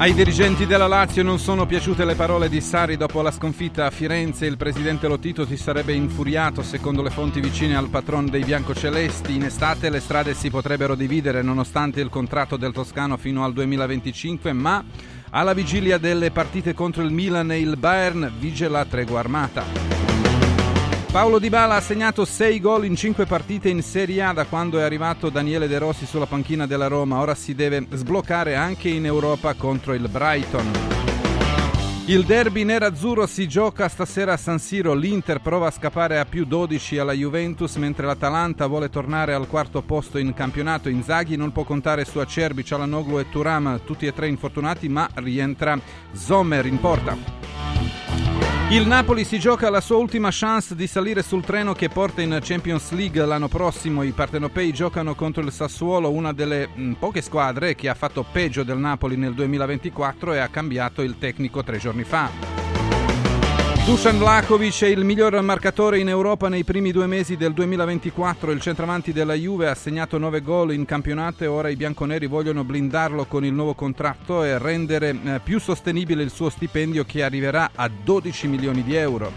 Ai dirigenti della Lazio non sono piaciute le parole di Sari dopo la sconfitta a Firenze. Il presidente Lotito si sarebbe infuriato, secondo le fonti vicine al patron dei biancocelesti. In estate le strade si potrebbero dividere nonostante il contratto del Toscano fino al 2025, ma alla vigilia delle partite contro il Milan e il Bayern vige la tregua armata. Paolo Di Bala ha segnato 6 gol in 5 partite in Serie A da quando è arrivato Daniele De Rossi sulla panchina della Roma. Ora si deve sbloccare anche in Europa contro il Brighton. Il derby nerazzurro si gioca stasera a San Siro. L'Inter prova a scappare a più 12 alla Juventus, mentre l'Atalanta vuole tornare al quarto posto in campionato. Inzaghi non può contare su Acerbi, Cialanoglu e Turam, tutti e tre infortunati, ma rientra Sommer in porta. Il Napoli si gioca la sua ultima chance di salire sul treno che porta in Champions League l'anno prossimo. I partenopei giocano contro il Sassuolo, una delle mm, poche squadre che ha fatto peggio del Napoli nel 2024 e ha cambiato il tecnico tre giorni fa. Dusan Vlakovic è il miglior marcatore in Europa nei primi due mesi del 2024. Il centravanti della Juve ha segnato 9 gol in campionato e ora i bianconeri vogliono blindarlo con il nuovo contratto e rendere eh, più sostenibile il suo stipendio che arriverà a 12 milioni di euro.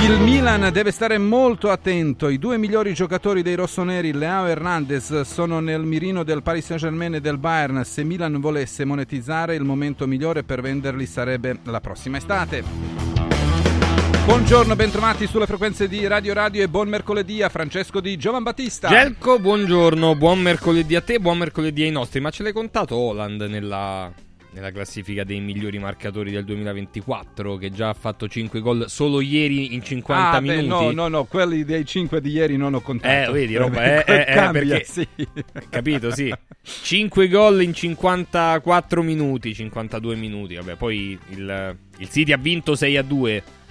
Il Milan deve stare molto attento. I due migliori giocatori dei rossoneri, Leao e Hernandez, sono nel mirino del Paris Saint-Germain e del Bayern. Se Milan volesse monetizzare, il momento migliore per venderli sarebbe la prossima estate. Buongiorno, bentrovati sulle frequenze di Radio Radio e buon mercoledì a Francesco di Giovan Battista. Gelco, buongiorno, buon mercoledì a te, buon mercoledì ai nostri. Ma ce l'hai contato Holland nella, nella classifica dei migliori marcatori del 2024 che già ha fatto 5 gol solo ieri in 50 ah, minuti. Beh, no, no, no, quelli dei 5 di ieri non ho contato. Eh, vedi, roba, eh, eh, eh, perché, sì. Capito, sì. 5 gol in 54 minuti, 52 minuti. Vabbè, poi il, il City ha vinto 6 a 2 ma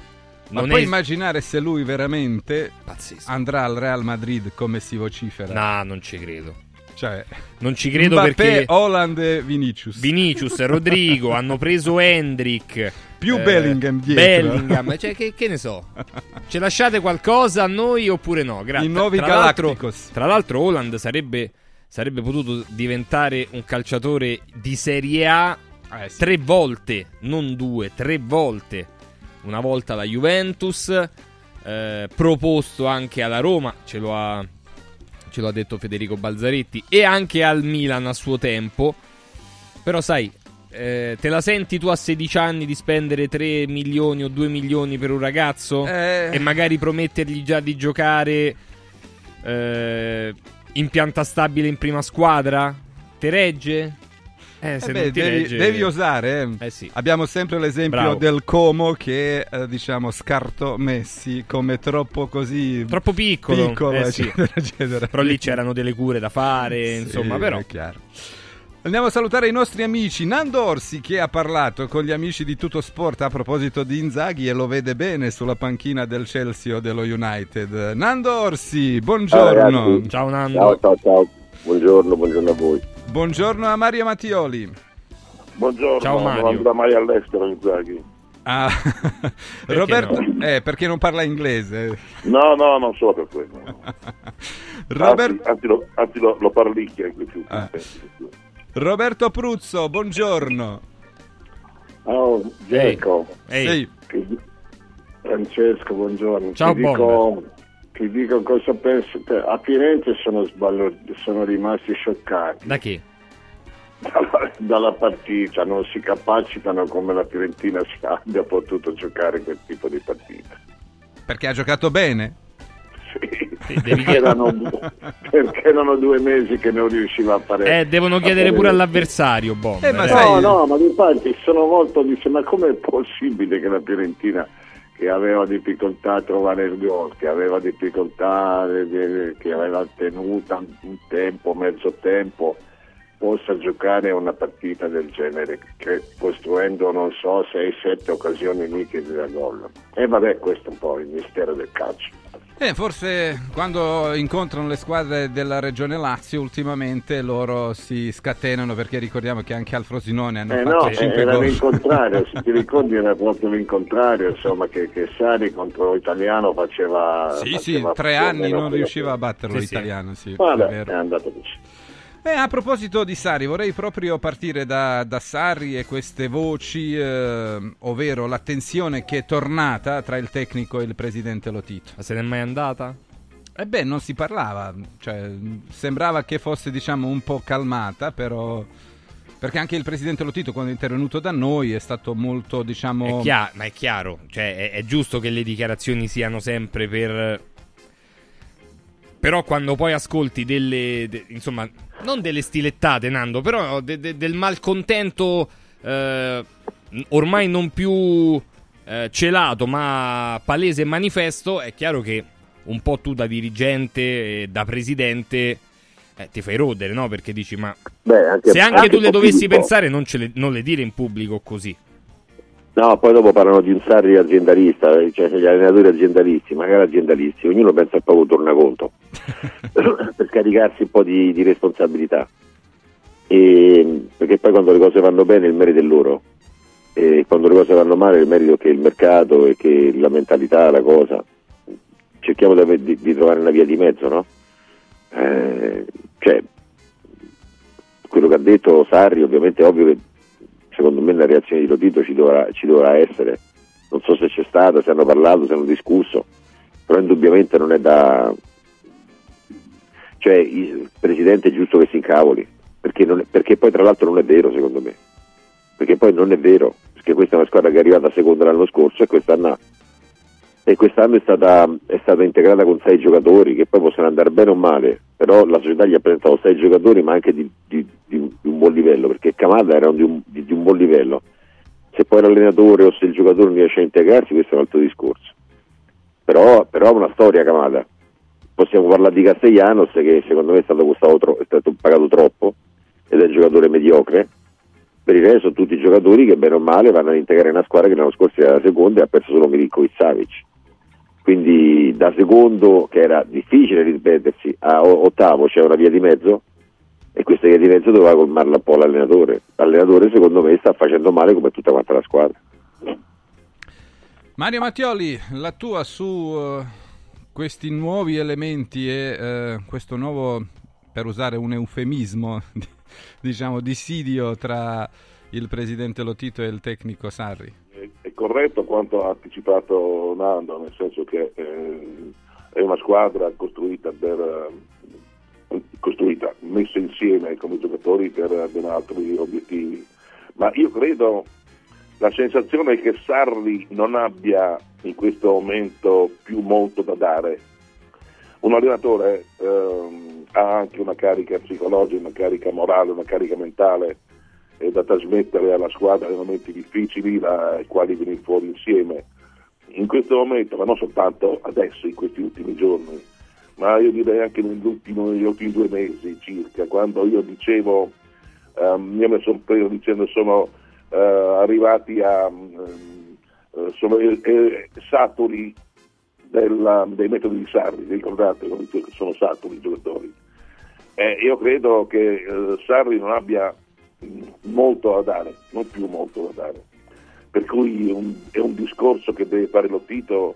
non puoi è... immaginare se lui veramente Pazzesco. andrà al Real Madrid come si vocifera? No, non ci credo. Cioè, non ci credo Mbappé, perché Holland e Vinicius. Vinicius e Rodrigo hanno preso Hendrick. Più eh, Bellingham dietro. Bellingham, cioè, che, che, ne so. Ce lasciate qualcosa a noi oppure no? Gra- I nuovi tra L'altro, tra l'altro Holland sarebbe, sarebbe potuto diventare un calciatore di Serie A eh, sì. tre volte, non due, tre volte una volta alla Juventus, eh, proposto anche alla Roma, ce lo, ha, ce lo ha detto Federico Balzaretti, e anche al Milan a suo tempo. Però sai, eh, te la senti tu a 16 anni di spendere 3 milioni o 2 milioni per un ragazzo? Eh... E magari promettergli già di giocare eh, in pianta stabile in prima squadra? Te regge? Eh, eh beh, devi, devi, osare. Eh. eh sì. Abbiamo sempre l'esempio Bravo. del Como che eh, diciamo scartò Messi come troppo così troppo piccolo, piccolo eh, eccetera, sì. eccetera. Però lì c'erano delle cure da fare, sì, insomma, però è chiaro. Andiamo a salutare i nostri amici. Nando Orsi che ha parlato con gli amici di Tutto Sport a proposito di Inzaghi e lo vede bene sulla panchina del Chelsea o dello United. Nando Orsi, buongiorno. Ciao, ciao Nando. Ciao, ciao, ciao. Buongiorno, buongiorno a voi. Buongiorno a Mario Mattioli. Buongiorno, Ciao Mario. non andrà mai all'estero Inzaghi. Ah, perché Roberto, no? eh, perché non parla inglese? No, no, non so per quello. Robert... Anzi, anzi, lo, anzi lo, lo parlicchia in questi ah. Roberto Pruzzo, buongiorno. Oh, Geco. Ehi. Sì. Francesco, buongiorno. Ciao, ti dico, ti dico cosa penso. A Firenze sono, sballo, sono rimasti scioccati. Da chi? Dalla, dalla, partita, non si capacitano come la Fiorentina abbia potuto giocare quel tipo di partita. Perché ha giocato bene? Sì, perché, erano, perché, erano, due mesi che non riusciva a fare. Eh, devono chiedere pure all'avversario, Bomber. Eh, ma no, no, ma infatti sono molto. Dice, ma com'è possibile che la Fiorentina che aveva difficoltà a trovare il gol, che aveva difficoltà, che aveva tenuta un tempo, mezzo tempo, possa giocare una partita del genere, costruendo, non so, 6-7 occasioni nitide da gol. E vabbè, questo è un po' il mistero del calcio. Eh, forse quando incontrano le squadre della regione Lazio ultimamente loro si scatenano perché ricordiamo che anche al Frosinone hanno eh fatto no, 5 era gol. l'incontrario, se ti ricordi era proprio l'incontrario, insomma che, che Sari contro l'italiano faceva... Sì, faceva sì, tre anni non riusciva a batterlo sì, l'italiano, sì, Vabbè, è, è andato così. Eh, a proposito di Sari, vorrei proprio partire da, da Sarri e queste voci, eh, ovvero la tensione che è tornata tra il tecnico e il presidente Lotito. Ma se n'è mai andata? Eh beh, non si parlava, cioè, sembrava che fosse diciamo un po' calmata, però... Perché anche il presidente Lotito quando è intervenuto da noi è stato molto, diciamo... È chiaro, ma è chiaro, cioè, è, è giusto che le dichiarazioni siano sempre per però quando poi ascolti delle, de, insomma, non delle stilettate, Nando, però de, de, del malcontento eh, ormai non più eh, celato, ma palese e manifesto, è chiaro che un po' tu da dirigente e da presidente eh, ti fai rodere, no? Perché dici, ma Beh, anche, se anche, anche tu le dovessi pensare, non, le, non le dire in pubblico così. No, poi dopo parlano di un Sarri aziendalista, cioè gli allenatori aziendalisti, magari aziendalisti, ognuno pensa al proprio tornaconto per scaricarsi un po' di, di responsabilità. E, perché poi quando le cose vanno bene il merito è loro e quando le cose vanno male il merito è che il mercato e che la mentalità, la cosa. Cerchiamo di, di, di trovare una via di mezzo, no? Eh, cioè, quello che ha detto Sarri ovviamente è ovvio che secondo me la reazione di Lotito ci dovrà, ci dovrà essere, non so se c'è stata, se hanno parlato, se hanno discusso, però indubbiamente non è da... cioè il Presidente è giusto che si incavoli, perché, è, perché poi tra l'altro non è vero secondo me, perché poi non è vero, perché questa è una squadra che è arrivata seconda l'anno scorso e quest'anno e quest'anno è stata, è stata, integrata con sei giocatori che poi possono andare bene o male, però la società gli ha presentato sei giocatori ma anche di, di, di, di un buon livello, perché Camada era di un, di un, buon livello. Se poi l'allenatore o se il giocatore non riesce a integrarsi, questo è un altro discorso. Però, però è una storia Camada. Possiamo parlare di Castellanos che secondo me è stato, tro- è stato pagato troppo ed è un giocatore mediocre. Per il resto tutti giocatori che bene o male vanno ad integrare una squadra che l'anno scorso era la seconda e ha perso solo Milinkovic Savic quindi da secondo che era difficile ripetersi a ottavo c'è una via di mezzo e questa via di mezzo doveva colmarla un po' l'allenatore. L'allenatore secondo me sta facendo male come tutta quanta la squadra. Mario Mattioli la tua su uh, questi nuovi elementi e uh, questo nuovo per usare un eufemismo diciamo dissidio tra il presidente Lotito e il tecnico Sarri corretto quanto ha anticipato Nando, nel senso che eh, è una squadra costruita per costruita, messa insieme come giocatori per ben altri obiettivi. Ma io credo la sensazione è che Sarri non abbia in questo momento più molto da dare. Un allenatore eh, ha anche una carica psicologica, una carica morale, una carica mentale eh, da trasmettere alla squadra nei momenti difficili, ai quali venire fuori insieme. In questo momento, ma non soltanto adesso, in questi ultimi giorni, ma io direi anche negli ultimi, due mesi circa, quando io dicevo, um, io mi sono preso dicendo sono uh, arrivati a, um, sono eh, saturi della, dei metodi di Sarri, ricordate che sono saturi i giocatori. Eh, io credo che uh, Sarri non abbia molto da dare, non più molto da dare. Per cui un, è un discorso che deve fare lo Tito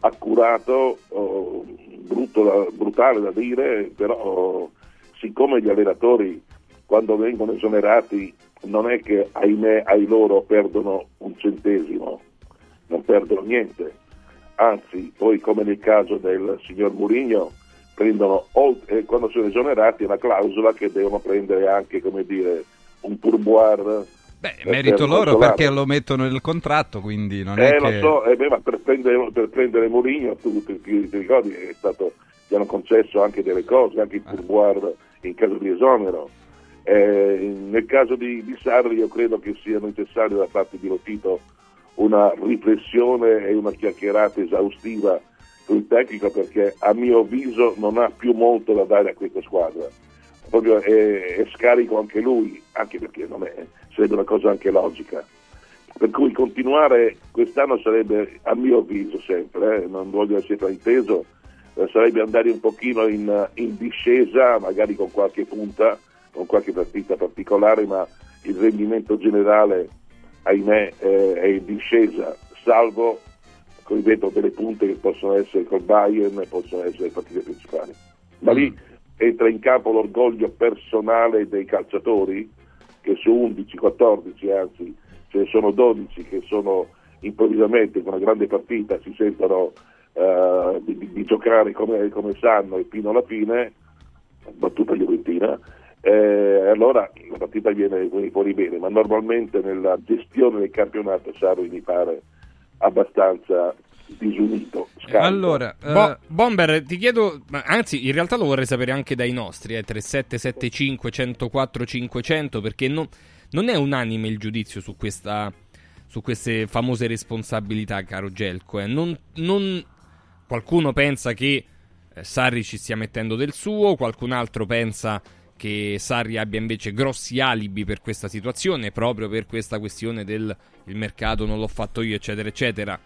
accurato, oh, brutto, brutale da dire, però oh, siccome gli allenatori quando vengono esonerati non è che ahimè ai loro perdono un centesimo, non perdono niente, anzi poi come nel caso del signor Murigno prendono, eh, quando sono esonerati, una clausola che devono prendere anche come dire, un pourboire. Beh, merito loro perché lo mettono nel contratto, quindi non eh, è lo che... so, eh, beh, ma per prendere, per prendere Mourinho, tu ti, ti, ricordi che stato, gli hanno concesso anche delle cose, anche il ah. pourboire in caso di esonero. Eh, nel caso di, di, Sarri io credo che sia necessario da parte di Lotito una riflessione e una chiacchierata esaustiva sul tecnico perché a mio avviso non ha più molto da dare a questa squadra proprio è, è, scarico anche lui, anche perché non è, sarebbe una cosa anche logica. Per cui continuare quest'anno sarebbe, a mio avviso sempre, eh, non voglio essere frainteso, eh, sarebbe andare un pochino in, in, discesa, magari con qualche punta, con qualche partita particolare, ma il rendimento generale, ahimè, eh, è in discesa, salvo, ripeto, delle punte che possono essere col Bayern possono essere le partite principali. Ma lì entra in campo l'orgoglio personale dei calciatori, che su 11, 14 anzi ce ne sono 12 che sono improvvisamente con una grande partita si sentono uh, di, di, giocare come, come, sanno e fino alla fine, battuta Juventina, eh, allora la partita viene, viene, fuori bene, ma normalmente nella gestione del campionato Sarri mi pare abbastanza disunito. Scaldo. Allora, uh... Bo- Bomber, ti chiedo, anzi, in realtà lo vorrei sapere anche dai nostri, eh, 3775 104 500, perché no, non è unanime il giudizio su, questa, su queste famose responsabilità, caro Gelco. Eh. Non, non, qualcuno pensa che eh, Sarri ci stia mettendo del suo, qualcun altro pensa che Sarri abbia invece grossi alibi per questa situazione, proprio per questa questione del mercato non l'ho fatto io, eccetera, eccetera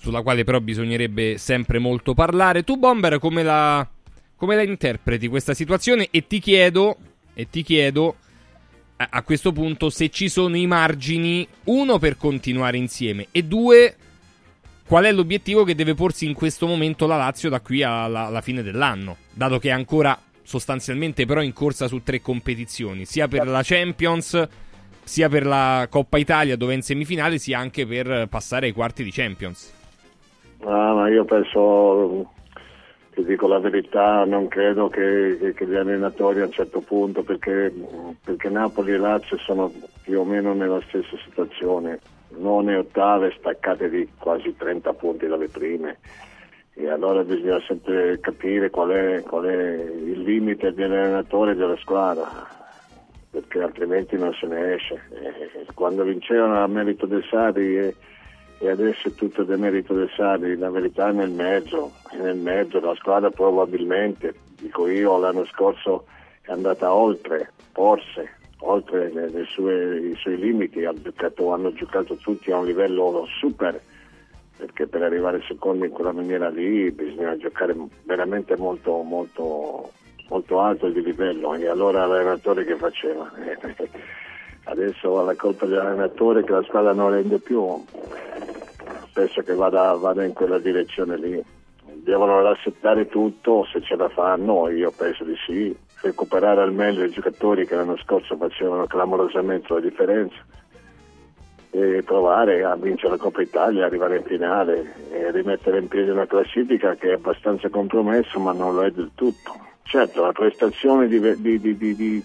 sulla quale però bisognerebbe sempre molto parlare. Tu, Bomber, come la, come la interpreti questa situazione? E ti chiedo, e ti chiedo a, a questo punto se ci sono i margini, uno, per continuare insieme, e due, qual è l'obiettivo che deve porsi in questo momento la Lazio da qui alla, alla fine dell'anno, dato che è ancora sostanzialmente però in corsa su tre competizioni, sia per la Champions, sia per la Coppa Italia dove è in semifinale, sia anche per passare ai quarti di Champions. Ah, ma io penso, ti dico la verità, non credo che, che, gli allenatori a un certo punto, perché, perché, Napoli e Lazio sono più o meno nella stessa situazione, non è ottave staccate di quasi 30 punti dalle prime. E allora bisogna sempre capire qual è, qual è il limite dell'allenatore e della squadra, perché altrimenti non se ne esce. E quando vincevano a merito del Sari... E, adesso è tutto demerito del Sarri, la verità è nel mezzo, è nel mezzo, la squadra probabilmente, dico io, l'anno scorso è andata oltre, forse, oltre le, le sue, i suoi limiti, hanno giocato, tutti a un livello super, perché per arrivare secondo in quella maniera lì bisogna giocare veramente molto, molto, molto alto di livello e allora l'allenatore che faceva? Adesso la colpa dell'allenatore che la squadra non rende più, penso che vada, vada in quella direzione lì. Devono rassettare tutto se ce la fanno, io penso di sì, recuperare al meglio i giocatori che l'anno scorso facevano clamorosamente la differenza e provare a vincere la Coppa Italia, arrivare in finale e rimettere in piedi una classifica che è abbastanza compromessa ma non lo è del tutto. Certo, la prestazione di, di, di, di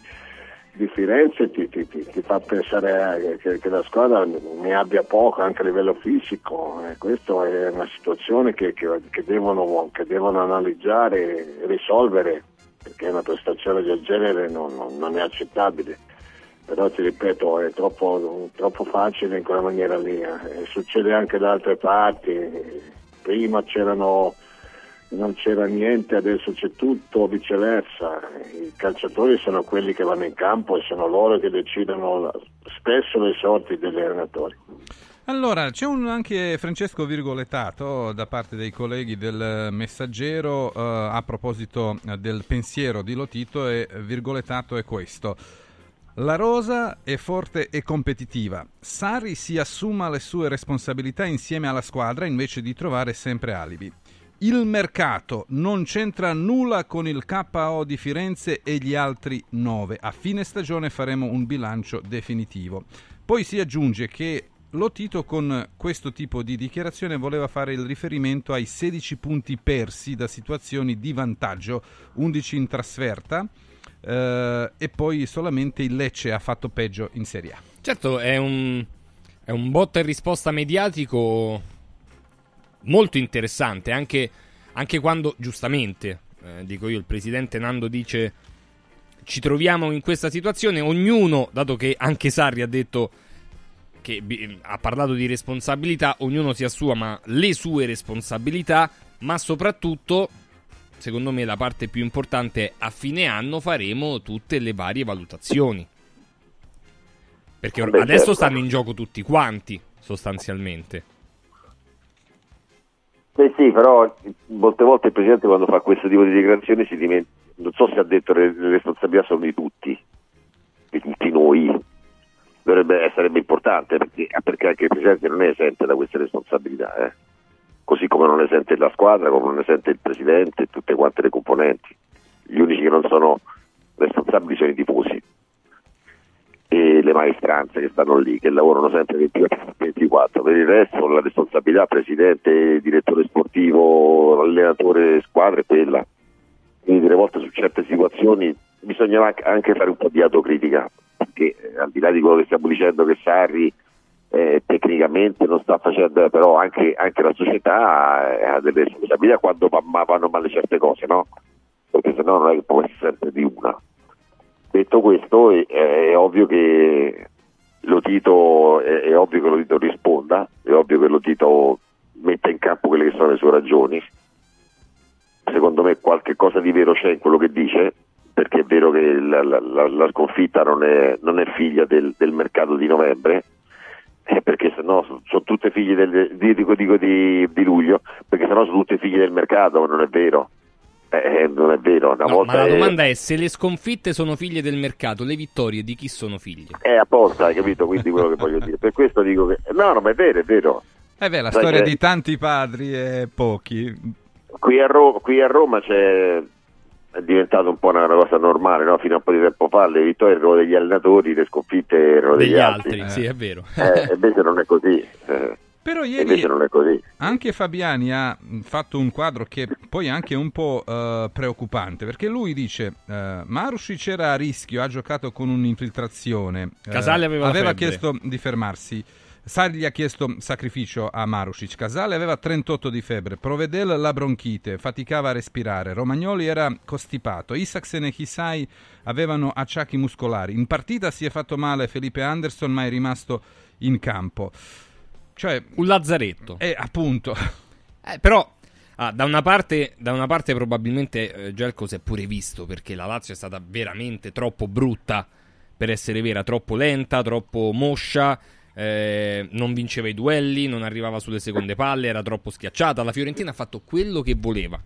di Firenze ti, ti, ti, ti fa pensare che, che, la squadra ne abbia poco anche a livello fisico e questa è una situazione che, che, che, devono, che devono analizzare e risolvere perché una prestazione del genere non, non, non è accettabile però ti ripeto è troppo, troppo, facile in quella maniera lì eh. succede anche da altre parti prima c'erano non c'era niente, adesso c'è tutto, viceversa. I calciatori sono quelli che vanno in campo e sono loro che decidono spesso le sorti degli allenatori. Allora, c'è un, anche Francesco virgolettato da parte dei colleghi del Messaggero eh, a proposito del pensiero di Lotito e virgolettato è questo. La Rosa è forte e competitiva. Sari si assuma le sue responsabilità insieme alla squadra invece di trovare sempre alibi. Il mercato non c'entra nulla con il KO di Firenze e gli altri 9. A fine stagione faremo un bilancio definitivo. Poi si aggiunge che Lotito con questo tipo di dichiarazione voleva fare il riferimento ai 16 punti persi da situazioni di vantaggio, 11 in trasferta eh, e poi solamente il Lecce ha fatto peggio in Serie A. Certo, è un, è un botta e risposta mediatico molto interessante, anche, anche quando, giustamente, eh, dico io, il presidente Nando dice ci troviamo in questa situazione, ognuno, dato che anche Sarri ha detto che ha parlato di responsabilità, ognuno si assuma le sue responsabilità, ma soprattutto, secondo me la parte più importante è a fine anno faremo tutte le varie valutazioni. Perché Beh, adesso certo. stanno in gioco tutti quanti, sostanzialmente. Beh sì, però molte volte il Presidente quando fa questo tipo di dichiarazioni si dimentica, non so se ha detto che le responsabilità sono di tutti, di tutti noi, Dovrebbe, sarebbe importante perché, perché, anche il Presidente non è esente da queste responsabilità, eh? così come non esente la squadra, come non esente il Presidente e tutte quante le componenti. Gli, unici che non sono responsabili sono i tifosi e le maestranze che stanno lì, che lavorano sempre 24. Per il resto la responsabilità presidente, direttore sportivo, allenatore squadra è quella. Quindi delle volte su certe situazioni bisogna anche fare un po' di autocritica, perché eh, al di là di quello che stiamo dicendo che Sarri eh, tecnicamente non sta facendo, però anche, anche la società eh, ha delle responsabilità quando vanno male certe cose, no? Perché sennò non è che può essere sempre di una. Detto questo, è, è ovvio che lo Tito è, è, ovvio che lo Tito risponda, è ovvio che lo Tito metta in campo quelle che sono le sue ragioni. Secondo me qualche cosa di vero c'è in quello che dice, perché è vero che la, la, la sconfitta non è, non è figlia del, del, mercato di novembre, eh, perché sennò sono, sono tutte figlie del, dico, dico di, di, luglio, perché sennò sono tutte figlie del mercato, ma non è vero. Eh, eh non è vero. Una no, volta ma la è... domanda è se le sconfitte sono figlie del mercato, le vittorie di chi sono figlie? È apposta, hai capito? Quindi quello che voglio dire. Per questo dico che. No, no, ma è vero, è vero. Eh beh, la Sai storia che... di tanti padri e pochi. Qui a, Ro- qui a Roma c'è è diventato un po' una cosa normale, no? fino a un po' di tempo fa le vittorie erano degli allenatori, le sconfitte erano degli, degli altri. altri. Sì, è vero. Eh, invece non è così. Eh. Però ieri anche Fabiani ha fatto un quadro che poi è anche un po' uh, preoccupante, perché lui dice uh, Marusic era a rischio, ha giocato con un'infiltrazione, Casale aveva, uh, aveva chiesto di fermarsi. Sarri gli ha chiesto sacrificio a Marusic. Casale aveva 38 di febbre, Provedel la bronchite, faticava a respirare, Romagnoli era costipato, Isaksen e Hisai avevano acciacchi muscolari. In partita si è fatto male Felipe Anderson, ma è rimasto in campo. Cioè, un lazzaretto. Eh, appunto. Eh, però Ah, da, una parte, da, una parte, probabilmente eh, Gelco si è pure visto perché la Lazio è stata veramente troppo brutta per essere vera, troppo lenta, troppo moscia, eh, non vinceva i duelli, non arrivava sulle seconde palle, era troppo schiacciata. La Fiorentina ha fatto quello che voleva.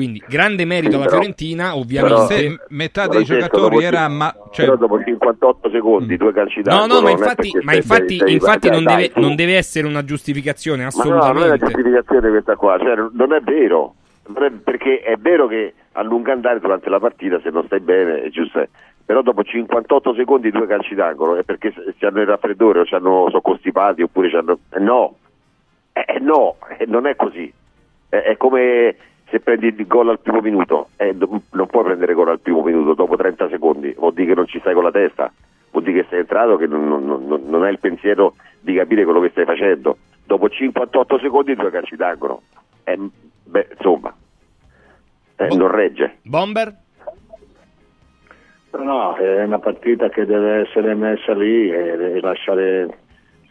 Quindi grande merito alla Fiorentina, ovviamente. Se metà dei giocatori era ma, cioè... però dopo 58 secondi, mm. due calci d'angolo. No, no, ma infatti, ma infatti, sei, infatti sei, non, dai, deve, non, deve, essere una giustificazione assolutamente. Ma no, non è una giustificazione questa qua, cioè, non è vero. Non è, perché è vero che a lungo andare durante la partita, se non stai bene, è giusto però dopo 58 secondi due calci d'angolo è perché si hanno il raffreddore o hanno, sono costipati oppure hanno... Eh, no, eh, eh, no, eh, non è così. Eh, è come se prendi il gol al primo minuto, eh, non puoi prendere gol al primo minuto dopo 30 secondi, vuol dire che non ci stai con la testa, vuol dire che sei entrato, che non, non, non hai il pensiero di capire quello che stai facendo. Dopo 58 secondi due calci d'angolo. Eh, beh, insomma, non regge. Bomber? No, è una partita che deve essere messa lì e, e, lasciare,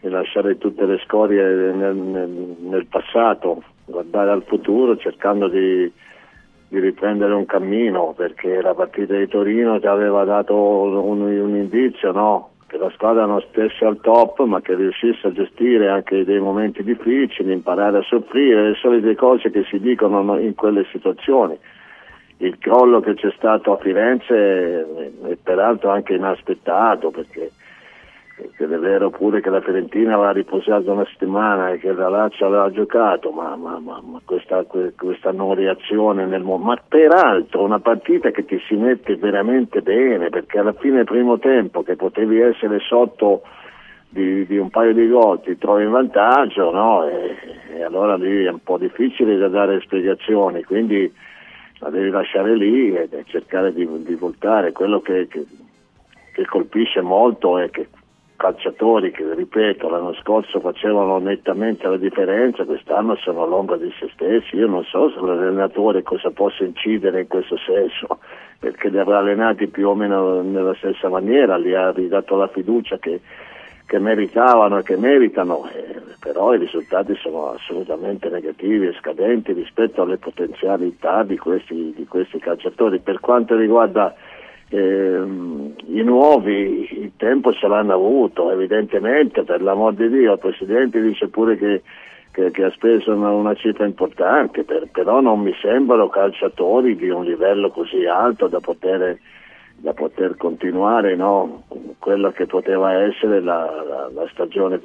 e lasciare, tutte le scorie nel, nel, nel, passato, guardare al futuro cercando di, di, riprendere un cammino perché la partita di Torino ti aveva dato un, un indizio, no? che la squadra non stesse al top ma che riuscisse a gestire anche dei momenti difficili, imparare a soffrire, le solite cose che si dicono in quelle situazioni il crollo che c'è stato a Firenze è peraltro anche inaspettato perché, perché, è vero pure che la Fiorentina aveva riposato una settimana e che la Lazio aveva giocato, ma, ma, ma, ma questa, questa, non reazione nel mondo. Ma peraltro una partita che ti si mette veramente bene perché alla fine del primo tempo che potevi essere sotto di, di un paio di gol ti trovi in vantaggio no? e, e allora lì è un po' difficile da dare spiegazioni. Quindi, la devi lasciare lì e cercare di, di voltare. Quello che, che, che, colpisce molto è che calciatori che, ripeto, l'anno scorso facevano nettamente la differenza, quest'anno sono all'ombra di se stessi. Io non so se l'allenatore cosa possa incidere in questo senso, perché li avrà allenati più o meno nella stessa maniera, gli ha ridato la fiducia che che meritavano e che meritano, eh, però i risultati sono assolutamente negativi e scadenti rispetto alle potenzialità di questi, di questi calciatori. Per quanto riguarda eh, i nuovi, il tempo ce l'hanno avuto, evidentemente, per l'amor di Dio, il Presidente dice pure che, che, che ha speso una, una cifra importante, per, però non mi sembrano calciatori di un livello così alto da poter da poter continuare no? quella che poteva essere la, la, la stagione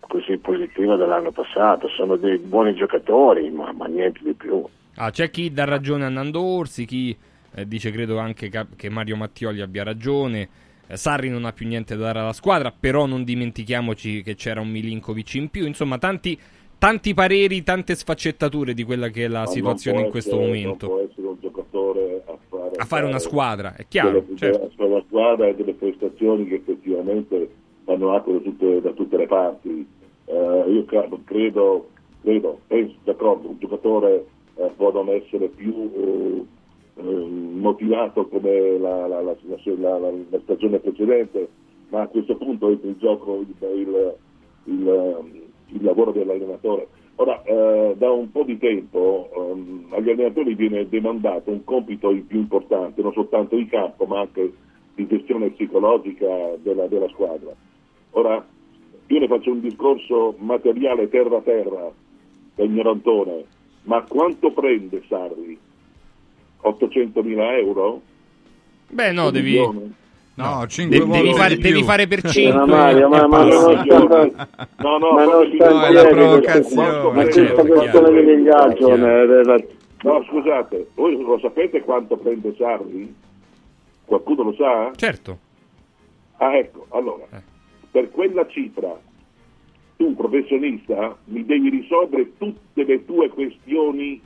così positiva dell'anno passato. Sono dei buoni giocatori, ma, ma niente di più. Ah, c'è chi dà ragione a Nando Orsi, chi eh, dice credo anche che Mario Mattioli abbia ragione. Eh, Sarri non ha più niente da dare alla squadra, però non dimentichiamoci che c'era un Milinkovic in più. Insomma, tanti, tanti pareri, tante sfaccettature di quella che è la Ma situazione in questo essere, momento. Non può essere un giocatore a fare, a fare una squadra, è chiaro. Delle, certo. fare una squadra e delle prestazioni che effettivamente fanno acqua da tutte, da tutte le parti. Uh, io credo, credo, penso, d'accordo, un giocatore uh, può non essere più uh, motivato come la, la, la, la, stagione precedente, ma a questo punto entra in gioco il, il, il, il lavoro dell'allenatore. Ora, eh, da un po' di tempo um, agli allenatori viene demandato un compito più importante, non soltanto di campo, ma anche di gestione psicologica della, della squadra. Ora, io ne faccio un discorso materiale terra-terra da ignorantone, ma quanto prende Sarri? 800 mila euro? Beh, no, devi... No, 5 De- devi, fare, devi fare per 5 no, Mario, ma, ma, no, no, no, no, ma non sta no, è la provocazione. Ma questa questione di ingaggio No, scusate, voi lo sapete quanto prende Sarri? Qualcuno lo sa? Certo. Ah, ecco, allora, Eh. per quella cifra tu professionista mi devi risolvere tutte le tue questioni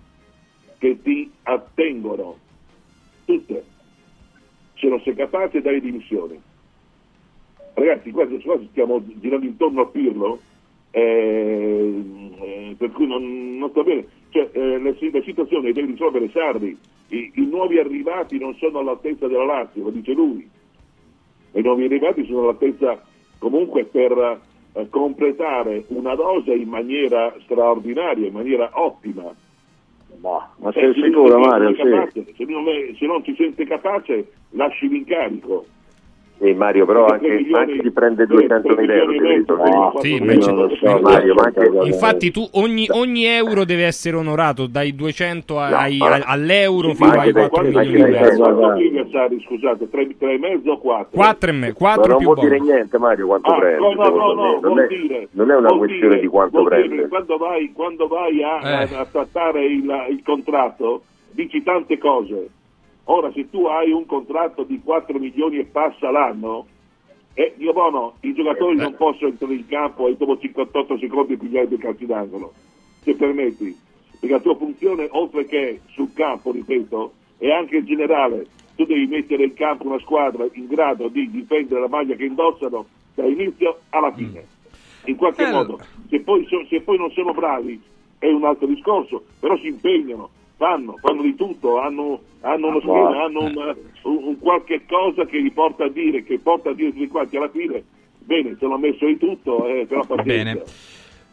che ti attengono, tutte. Se non sei capace dai dimissioni. Ragazzi, qua, qua stiamo girando intorno a Pirlo, eh, eh, per cui non, non sta bene. Cioè, eh, la, situazione deve risolvere Sarri, I, i nuovi arrivati non sono all'altezza della Lazio, lo dice lui. I nuovi arrivati sono all'altezza comunque per eh, completare una dose in maniera straordinaria, in maniera ottima. Ma, ma Eh, sei se sicuro Mario? Sì. se, non se non si sente capace, lasci l'incarico. Sì, Mario, però anche, anche chi prende tre- 200 tre mila euro mezzo, risolvere. No, Sì, ma non so, Mario, ma anche- Infatti, tu ogni, ogni euro deve essere onorato dai 200 ai- No, ma- all'euro Sì, fino ma ai anche dai- 4 Quanto anche milioni e mezzo. piglia Sarri, scusate, tre, tre e mezzo o quattro? 4 e me, Ma 4 non più vuol dire niente Mario quanto Ah, prende, no, no, no. Non vuol è, dire, non è una vuol questione dire- di quanto prende. Quando vai, quando vai a, a- Eh. a trattare il, il contratto, dici tante cose. Ora, se tu hai un contratto di 4 milioni e passa l'anno, eh, io bono, i giocatori non possono entrare in campo e dopo 58 secondi pigliare due calci d'angolo, se permetti. Perché la tua funzione, oltre che sul campo, ripeto, è anche generale. Tu devi mettere in campo una squadra in grado di difendere la maglia che indossano dall'inizio alla fine. In qualche Eh, modo, se poi, se poi non sono bravi è un altro discorso, però si impegnano, fanno, fanno di tutto, hanno, hanno uno schema, hanno un, un- un qualche cosa che li porta a dire, che porta a dire tutti quanti alla fine, bene, se l'ho messo di tutto, eh, però pazienza. Bene.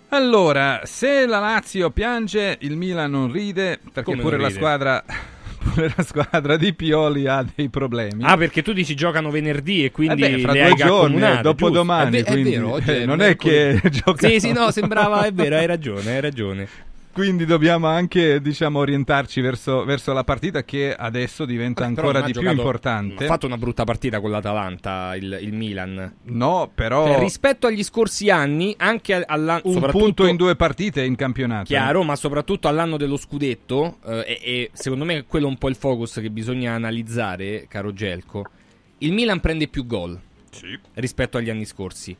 Allora, se la Lazio piange, il Milan non ride, perché Come pure non la ride? squadra pure la squadra di Pioli ha dei problemi. Ah, perché tu dici giocano venerdì e quindi Eh beh, fra le due giorni, eh, dopodomani, giusto? È ve- quindi, è vero, oggi eh, è non è che mercoledì. giocano- Sì, sì, no, sembrava, è vero, hai ragione, hai ragione. Quindi dobbiamo anche, diciamo, orientarci verso, verso la partita che adesso diventa ancora di più giocato- importante. Ha fatto una brutta partita con l'Atalanta, il, il Milan. No, però Cioè, rispetto agli scorsi anni, anche all'anno un punto in due partite in campionato. Chiaro, ma soprattutto all'anno dello scudetto, eh, e, e secondo me quello è un po' il focus che bisogna analizzare, caro Gelco. Il Milan prende più gol rispetto agli anni scorsi,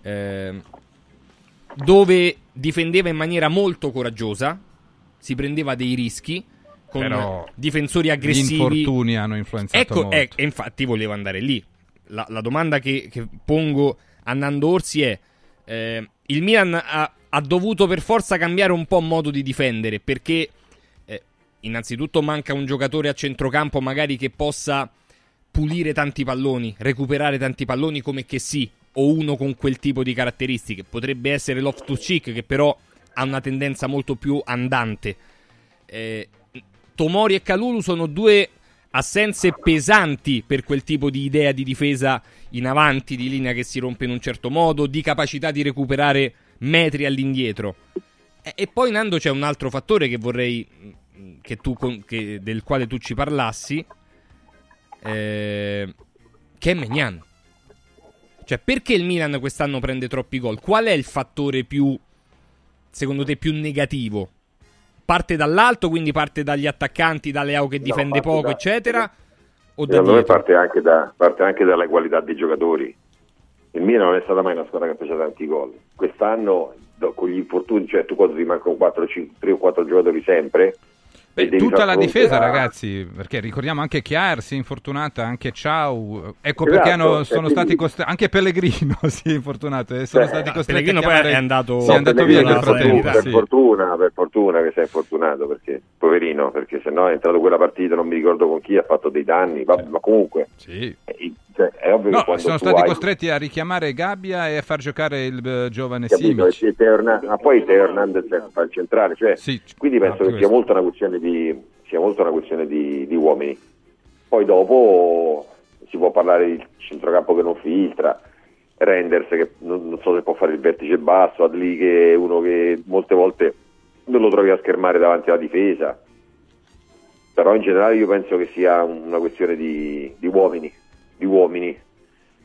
eh, dove difendeva in maniera molto coraggiosa, si prendeva dei rischi con Però difensori Gli aggressivi. infortuni hanno influenzato Ecco, molto. eh, e infatti volevo andare lì. La, la domanda che, che pongo a Nando Orsi è: eh, il Milan ha, ha dovuto per forza cambiare un po' modo di difendere perché, eh, innanzitutto, manca un giocatore a centrocampo magari che possa pulire tanti palloni, recuperare tanti palloni come che sì, o uno con quel tipo di caratteristiche. Potrebbe essere Loftus Cheek, che però ha una tendenza molto più andante. Eh, Tomori e Calulu sono due assenze pesanti per quel tipo di idea di difesa in avanti, di linea che si rompe in un certo modo, di capacità di recuperare metri all'indietro. E, e poi, Nando, c'è un altro fattore che vorrei mm, che tu, che- del quale tu ci parlassi, eh, che è Megnan. Cioè, perché il Milan quest'anno prende troppi gol? Qual è il fattore più, secondo te, più negativo? parte dall'alto, quindi parte dagli attaccanti, da Leao che difende no, poco, da, eccetera? O secondo me parte anche, da, parte anche dalla qualità dei giocatori. Il Milan non è stata mai una squadra che fece tanti gol. Quest'anno, con gli infortuni, cioè tu quando ti mancano 4, 5, 3 o 4 giocatori sempre, Beh, tutta la difesa, a... ragazzi, perché ricordiamo anche Chiar si è infortunata, anche Ciao. Ecco esatto, perché hanno, sono quindi... stati costretti. Anche Pellegrino si è infortunato e sono Beh, stati costretti. Pellegrino poi è andato, sì, è andato via nel frattempo. Per, sì. fortuna, per fortuna che si è infortunato, perché poverino, perché se no è entrato quella partita, non mi ricordo con chi, ha fatto dei danni, ma, ma comunque. Sì. Eh, cioè, è ovvio no, che sono stati hai... costretti a richiamare Gabbia e a far giocare il uh, giovane Capito, Simic. Ma poi Teo Hernandez fa il centrale, cioè, sì, quindi penso che sia molto una questione di sia molto una questione di, di uomini. Poi dopo si può parlare di centrocampo che non filtra, Renders che non, non, so se può fare il vertice basso, Adli che è uno che molte volte non lo trovi a schermare davanti alla difesa, però in generale io penso che sia una questione di, di uomini, di uomini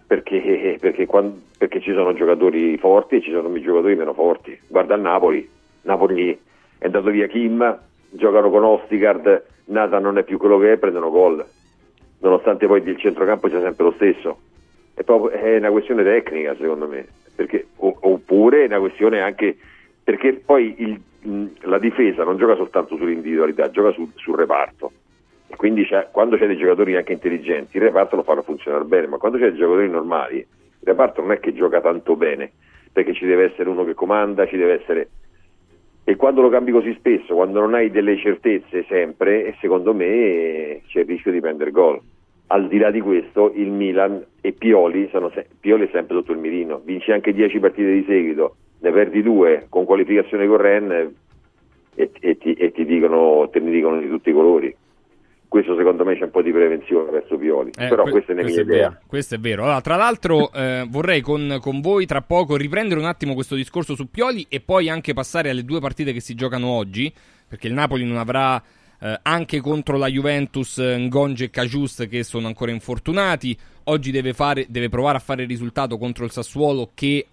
perché, perché, quando, perché, ci sono giocatori forti e ci sono giocatori meno forti. Guarda il Napoli, Napoli è andato via Kim, giocano con Ostigard, Nata non è più quello che è, prendono gol, nonostante poi il centrocampo sia sempre lo stesso. È, proprio, è una questione tecnica secondo me, perché, oppure è una questione anche perché poi il, la difesa non gioca soltanto sull'individualità, gioca sul, sul reparto. Quindi quando c'è dei giocatori anche intelligenti, il reparto lo fanno funzionare bene, ma quando c'è dei giocatori normali, il reparto non è che gioca tanto bene, perché ci deve essere uno che comanda, ci deve essere e quando lo cambi così spesso, quando non hai delle certezze sempre, secondo me c'è il rischio di prendere gol. Al di là di questo, il Milan e Pioli, sono se- Pioli è sempre sotto il mirino, vinci anche 10 partite di seguito, ne perdi due con qualificazione con Ren e, e, ti, e ti dicono, te ne dicono di tutti i colori questo secondo me c'è un po' di prevenzione verso Pioli, eh, però que- questa è la mia idea. Vero, questo è vero. Allora, tra l'altro eh, vorrei con, con, voi tra poco riprendere un attimo questo discorso su Pioli e poi anche passare alle due partite che si giocano oggi, perché il Napoli non avrà eh, anche contro la Juventus Ngonge e Cajust che sono ancora infortunati, oggi deve, fare, deve provare a fare il risultato contro il Sassuolo che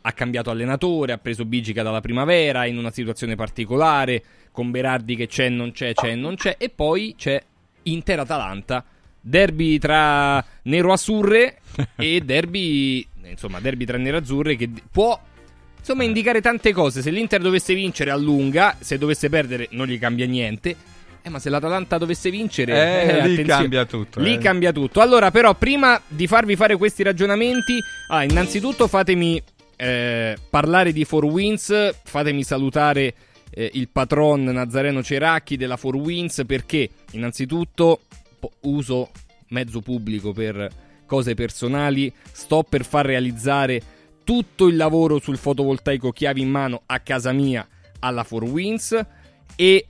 ha cambiato allenatore, ha preso Bigica dalla primavera in una situazione particolare, con Berardi che c'è, non c'è, c'è, non c'è, e poi c'è Inter-Atalanta, derby tra nero-azzurre e derby, insomma, derby tra nero-azzurre che può insomma indicare tante cose. Se l'Inter dovesse vincere allunga, se dovesse perdere non gli cambia niente. Eh, ma se l'Atalanta dovesse vincere, eh, eh, lì cambia tutto. Lì eh. cambia tutto. Allora, però, prima di farvi fare questi ragionamenti, ah, innanzitutto fatemi eh, parlare di 4Wins, fatemi salutare eh, il patron Nazareno Ceracchi della 4Wins perché innanzitutto uso mezzo pubblico per cose personali, sto per far realizzare tutto il lavoro sul fotovoltaico chiavi in mano a casa mia alla 4Wins e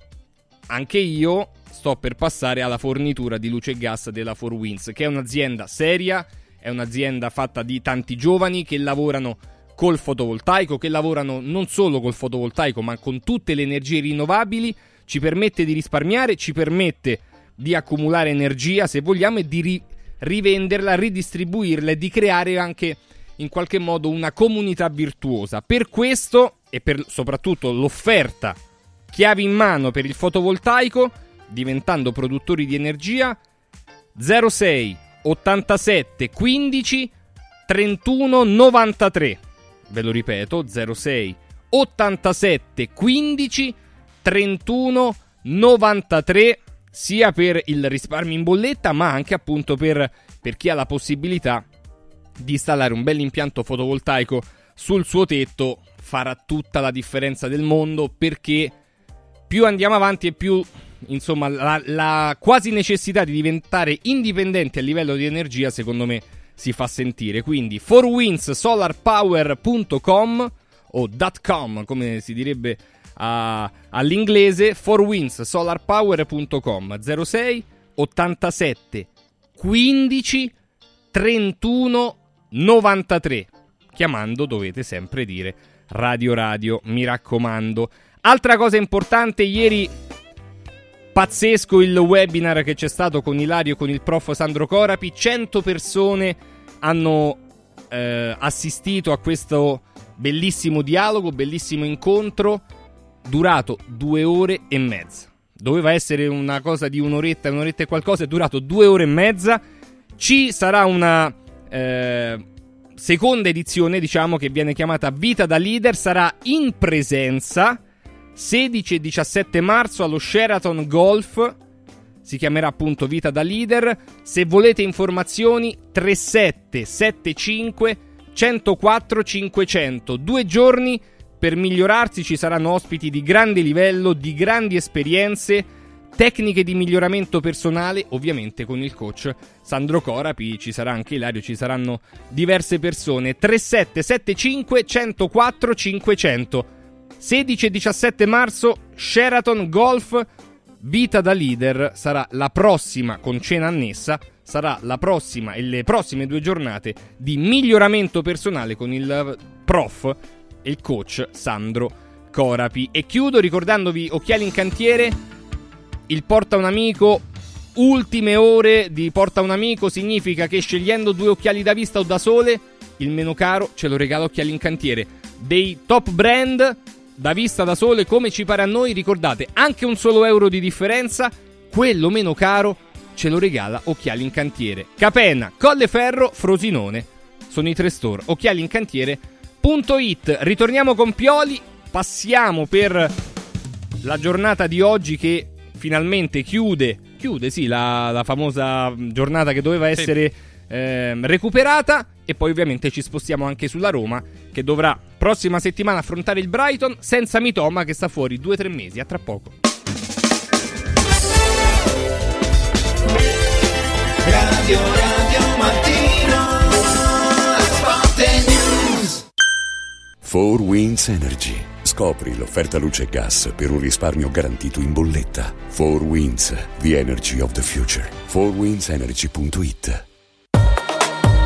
anche io sto per passare alla fornitura di luce e gas della 4Winds, che è un'azienda seria, è un'azienda fatta di tanti giovani che lavorano col fotovoltaico, che lavorano non solo col fotovoltaico, ma con tutte le energie rinnovabili, ci permette di risparmiare, ci permette di accumulare energia, se vogliamo, e di ri- rivenderla, ridistribuirla e di creare anche in qualche modo una comunità virtuosa. Per questo e per soprattutto l'offerta chiavi in mano per il fotovoltaico, diventando produttori di energia 06 87 15 31 93 ve lo ripeto, 06 87 15 31 93 sia per il risparmio in bolletta ma anche appunto per, per chi ha la possibilità di installare un bel impianto fotovoltaico sul suo tetto. Farà tutta la differenza del mondo perché più andiamo avanti e più insomma la, la quasi necessità di diventare indipendenti a livello di energia secondo me si fa sentire. Quindi 4windsolarpower.com o .com come si direbbe a, all'inglese 4windsolarpower.com 06 87 15 31 93 chiamando dovete sempre dire radio radio mi raccomando. Altra cosa importante ieri Pazzesco il webinar che c'è stato con Ilario e con il prof Sandro Corapi. 100 persone hanno eh, assistito a questo bellissimo dialogo, bellissimo incontro. durato due ore e mezza. Doveva essere una cosa di un'oretta, un'oretta e qualcosa, è durato due ore e mezza. Ci sarà una eh, seconda edizione, diciamo, che viene chiamata Vita da Leader, sarà in presenza 16 e 17 marzo allo Sheraton Golf. Si chiamerà appunto Vita da Leader. Se volete informazioni 3775 104 500. Due giorni per migliorarsi ci saranno ospiti di grande livello, di grandi esperienze, tecniche di miglioramento personale, ovviamente con il coach Sandro Corapi, ci sarà anche Ilario, ci saranno diverse persone. 3775 104 500. 16 e 17 marzo Sheraton Golf Vita da leader sarà la prossima con cena annessa, sarà la prossima e le prossime due giornate di miglioramento personale con il prof e il coach Sandro Corapi. E chiudo ricordandovi Occhiali in cantiere, il porta un amico, ultime ore di porta un amico significa che scegliendo due occhiali da vista o da sole, il meno caro ce lo regala Occhiali in cantiere. Dei top brand da vista da sole come ci pare a noi, ricordate, anche un solo euro di differenza, quello meno caro ce lo regala Occhiali in cantiere. Capena, Colleferro, Frosinone. Sono i tre store. Occhiali in cantiere It. Ritorniamo con Pioli, passiamo per la giornata di oggi che finalmente chiude, chiude sì, la, la famosa giornata che doveva essere sì. eh, recuperata e poi ovviamente ci spostiamo anche sulla Roma che dovrà prossima settimana affrontare il Brighton senza Mitoma che sta fuori 2-3 mesi, a tra poco. Radio Radio Mattino News 4 Winds Energy Scopri l'offerta luce e gas per un risparmio garantito in bolletta. 4 Winds, the energy of the future. 4windsenergy.it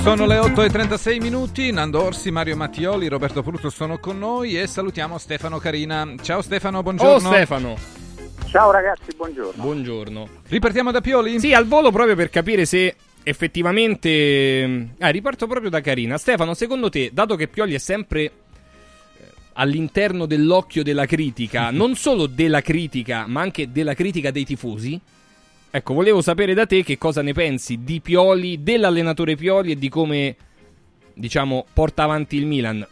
Sono le 8 e 36 minuti, Nando Orsi, Mario Mattioli, Roberto Pruto sono con noi e salutiamo Stefano Carina. Ciao Stefano, buongiorno. Oh Stefano. Ciao ragazzi, buongiorno. Buongiorno. Ripartiamo da Pioli? Sì, al volo proprio per capire se effettivamente... Ah, riparto proprio da Carina. Stefano, secondo te, dato che Pioli è sempre eh, all'interno dell'occhio della critica, non solo della critica, ma anche della critica dei tifosi, ecco, volevo sapere da te che cosa ne pensi di Pioli, dell'allenatore Pioli e di come, diciamo, porta avanti il Milan.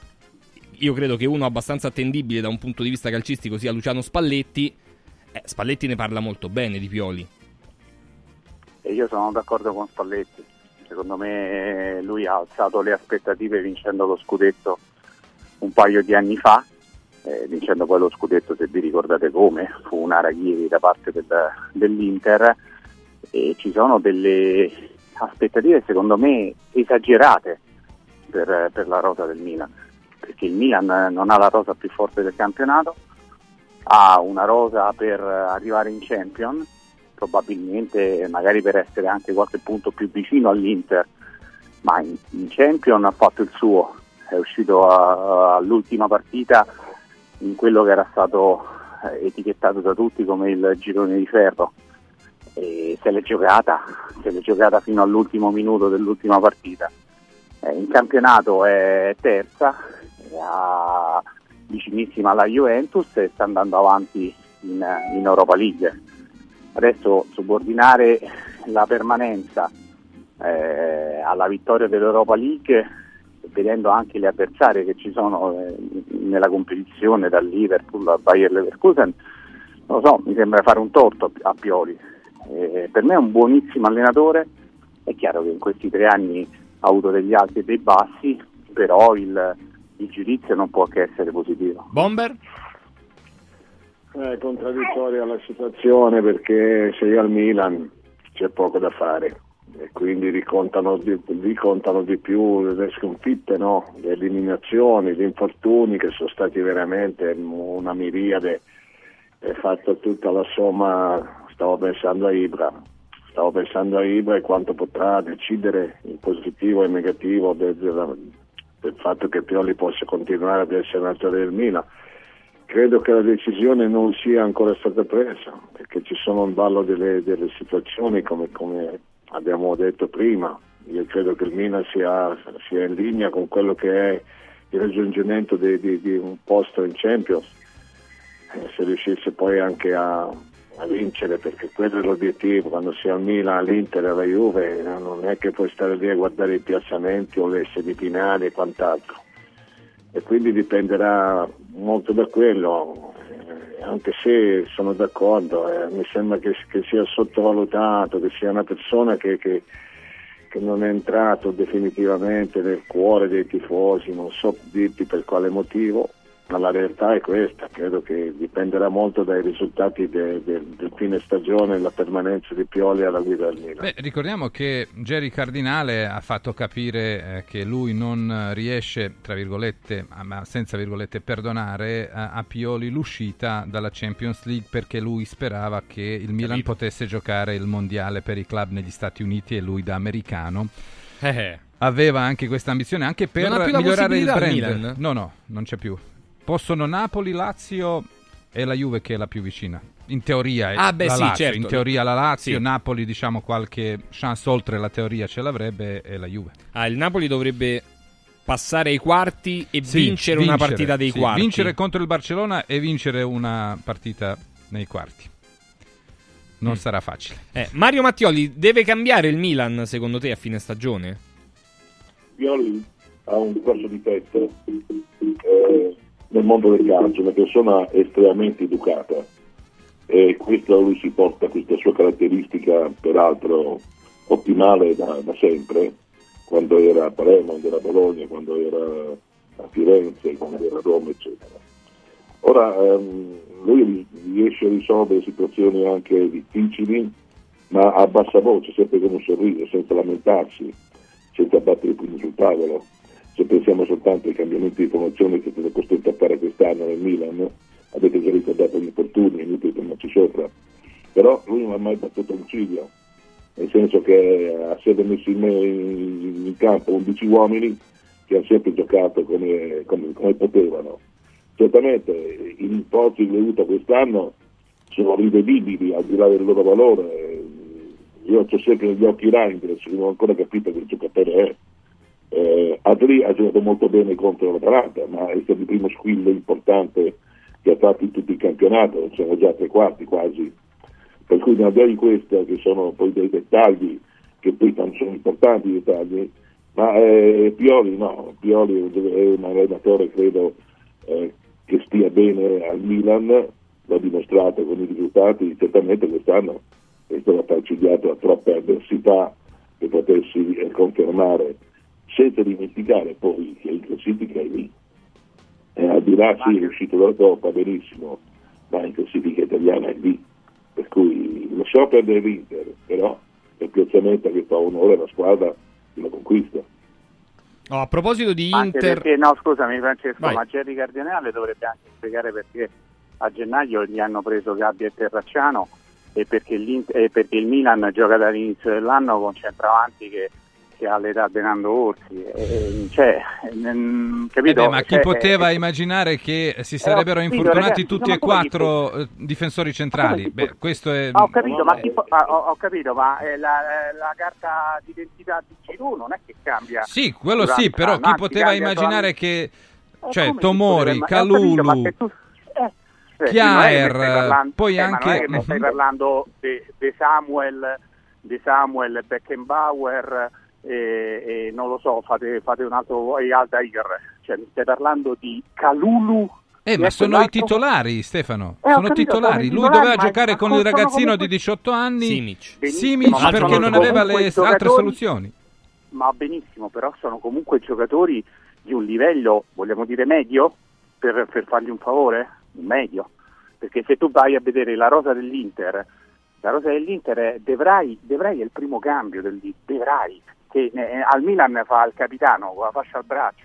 Io credo che uno abbastanza attendibile da un punto di vista calcistico sia Luciano Spalletti. Eh, Spalletti ne parla molto bene di Pioli. E io sono d'accordo con Spalletti. Secondo me lui ha alzato le aspettative vincendo lo scudetto un paio di anni fa, eh, vincendo poi lo scudetto, se vi ricordate come, fu un Araghieri da parte del, dell'Inter e ci sono delle aspettative secondo me esagerate per, per la rosa del Milan, perché il Milan non ha la rosa più forte del campionato, ha una rosa per arrivare in Champion, probabilmente magari per essere anche qualche punto più vicino all'Inter, ma in, in Champion ha fatto il suo, è uscito a- all'ultima partita in quello che era stato eh, etichettato da tutti come il girone di ferro e se l'è giocata, se l'è giocata fino all'ultimo minuto dell'ultima partita. Eh, in campionato è terza, è vicinissima alla Juventus e sta andando avanti in, in Europa League. Adesso subordinare la permanenza eh, alla vittoria dell'Europa League, vedendo anche le avversarie che ci sono eh, nella competizione, dal Liverpool al Bayer Leverkusen, non lo so, mi sembra fare un torto a Pioli. Eh, per me è un buonissimo allenatore, è chiaro che in questi tre anni ha avuto degli alti e dei bassi, però il, il giudizio non può che essere positivo. Bomber? È contraddittoria la situazione perché se io al Milan c'è poco da fare e quindi ricontano di, ricontano di più le sconfitte, no? le eliminazioni, gli infortuni che sono stati veramente una miriade e fatto tutta la somma, stavo pensando a Ibra, stavo pensando a Ibra e quanto potrà decidere in positivo e negativo del, del- fatto che Pioli possa continuare ad essere allenatore del Milan credo che la decisione non sia ancora stata presa perché ci sono in ballo delle, delle situazioni come, come abbiamo detto prima. Io credo che il Milan sia, sia in linea con quello che è il raggiungimento di, di- di un posto in Champions. Eh, se riuscisse poi anche a, a vincere, perché quello è l'obiettivo, quando si al Milan, all'Inter alla Juve, non è che puoi stare lì a guardare i piazzamenti o le semifinali e quant'altro. E quindi dipenderà molto da quello, eh, anche se sono d'accordo, eh, mi sembra che, che sia sottovalutato, che sia una persona che, che- che non è entrato definitivamente nel cuore dei tifosi, non so dirti per quale motivo, ma la realtà è questa, credo che dipenderà molto dai risultati de- de- del fine stagione e la permanenza di Pioli alla guida del Milan. Beh, ricordiamo che Jerry Cardinale ha fatto capire eh, che lui non riesce, tra virgolette, ah, ma senza virgolette, perdonare a, a Pioli l'uscita dalla Champions League perché lui sperava che il Milan potesse giocare il mondiale per i club negli Stati Uniti e lui da americano Eh, aveva anche questa ambizione anche per Non ha più la migliorare il brand. Milan? No, no, non c'è più. Possono Napoli, Lazio e la Juve che è la più vicina. In teoria è Ah, beh, la sì, Lazio, certo. in teoria la Lazio, Sì. Napoli diciamo qualche chance oltre la teoria ce l'avrebbe e la Juve. ah, il Napoli dovrebbe passare ai quarti e Sì, vincere, una partita dei sì, quarti. Vincere contro il Barcellona e vincere una partita nei quarti. Non Mm. sarà facile. Eh, Mario Mattioli deve cambiare il Milan secondo te a fine stagione? Pioli ha un grosso difetto eh, nel mondo del calcio, una persona estremamente educata e questo lui si porta, questa sua caratteristica peraltro ottimale da, da sempre, quando era a Palermo, quando era a Bologna, quando era a Firenze, quando era a Roma, eccetera. Ora ehm, lui riesce a risolvere situazioni anche difficili, ma a bassa voce, sempre con un sorriso, senza lamentarsi, senza battere i pugni sul tavolo. Se pensiamo soltanto ai cambiamenti di formazione che siete costretto a fare quest'anno nel Milan, avete già ricordato gli infortuni, è inutile tornarci sopra. Però lui non ha mai battuto un ciglio, nel senso che ha sempre messo in, in- in campo 11 uomini che hanno sempre giocato come, come- come potevano. Certamente i rimporti che ho avuto quest'anno sono rivedibili al di là del loro valore. Io ho sempre negli occhi Reinders, non ho ancora capito che giocatore è. Eh, Adri ha giocato molto bene contro l'Atalanta, ma è stato il primo squillo importante che ha fatto in tutto il campionato, siamo già a tre quarti quasi. Per cui di là di questo, che sono poi dei dettagli, che poi tan- sono importanti i dettagli, ma eh, Pioli no, Pioli è un- allenatore credo eh, che stia bene al Milan, l'ha dimostrato con i risultati, certamente quest'anno è stato falcidiato da troppe avversità che potessi eh, confermare, senza dimenticare poi che in classifica è lì. Eh, al di là sì, è uscito dalla Coppa, benissimo, ma in classifica italiana è lì. Per cui lo so perdere l'Inter, però è il piazzamento che fa onore alla squadra che lo conquista. Oh, a proposito di Inter, perché, no, scusami Francesco, Vai. ma Jerry Cardinale dovrebbe anche spiegare perché a gennaio gli hanno preso Gabbia e Terracciano e perché, e perché il Milan gioca dall'inizio dell'anno con centravanti che, che ha l'età di Nando Orsi. Cioè, mm, Eh capito? beh, ma chi Cioè, poteva eh, immaginare che si sarebbero ho capito, infortunati ragazzi, tutti ma e quattro eh, difensori centrali? Beh, questo è... Ah, ho capito, ma, po- ah, ho, ho capito, ma eh, la, la carta d'identità di Giroud non è che cambia. Sì, quello durante sì, però l'anno, chi poteva immaginare che... Cioè, si Tomori, eh, ma Calulu, eh, eh, Chiaer, parlando- poi eh, ma anche- che mi stai parlando di Samuel, di Samuel Beckenbauer e, e non lo so, fate, fate un altro e Aldair, cioè mi stai parlando di Calulu Eh, ma sono i titolari, Stefano. Eh, sono capito, titolari. sono Lui doveva ma- giocare ma con il ragazzino comunque- di 18 anni. Simic. Simic, perché non aveva le altre soluzioni. ma benissimo, però sono comunque giocatori di un livello, vogliamo dire medio, per, per fargli un favore? Un medio. Perché se tu vai a vedere la rosa dell'Inter, la rosa dell'Inter è De Vrij è il primo cambio del De Vrij, che eh, al Milan fa il capitano con la fascia al braccio.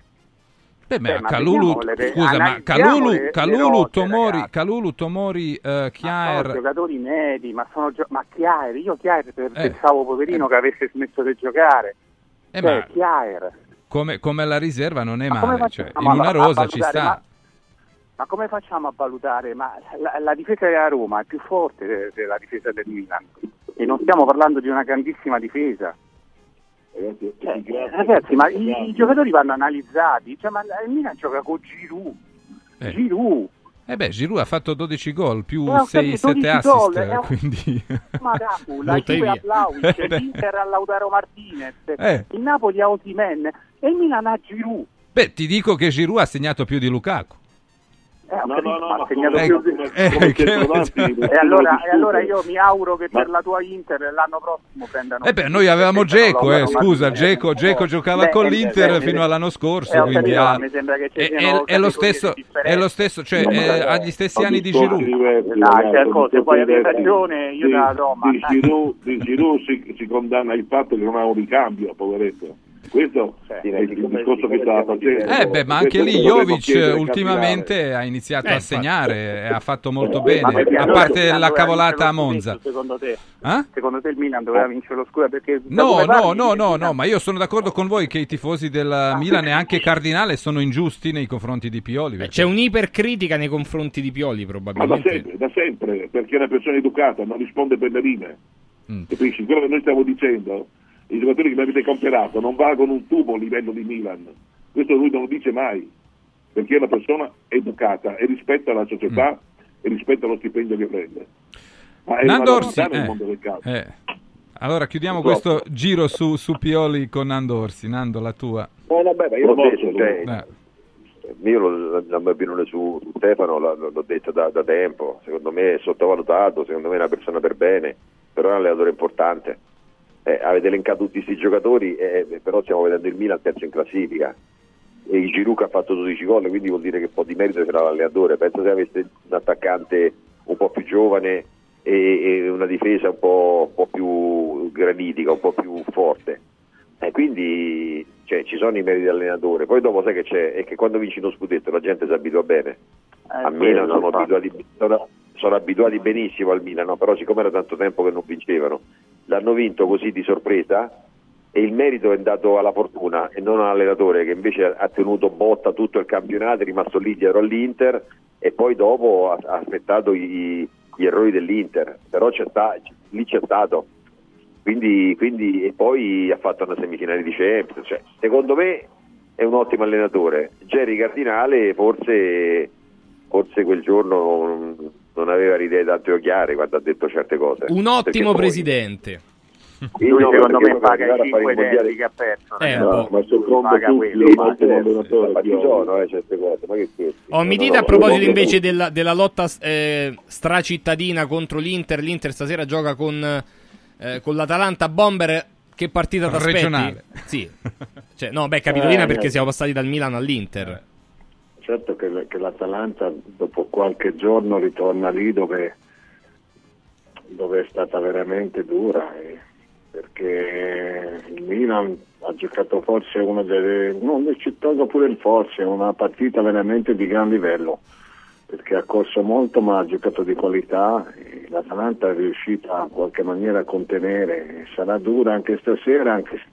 Beh, ma Beh, ma Calulu, le- scusa, ma Calulu, le- le Calulu, rose, Tomori, ragazzi. Calulu, Tomori, eh, Sono Chiaer. giocatori medi, ma sono gio- ma Chiaer, io Chiaer Eh. pensavo poverino che avesse smesso di giocare. Eh, Cioè, ma Chiaer. come, come la riserva non è Ma male, cioè, in una rosa ci valutare? sta. Ma, ma come facciamo a valutare? Ma la, la difesa della Roma è più forte de- della difesa del Milan e non stiamo parlando di una grandissima difesa. Ragazzi, Cioè, ragazzi, ma i, i giocatori vanno analizzati. Cioè, ma il Milan gioca con Giroud. Eh. Giroud. Eh beh, Giroud ha fatto 12 gol più Eh, ho 6-7 capito, 12 assist, gol, eh, ho- quindi... Ma Butta Juve a Eh, l'Inter a Lautaro Martinez, Eh. il Napoli a Osimen e il Milan a Giroud. Beh, ti dico che Giroud ha segnato più di Lukaku. Eh, No, no, no, ma ha segnato più di- come- come che- centravanti non E allora, e io mi auguro che Ma- per la tua Inter l'anno prossimo prendano Eh beh, noi avevamo Geco, eh, scusa, Geco, Geco giocava Beh, con eh, l'Inter beh, fino beh, all'anno scorso, eh, quindi capito, ha- mi sembra che ci è, siano è- è lo stesso, è lo stesso, cioè No, eh, ha gli stessi anni di Giroud. ragazzi, Cerco, se poi diversi. ragione, io Di- te la do, ma di. Giroud, di Giroud si, si condanna il fatto che non ha un ricambio, poveretto. Questo è il discorso che stava facendo. Eh beh, ma anche lì Jovic ultimamente ha iniziato Eh, a segnare e ha fatto molto Eh, bene, a parte la cavolata a Monza. Secondo te? Eh? Secondo te il Milan doveva vincere lo scudetto? No, no, parli, no, no, no, ma io sono d'accordo con voi che i tifosi del Milan e anche Cardinale sono ingiusti nei confronti di Pioli. perché- C'è un'ipercritica nei confronti di Pioli, Ma da probabilmente. sempre, da sempre, perché è una persona educata, non risponde per le rime. Mm. Capisci? Quello che noi stiamo dicendo, i giocatori che mi avete comperato non valgono un tubo a livello di Milan. Questo lui non lo dice mai, perché è una persona educata e rispetta la società Mm. e rispetta lo stipendio che prende. Ma è Nando una Orsi, novità nel eh, mondo del calcio. eh. Allora chiudiamo Purtroppo. questo giro su, su Pioli con Nando Orsi. Nando, la tua. No, vabbè, ma io detto, cioè, Eh. io lo- la mia opinione su, Stefano l'ho detto da, da tempo, secondo me è sottovalutato, secondo me è una persona per bene, però è un allenatore importante. Eh, avete elencato tutti questi giocatori, eh, però stiamo vedendo il Milan terzo in classifica e il Giroud che ha fatto 12 gol, quindi vuol dire che un po' di merito c'era l'allenatore. Penso se avesse un attaccante un po' più giovane e, e una difesa un po', un po' più granitica, un po' più forte. E quindi cioè, ci sono i meriti dell'allenatore. Poi dopo sai che c'è, è che quando vinci uno scudetto la gente si abitua bene. Eh, A Milan sono abituati, sono, sono abituati benissimo al Milan, no? però siccome era tanto tempo che non vincevano, l'hanno vinto così di sorpresa e il merito è andato alla fortuna e non all'allenatore che invece ha tenuto botta tutto il campionato, è rimasto lì dietro all'Inter e poi dopo ha, aspettato i- gli errori dell'Inter, però c'è sta- lì c'è stato. Quindi, quindi- e poi ha fatto una semifinale di Champions. Cioè, secondo me è un ottimo allenatore. Jerry Cardinale forse, forse quel giorno non, aveva le idee tanto chiare quando ha detto certe cose. Un ottimo poi- presidente. Lui no, secondo me paga i a fare 5 il mondiale- derby che ha perso. Eh, no? Ma secondo tutti ma- ci sono eh, certe cose, ma che scherzi. Oh, mi dite no, a proposito invece della, della lotta eh, stracittadina contro l'Inter. L'Inter stasera gioca con, eh, con l'Atalanta Bomber. Che partita ti aspetti? Regionale. Sì. Cioè, no, beh, capitolina Eh, perché eh. siamo passati dal Milan all'Inter. Certo che, che l'Atalanta dopo qualche giorno ritorna lì dove, dove è stata veramente dura, eh, perché il Milan ha giocato forse una delle, non ci tolgo pure il forse, una partita veramente di gran livello, perché ha corso molto ma ha giocato di qualità, l'Atalanta è riuscita in qualche maniera a contenere, sarà dura anche stasera, anche se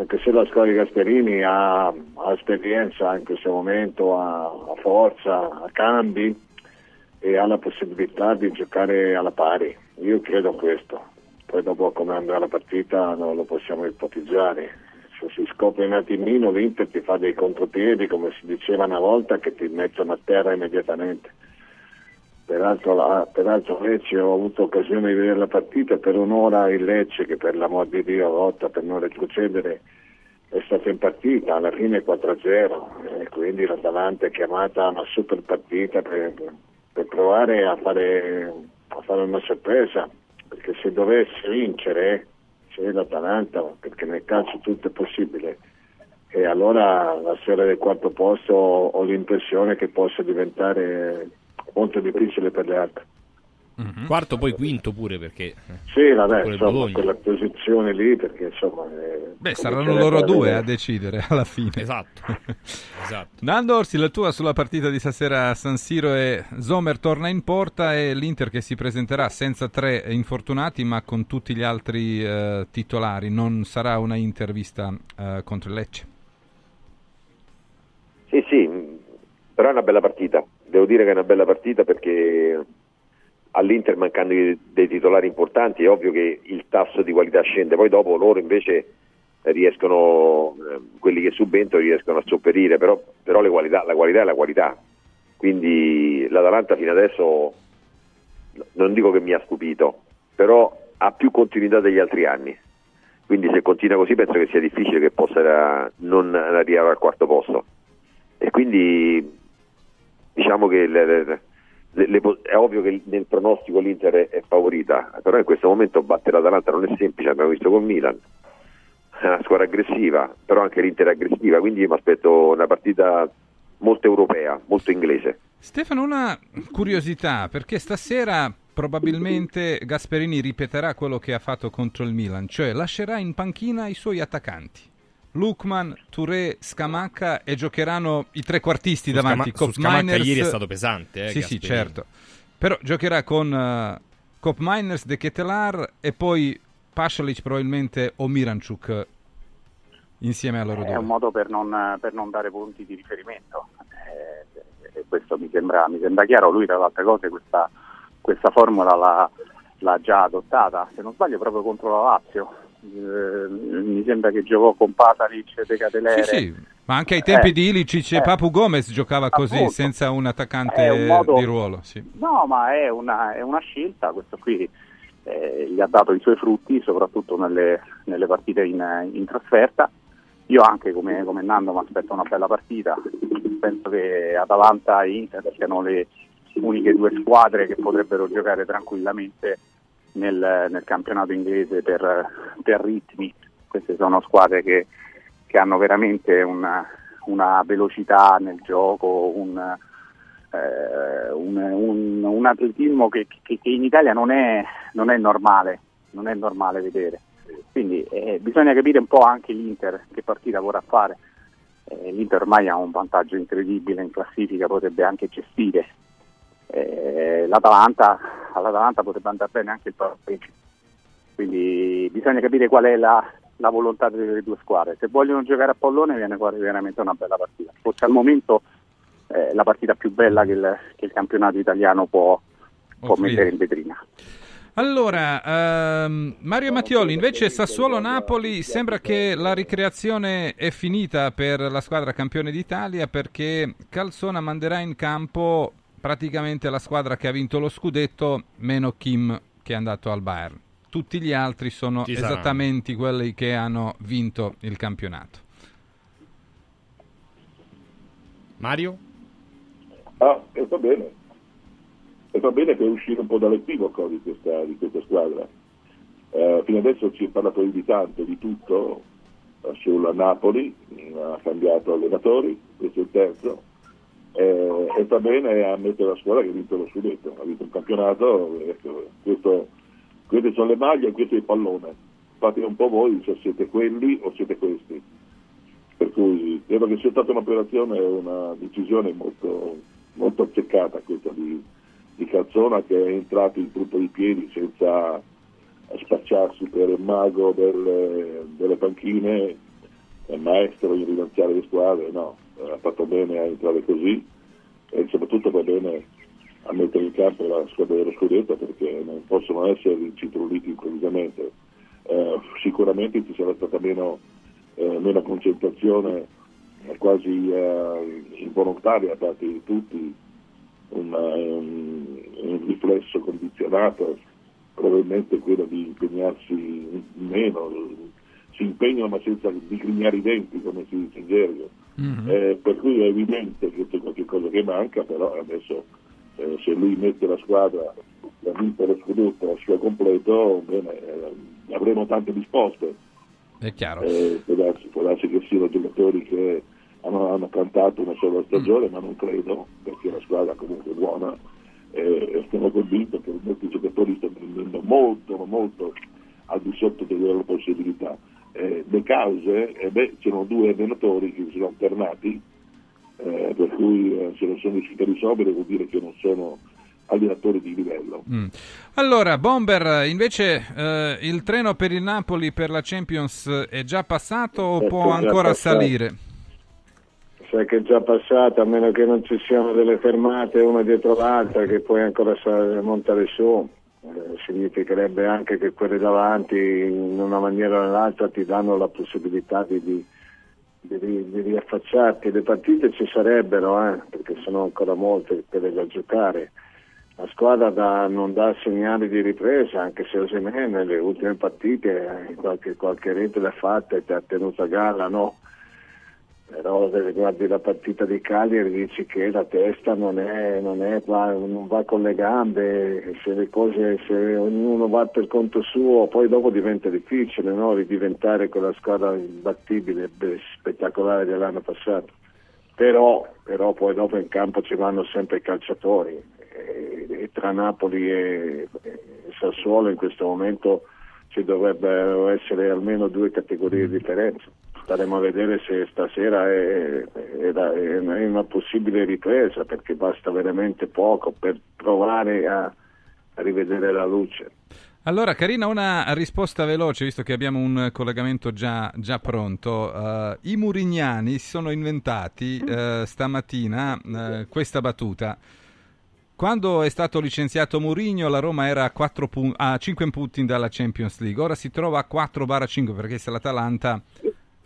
anche se la scuola di Gasperini ha, ha esperienza in questo momento, ha, ha forza, ha cambi e ha la possibilità di giocare alla pari. Io credo questo. Poi dopo come andrà la partita non lo possiamo ipotizzare. Se si scopre un attimino l'Inter ti fa dei contropiedi, come si diceva una volta, che ti mettono a terra immediatamente. Peraltro, la, peraltro Lecce ho avuto occasione di vedere la partita per un'ora il Lecce che per l'amor di Dio lotta per non retrocedere è stata in partita, alla fine 4-0 e quindi l'Atalanta è chiamata a una super partita per, per provare a fare, a fare una sorpresa perché se dovesse vincere se l'Atalanta, perché nel calcio tutto è possibile e allora la storia del quarto posto ho l'impressione che possa diventare molto difficile per le altre. Quarto, poi quinto pure perché. eh, Sì, vabbè, insomma, quella posizione lì, perché insomma... eh, Beh, saranno loro a due a decidere alla fine. Esatto. esatto. Nando Orsi, la tua sulla partita di stasera a San Siro è Zomer torna in porta e l'Inter che si presenterà senza tre infortunati ma con tutti gli altri eh, titolari. Non sarà una intervista eh, contro il Lecce. Sì, sì, però è una bella partita. Devo dire che è una bella partita perché all'Inter mancando dei titolari importanti è ovvio che il tasso di qualità scende, poi dopo loro invece riescono, eh, quelli che subentrano riescono a sopperire, però, però qualità, la qualità è la qualità. Quindi l'Atalanta fino adesso non dico che mi ha stupito, però ha più continuità degli altri anni. Quindi se continua così penso che sia difficile che possa eh, non arrivare al quarto posto. E quindi diciamo che le, le, le, è ovvio che nel pronostico l'Inter è, è, favorita, però in questo momento battere l'Atalanta non è semplice, abbiamo visto con Milan, è una squadra aggressiva, però anche l'Inter è aggressiva, quindi mi aspetto una partita molto europea, molto inglese. Stefano, una curiosità, perché stasera probabilmente Gasperini ripeterà quello che ha fatto contro il Milan, cioè lascerà in panchina i suoi attaccanti. Lukman, Touré, Scamacca e giocheranno i trequartisti su davanti. Scama- Scamacca Miners... ieri è stato pesante. Eh, sì, Gasperini. sì, certo. Però giocherà con uh, Cop Miners, De Ketelar e poi Pasalic probabilmente o Miranchuk insieme a loro è due. È un modo per non, per non dare punti di riferimento. Eh, questo mi sembra, mi sembra, chiaro. Lui, tra le altre cose, questa, questa formula l'ha, l'ha, già adottata, se non sbaglio, proprio contro la Lazio. Eh, mi sembra che giocò con Pasalic, De Catelere. Sì, sì, ma anche ai tempi eh, di Ilicic e Papu Gomez giocava così, appunto, senza un attaccante un modo, di ruolo. Sì. No, ma è una, è una scelta, questo qui eh, gli ha dato i suoi frutti, soprattutto nelle, nelle partite in, in, trasferta. Io anche come, come Nando mi aspetto una bella partita, penso che Atalanta e Inter siano le uniche due squadre che potrebbero giocare tranquillamente nel, nel campionato inglese per, per, ritmi. Queste sono squadre che, che hanno veramente una, una, velocità nel gioco, un, eh, un, un, un atletismo che, che, che, in Italia non è, non è, normale, non è normale vedere. Quindi eh, bisogna capire un po' anche l'Inter che partita vorrà fare. Eh, L'Inter ormai ha un vantaggio incredibile in classifica, potrebbe anche gestire eh, l'Atalanta, all'Atalanta potrebbe andare bene anche il pareggio. Quindi bisogna capire qual è la, la, volontà delle due squadre. Se vogliono giocare a pallone viene fuori veramente una bella partita. Forse al momento eh, la partita più bella che il, che il campionato italiano può, può mettere in vetrina. Allora, ehm, Mario Mattioli, invece Sassuolo-Napoli sembra che la ricreazione è finita per la squadra campione d'Italia perché Calzona manderà in campo praticamente la squadra che ha vinto lo scudetto, meno Kim che è andato al Bayern. Tutti gli altri sono Ci esattamente quelli che hanno vinto il campionato. Mario? Ah, e va bene. E va bene per uscire un po' dall'equivoco di questa, di questa squadra. Eh, fino adesso si è parlato di tanto, di tutto, sulla Napoli, ha cambiato allenatori, questo è il terzo, eh, e sta bene a mettere la squadra che ha vinto lo scudetto, ha vinto un campionato, ecco, questo, queste sono le maglie e questo è il pallone. Fate un po' voi se siete quelli o siete questi. Per cui credo che sia stata un'operazione, una decisione molto, molto azzeccata questa di, di Calzona che è entrato in truppo di piedi senza spacciarsi per il mago delle, delle panchine, maestro in rilanciare le squadre, no, ha fatto bene a entrare così e soprattutto va bene a mettere in campo la squadra dello scudetto perché non possono essere incitrulliti improvvisamente. Eh, sicuramente ci sarà stata meno, eh, meno concentrazione eh, quasi eh, involontaria da parte di tutti, un, un, un riflesso condizionato, probabilmente quello di impegnarsi meno, si impegnano ma senza digrignare i denti come si dice in gergo. Mm-hmm. Eh, per cui è evidente che c'è qualcosa che manca, però adesso eh, se lui mette la squadra da vincere lo scudetto al suo completo, bene, eh, avremo tante risposte. È chiaro. Eh, può, darsi, può, darsi, che siano giocatori che hanno, hanno cantato una sola stagione, mm. ma non credo, perché la squadra comunque è buona e sono convinto che molti giocatori stanno prendendo molto, molto al di sotto delle loro possibilità eh, le cause, eh beh, c'erano due allenatori che si sono alternati, eh, per cui eh, se non sono riusciti a risolvere vuol dire che non sono allenatori di livello. Mm. Allora, Bomber, invece eh, il treno per il Napoli per la Champions è già passato o può ancora passato. salire? Sai che è già passato, a meno che non ci siano delle fermate una dietro l'altra che puoi ancora salire, montare su. Eh, significherebbe anche che quelle davanti in una maniera o nell'altra ti danno la possibilità di, di, di, di riaffacciarti. Le partite ci sarebbero, eh, perché sono ancora molte quelle da giocare. La squadra da, non dà segnali di ripresa, anche se Osimene nelle ultime partite eh, qualche, qualche rete l'ha fatta e ti ha tenuto a galla, no? Però guardi la partita di Cagliari dici che la testa non, è, non, è, non va con le gambe, se cose, se ognuno va per conto suo, poi dopo diventa difficile no? ridiventare quella squadra imbattibile, beh, spettacolare dell'anno passato. Però, però, poi dopo in campo ci vanno sempre i calciatori e, e tra Napoli e, e Sassuolo in questo momento ci dovrebbero essere almeno due categorie di differenza staremo a vedere se stasera è, è, è, una possibile ripresa perché basta veramente poco per provare a, a rivedere la luce. Allora, Carina, una risposta veloce, visto che abbiamo un collegamento già, già pronto. Uh, I Murignani si sono inventati uh, stamattina uh, questa battuta. Quando è stato licenziato Mourinho, la Roma era a, pun- a 5 punti dalla Champions League. Ora si trova a 4-5 perché se l'Atalanta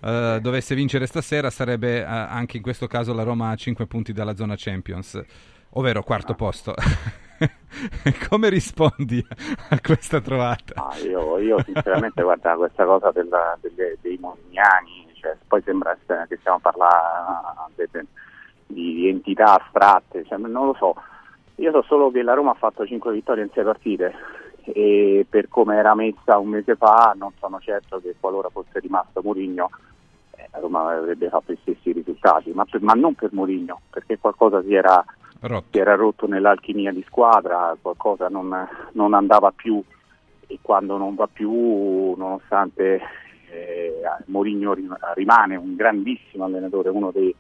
uh, dovesse vincere stasera sarebbe uh, anche in questo caso la Roma a 5 punti dalla zona Champions, ovvero quarto ah. posto. Come rispondi a questa trovata? Ah, io, io, sinceramente guarda questa cosa della, delle, dei Mognani, cioè, poi sembra che stiamo parlando di entità astratte, cioè, non lo so. Io so solo che la Roma ha fatto 5 vittorie in 6 partite e per come era messa un mese fa non sono certo che qualora fosse rimasto Mourinho la Roma avrebbe fatto gli stessi risultati, ma, per, ma non per Mourinho, perché qualcosa si era rotto, si era rotto nell'alchimia di squadra, qualcosa non, non, andava più e quando non va più, nonostante eh, Mourinho rimane un grandissimo allenatore, uno dei,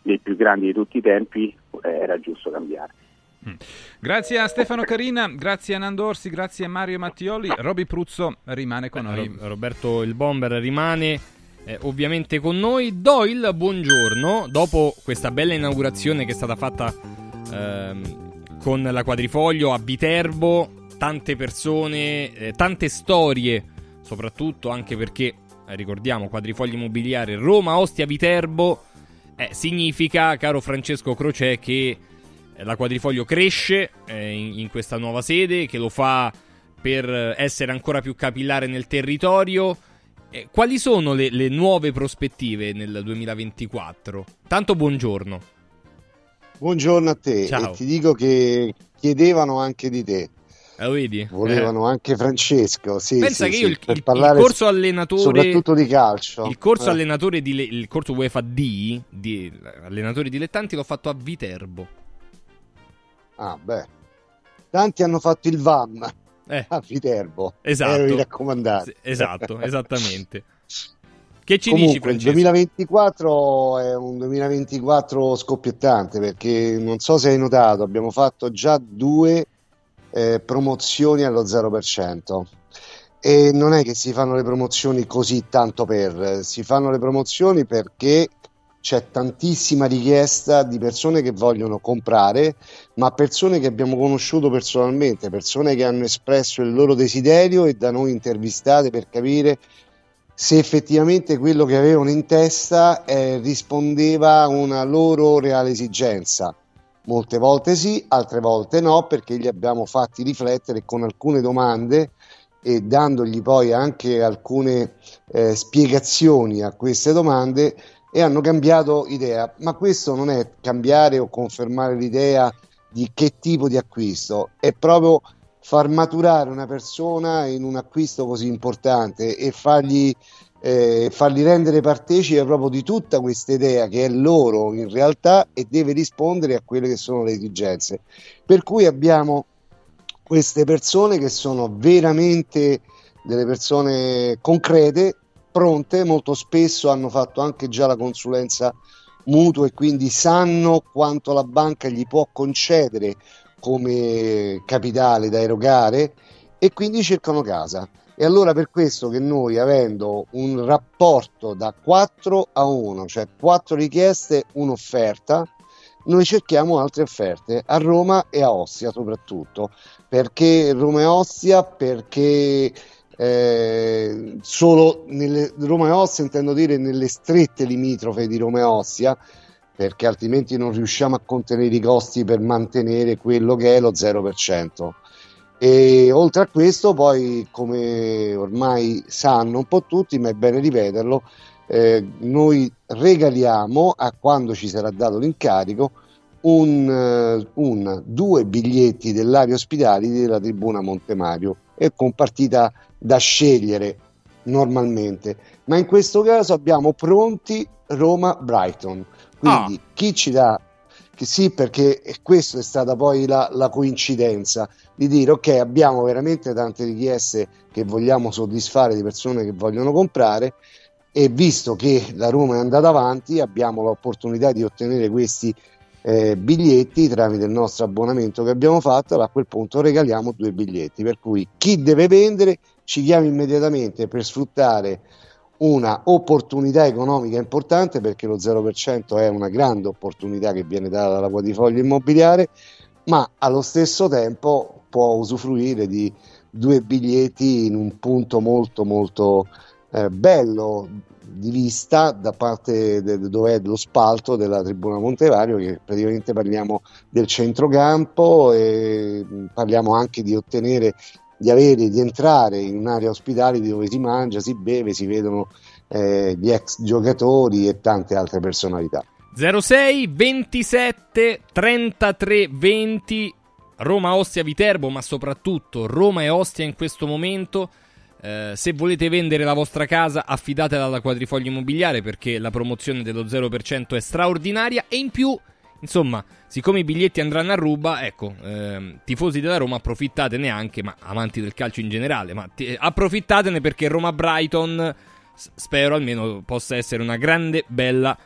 dei più grandi di tutti i tempi, eh, era giusto cambiare. Mm. Grazie a Stefano Carina, grazie a Nandorsi, grazie a Mario Mattioli. Roby Pruzzo rimane con noi. Roberto il Bomber rimane eh, ovviamente con noi. Doyle, buongiorno. Dopo questa bella inaugurazione che è stata fatta ehm, con la quadrifoglio a Viterbo, tante persone, eh, tante storie, soprattutto anche perché, eh, ricordiamo, quadrifoglio immobiliare Roma, Ostia, Viterbo, eh, significa, caro Francesco Crocè, che eh, la quadrifoglio cresce eh, in, in questa nuova sede, che lo fa per essere ancora più capillare nel territorio eh, quali sono le, le, nuove prospettive nel 2024? Tanto buongiorno. Buongiorno a te. Ciao. E ti dico che chiedevano anche di te. Lo vedi? Volevano eh. anche Francesco. Sì, Pensa sì, che io il, il, il, corso allenatore. Soprattutto di calcio. Il corso eh. allenatore di, il corso UEFA D di allenatori dilettanti l'ho fatto a Viterbo. Ah, beh. Tanti hanno fatto il VAM eh. a Viterbo. Esatto. Ero i raccomandati. Esatto, esattamente. Che ci Comunque, dici Francesco? Il 2024 è un 2024 scoppiettante perché non so se hai notato, abbiamo fatto già due eh, promozioni allo 0%. E non è che si fanno le promozioni così tanto per, si fanno le promozioni perché c'è tantissima richiesta di persone che vogliono comprare, ma persone che abbiamo conosciuto personalmente, persone che hanno espresso il loro desiderio e da noi intervistate per capire se effettivamente quello che avevano in testa eh, rispondeva a una loro reale esigenza. Molte volte sì, altre volte no, perché li abbiamo fatti riflettere con alcune domande e dandogli poi anche alcune eh, spiegazioni a queste domande e hanno cambiato idea, ma questo non è cambiare o confermare l'idea di che tipo di acquisto, è proprio far maturare una persona in un acquisto così importante e fargli, eh, fargli rendere partecipe proprio di tutta questa idea che è loro in realtà e deve rispondere a quelle che sono le esigenze. Per cui abbiamo queste persone che sono veramente delle persone concrete pronte, molto spesso hanno fatto anche già la consulenza mutuo e quindi sanno quanto la banca gli può concedere come capitale da erogare e quindi cercano casa. E allora per questo che noi avendo un rapporto da 4 a 1, cioè 4 richieste, un'offerta, noi cerchiamo altre offerte a Roma e a Ostia soprattutto. Perché Roma e Ostia? Perché eh, solo nelle Roma e Ostia, intendo dire nelle strette limitrofe di Roma e Ostia, perché altrimenti non riusciamo a contenere i costi per mantenere quello che è lo 0%. E oltre a questo, poi, come ormai sanno un po' tutti, ma è bene ripeterlo, eh, noi regaliamo a quando ci sarà dato l'incarico un, eh, un- due biglietti dell'area ospitali della tribuna Montemario e con partita da scegliere normalmente. Ma in questo caso abbiamo pronti Roma-Brighton. Quindi chi ci dà? Che sì perché questa è stata poi la, la coincidenza di dire ok abbiamo veramente tante richieste che vogliamo soddisfare di persone che vogliono comprare e visto che la Roma è andata avanti abbiamo l'opportunità di ottenere questi eh, biglietti tramite il nostro abbonamento che abbiamo fatto a quel punto regaliamo due biglietti. Per cui chi deve vendere ci chiama immediatamente per sfruttare una opportunità economica importante perché lo 0% è una grande opportunità che viene data dalla quadrifoglio immobiliare ma allo stesso tempo può usufruire di due biglietti in un punto molto molto eh, bello di vista da parte de- dove è lo spalto della tribuna Montevario che praticamente parliamo del centrocampo e parliamo anche di ottenere di avere di entrare in un'area ospitale dove si mangia, si beve, si vedono eh, gli ex giocatori e tante altre personalità 06 27 33 20 Roma Ostia Viterbo, ma soprattutto Roma e Ostia in questo momento. Eh, se volete vendere la vostra casa, affidatela alla Quadrifoglio Immobiliare perché la promozione dello 0% è straordinaria e in più, insomma, siccome i biglietti andranno a ruba, ecco, ehm, tifosi della Roma approfittatene anche, ma amanti del calcio in generale, ma ti- approfittatene perché Roma Brighton s- spero almeno possa essere una grande bella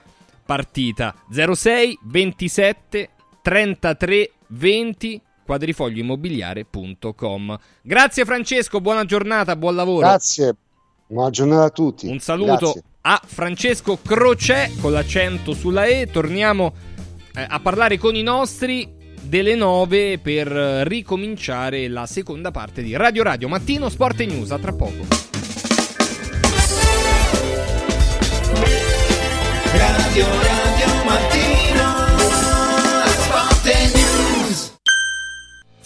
partita 06 27 33 20 quadrifoglioimmobiliare.com Grazie Francesco, buona giornata, buon lavoro. grazie buona giornata a tutti Un saluto Grazie. a Francesco Crocè con l'accento sulla E. Torniamo eh, a parlare con i nostri delle 9 per ricominciare la seconda parte di Radio Radio Mattino Sport e News. A tra poco. Radio Radio Mattino Sport e News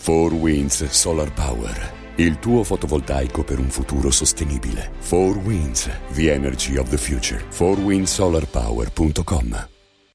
4 Winds Solar Power. Il tuo fotovoltaico per un futuro sostenibile. 4 Winds, the energy of the future. 4windsolarpower.com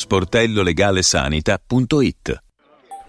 sportellolegalesanita.it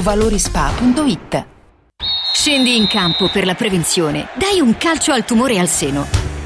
valorispa.it. Scendi in campo per la prevenzione. Dai un calcio al tumore al seno.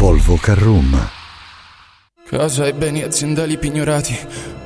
Volvo Carroom. Casa e beni aziendali pignorati,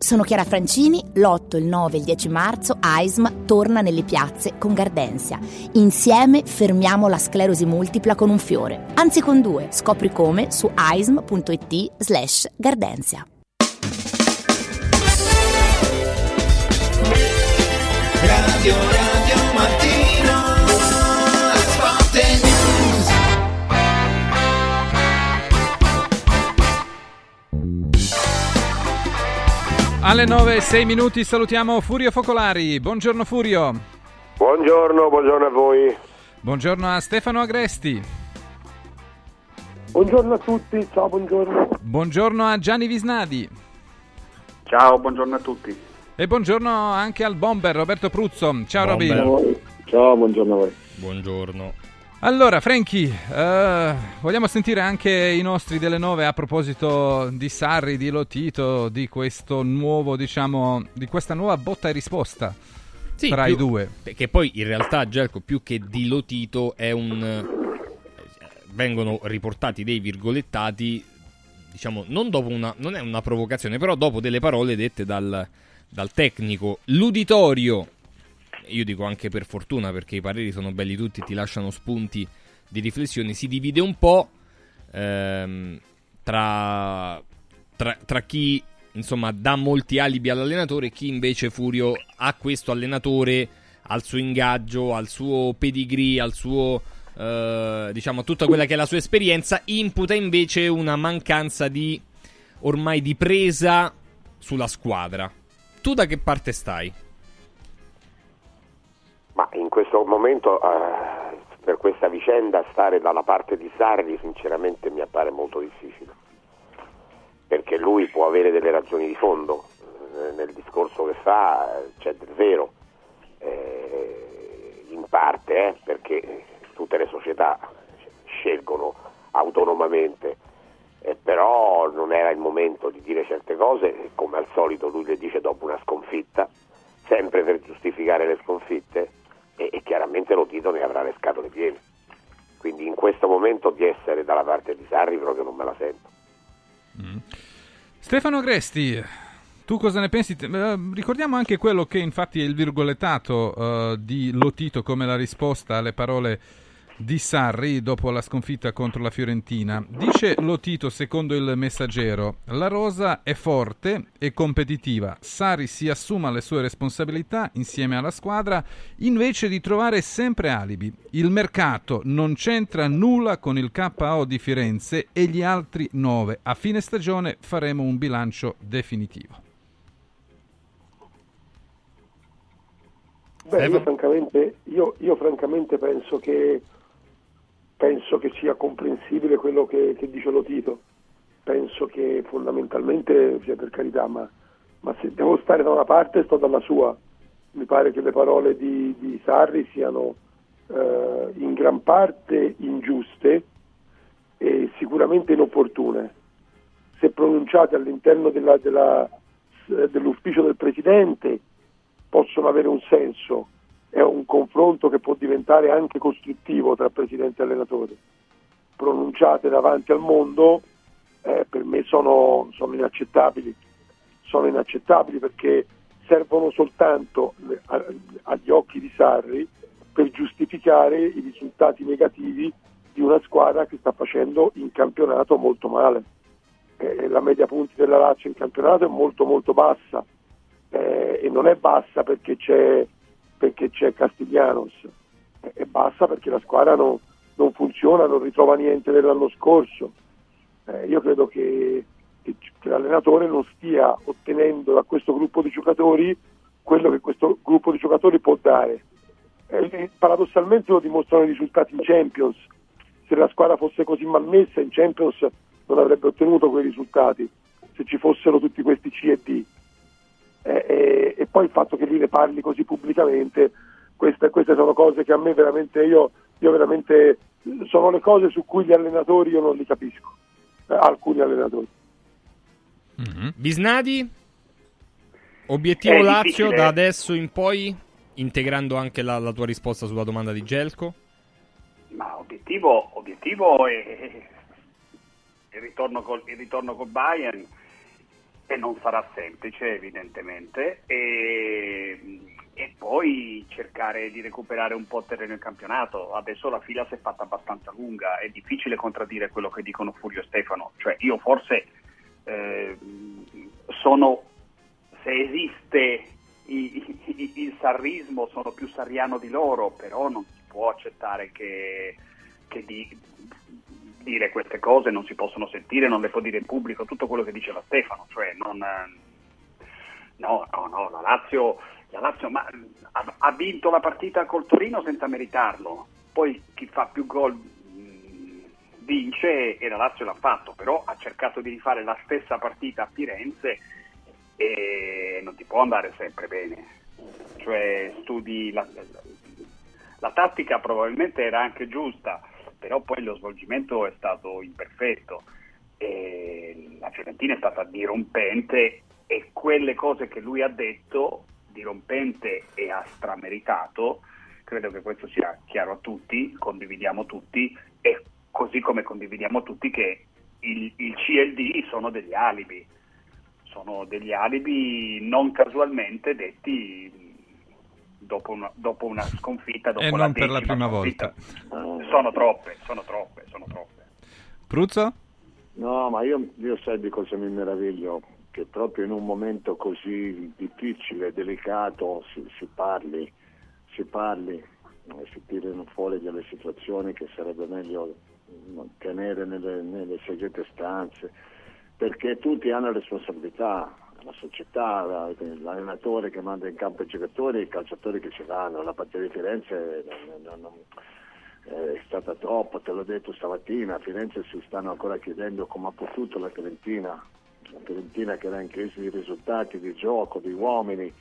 Sono Chiara Francini, l'8, il 9 e il 10 marzo AISM torna nelle piazze con Gardensia. Insieme fermiamo la sclerosi multipla con un fiore, anzi con due. Scopri come su aism.it slash Gardensia. Radio Alle 9 e 6 minuti salutiamo Furio Focolari. Buongiorno Furio. Buongiorno, buongiorno a voi. Buongiorno a Stefano Agresti. Buongiorno a tutti, ciao, buongiorno. Buongiorno a Gianni Visnadi. Ciao, buongiorno a tutti. E buongiorno anche al bomber Roberto Pruzzo. Ciao Roby. Ciao, buongiorno a voi. Buongiorno. Allora, Franchi, eh, vogliamo sentire anche i nostri delle nove a proposito di Sarri, di Lotito, di questo nuovo, diciamo, di questa nuova botta e risposta Sì, tra più- i due. Che poi in realtà Gelco più che dilotito è un... eh, vengono riportati dei virgolettati, diciamo, non dopo una... non è una provocazione, però dopo delle parole dette dal, dal tecnico. L'uditorio, io dico anche per fortuna perché i pareri sono belli tutti, ti lasciano spunti di riflessione, si divide un po' ehm, tra, tra, tra chi insomma dà molti alibi all'allenatore e chi invece Furio ha questo allenatore al suo ingaggio, al suo pedigree, al suo eh, diciamo tutta quella che è la sua esperienza, imputa invece una mancanza di ormai di presa sulla squadra. Tu da che parte stai? Ma in questo momento, eh, per questa vicenda, stare dalla parte di Sarri sinceramente mi appare molto difficile. Perché lui può avere delle ragioni di fondo, eh, nel discorso che fa eh, c'è del vero, Eh, in parte, eh, perché tutte le società scelgono autonomamente, però non era il momento di dire certe cose, come al solito lui le dice dopo una sconfitta, sempre per giustificare le sconfitte e, e chiaramente lo Tito ne avrà le scatole piene. Quindi in questo momento di essere dalla parte di Sarri proprio non me la sento. Stefano Agresti, tu cosa ne pensi? Eh, ricordiamo anche quello che infatti è il virgolettato eh, di Lotito come la risposta alle parole di Sarri dopo la sconfitta contro la Fiorentina. Dice Lotito, secondo il messaggero, la rosa è forte e competitiva. Sarri si assuma le sue responsabilità insieme alla squadra invece di trovare sempre alibi. Il mercato non c'entra nulla con il KO di Firenze e gli altri nove. A fine stagione faremo un bilancio definitivo. Beh, io francamente, io, io francamente penso che penso che sia comprensibile quello che, che dice Lotito. Penso che fondamentalmente, sia per carità, ma, ma se devo stare da una parte sto dalla sua. Mi pare che le parole di, di Sarri siano eh, in gran parte ingiuste e sicuramente inopportune. Se pronunciate all'interno della- della- eh, dell'ufficio del Presidente possono avere un senso, è un confronto che può diventare anche costruttivo tra Presidente e allenatore. Pronunciate davanti al mondo eh, per me sono, sono inaccettabili, sono inaccettabili perché servono soltanto agli occhi di Sarri per giustificare i risultati negativi di una squadra che sta facendo in campionato molto male. Eh, la media punti della Lazio in campionato è molto molto bassa eh, e non è bassa perché c'è, perché c'è Castiglianos, è bassa perché la squadra non, non funziona, non ritrova niente dell'anno scorso. Eh, io credo che, che, che l'allenatore non stia ottenendo da questo gruppo di giocatori quello che questo gruppo di giocatori può dare. Eh, paradossalmente lo dimostrano i risultati in Champions. Se la squadra fosse così malmessa in Champions non avrebbe ottenuto quei risultati, se ci fossero tutti questi C e D. Eh, e, e poi il fatto che lui ne parli così pubblicamente, queste, queste sono cose che a me veramente, io, io veramente, sono le cose su cui gli allenatori io non li capisco, eh, alcuni allenatori. Mm-hmm. Bisnadi? Obiettivo È Lazio difficile. da adesso in poi, integrando anche la, la tua risposta sulla domanda di Gelco? Ma obiettivo, obiettivo è il ritorno col, il ritorno col Bayern e non sarà semplice evidentemente e, e poi cercare di recuperare un po' terreno in campionato. Adesso la fila si è fatta abbastanza lunga, è difficile contraddire quello che dicono Furio e Stefano, cioè io forse eh, sono, se esiste i- i- il sarrismo sono più sarriano di loro, però non si può accettare che, che di- dire queste cose non si possono sentire, non le può dire in pubblico, tutto quello che diceva Stefano, cioè non... eh, No, no, no, la Lazio, la Lazio ma, ha, ha vinto la partita col Torino senza meritarlo, poi chi fa più gol mh, vince e la Lazio l'ha fatto, però ha cercato di rifare la stessa partita a Firenze e non ti può andare sempre bene. Cioè studi la, la tattica probabilmente era anche giusta, però poi lo svolgimento è stato imperfetto. E la Fiorentina è stata dirompente e quelle cose che lui ha detto, dirompente e ha strameritato, credo che questo sia chiaro a tutti, condividiamo tutti e così come condividiamo tutti che il, il C e il D sono degli alibi, sono degli alibi non casualmente detti dopo una, dopo una sconfitta, dopo E non per la prima sconfitta. Sono troppe, sono troppe, sono troppe. Pruzzo? No, ma io, io sai di cosa mi meraviglio? Che proprio in un momento così difficile, delicato, si, si parli, si parli, eh, si tirino fuori delle situazioni che sarebbe meglio tenere nelle, nelle segrete stanze, perché tutti hanno responsabilità, la società, la- l'allenatore che manda in campo i giocatori, i calciatori che ce l'hanno, la partita di Firenze non- non- eh, è stata troppo, te l'ho detto stamattina, a Firenze si stanno ancora chiedendo come ha potuto la Fiorentina, la Fiorentina che era in crisi di risultati, di gioco, di uomini,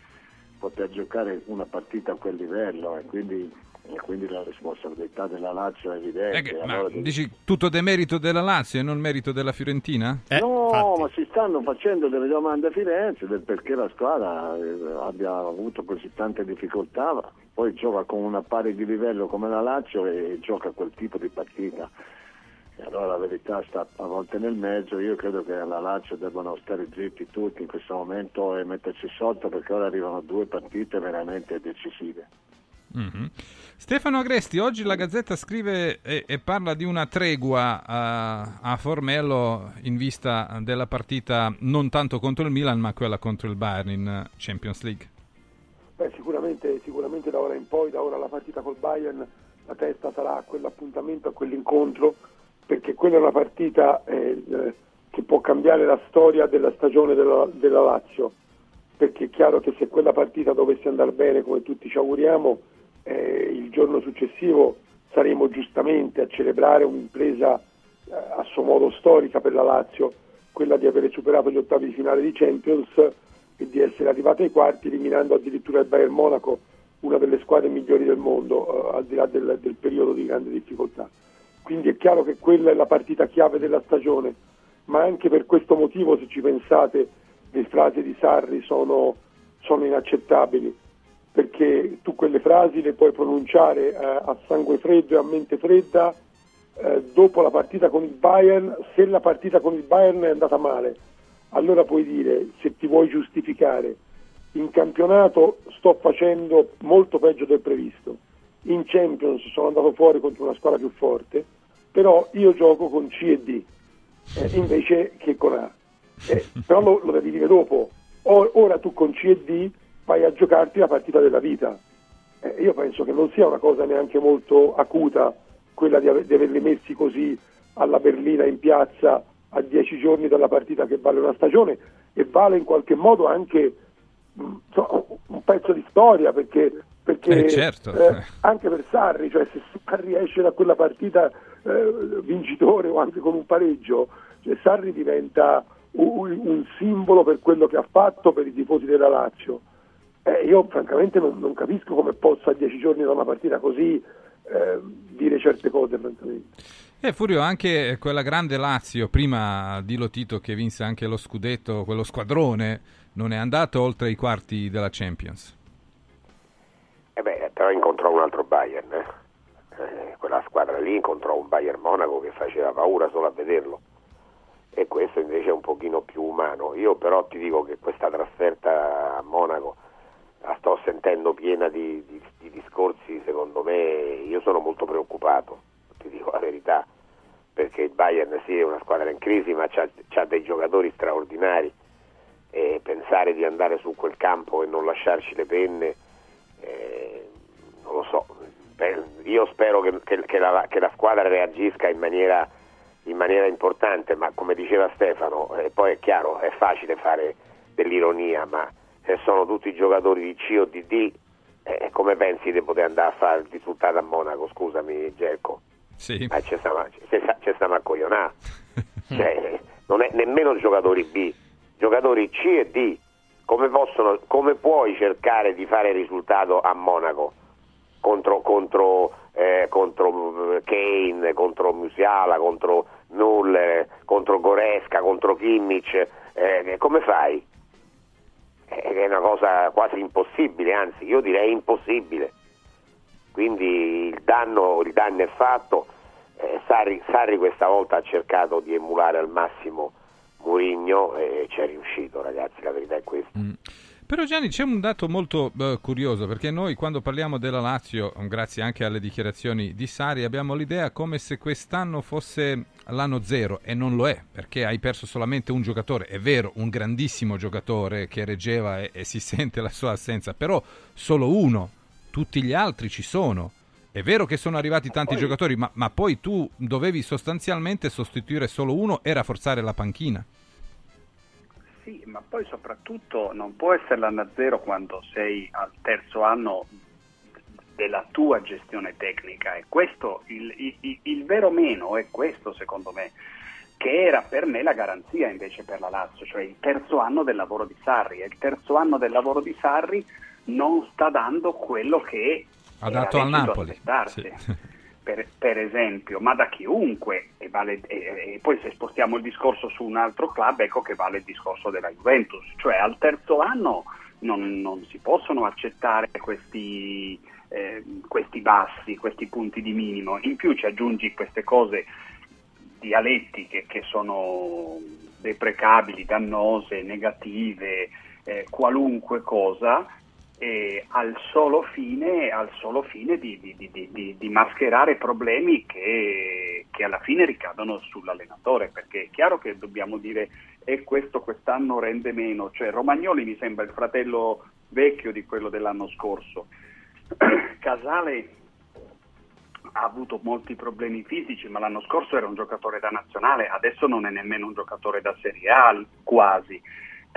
poter giocare una partita a quel livello e quindi, e quindi la responsabilità della Lazio è evidente. Eh che- ma Allora devi- dici tutto demerito della Lazio e non merito della Fiorentina? no, ma si stanno facendo delle domande a Firenze del perché la squadra eh, abbia avuto così tante difficoltà, poi gioca con una pari di livello come la Lazio e gioca quel tipo di partita. E allora la verità sta a volte nel mezzo, io credo che alla Lazio debbano stare zitti tutti in questo momento e metterci sotto perché ora arrivano due partite veramente decisive. Mhm. Stefano Agresti, oggi la Gazzetta scrive e, e parla di una tregua a, a Formello in vista della partita non tanto contro il Milan ma quella contro il Bayern in Champions League. Beh, sicuramente, sicuramente da ora in poi, da ora la partita col Bayern, la testa sarà a quell'appuntamento, a quell'incontro, perché quella è una partita eh, eh, che può cambiare la storia della stagione della, della Lazio, perché è chiaro che se quella partita dovesse andare bene, come tutti ci auguriamo, eh, il giorno successivo saremo giustamente a celebrare un'impresa eh, a suo modo storica per la Lazio, quella di aver superato gli ottavi di finale di Champions e di essere arrivata ai quarti eliminando addirittura il Bayern Monaco, una delle squadre migliori del mondo, eh, al di là del, del periodo di grande difficoltà. Quindi è chiaro che quella è la partita chiave della stagione, ma anche per questo motivo, se ci pensate, le frasi di Sarri sono, sono inaccettabili, perché tu quelle frasi le puoi pronunciare eh, a sangue freddo e a mente fredda eh, dopo la partita con il Bayern, se la partita con il Bayern è andata male, allora puoi dire, se ti vuoi giustificare, in campionato sto facendo molto peggio del previsto, in Champions sono andato fuori contro una squadra più forte, però io gioco con C e D eh, invece che con A. Eh, però lo, lo devi dire dopo. O- ora tu con C e D vai a giocarti la partita della vita. Eh, io penso che non sia una cosa neanche molto acuta quella di, ave- di averli messi così alla berlina in piazza a dieci giorni dalla partita che vale una stagione e vale in qualche modo anche mh, so, un pezzo di storia perché, perché Eh, certo. eh, anche per Sarri, cioè se Sarri esce da quella partita eh, vincitore o anche con un pareggio, cioè Sarri diventa un, un simbolo per quello che ha fatto per i tifosi della Lazio. Eh, io francamente non, non capisco come possa a dieci giorni da una partita così eh, dire certe cose, francamente. E Furio, anche quella grande Lazio, prima di Lotito che vinse anche lo scudetto, quello squadrone, non è andato oltre i quarti della Champions. E beh, però incontrò un altro Bayern. eh. Eh, quella squadra lì incontrò un Bayern Monaco che faceva paura solo a vederlo. E questo invece è un pochino più umano. Io però ti dico che questa trasferta a Monaco la sto sentendo piena di, di- di discorsi, secondo me io sono molto preoccupato, ti dico la verità, perché il Bayern sì è una squadra in crisi ma ha dei giocatori straordinari. E pensare di andare su quel campo e non lasciarci le penne, eh, non lo so, io spero che, che- che la, che la squadra reagisca in maniera, in maniera importante, ma come diceva Stefano, eh, poi è chiaro, è facile fare dell'ironia, ma se sono tutti giocatori di C o di D, eh, come pensi di poter andare a fare il risultato a Monaco? Scusami Gerco. Sì. Eh, ci stiamo, ci stiamo a coglionare. Cioè, non è nemmeno giocatori B, giocatori C e D. Come, possono, come puoi cercare di fare il risultato a Monaco contro, contro, eh, contro eh, Kane, contro Musiala, contro Nuller, contro Goresca, contro Kimmich? Eh, come fai? Eh, È una cosa quasi impossibile, anzi io direi impossibile. Quindi il danno, il danno è fatto. Eh, Sarri, Sarri questa volta ha cercato di emulare al massimo Mourinho e ci è riuscito, ragazzi, la verità è questa. Però Gianni c'è un dato molto eh, curioso perché noi quando parliamo della Lazio, grazie anche alle dichiarazioni di Sari, abbiamo l'idea come se quest'anno fosse l'anno zero e non lo è perché hai perso solamente un giocatore, è vero, un grandissimo giocatore che reggeva e, e si sente la sua assenza, però solo uno, tutti gli altri ci sono. È vero che sono arrivati tanti poi- giocatori, ma, ma poi tu dovevi sostanzialmente sostituire solo uno e rafforzare la panchina. Sì, ma poi soprattutto non può essere l'anno zero quando sei al terzo anno della tua gestione tecnica e questo, il, il- il vero meno è questo secondo me, che era per me la garanzia invece per la Lazio, cioè il terzo anno del lavoro di Sarri e il terzo anno del lavoro di Sarri non sta dando quello che Ha dato al Napoli. aspettarsi. Sì. Per, per esempio, ma da chiunque, e, vale- e- e poi se spostiamo il discorso su un altro club, ecco che vale il discorso della Juventus, cioè al terzo anno non, non si possono accettare questi, eh, questi bassi, questi punti di minimo, in più ci aggiungi queste cose dialettiche che sono deprecabili, dannose, negative, eh, qualunque cosa, al solo fine, al solo fine di, di- di- di- mascherare problemi che, che alla fine ricadono sull'allenatore, perché è chiaro che dobbiamo dire e questo quest'anno rende meno, cioè Romagnoli mi sembra il fratello vecchio di quello dell'anno scorso. Casale ha avuto molti problemi fisici, ma l'anno scorso era un giocatore da nazionale, adesso non è nemmeno un giocatore da Serie A quasi.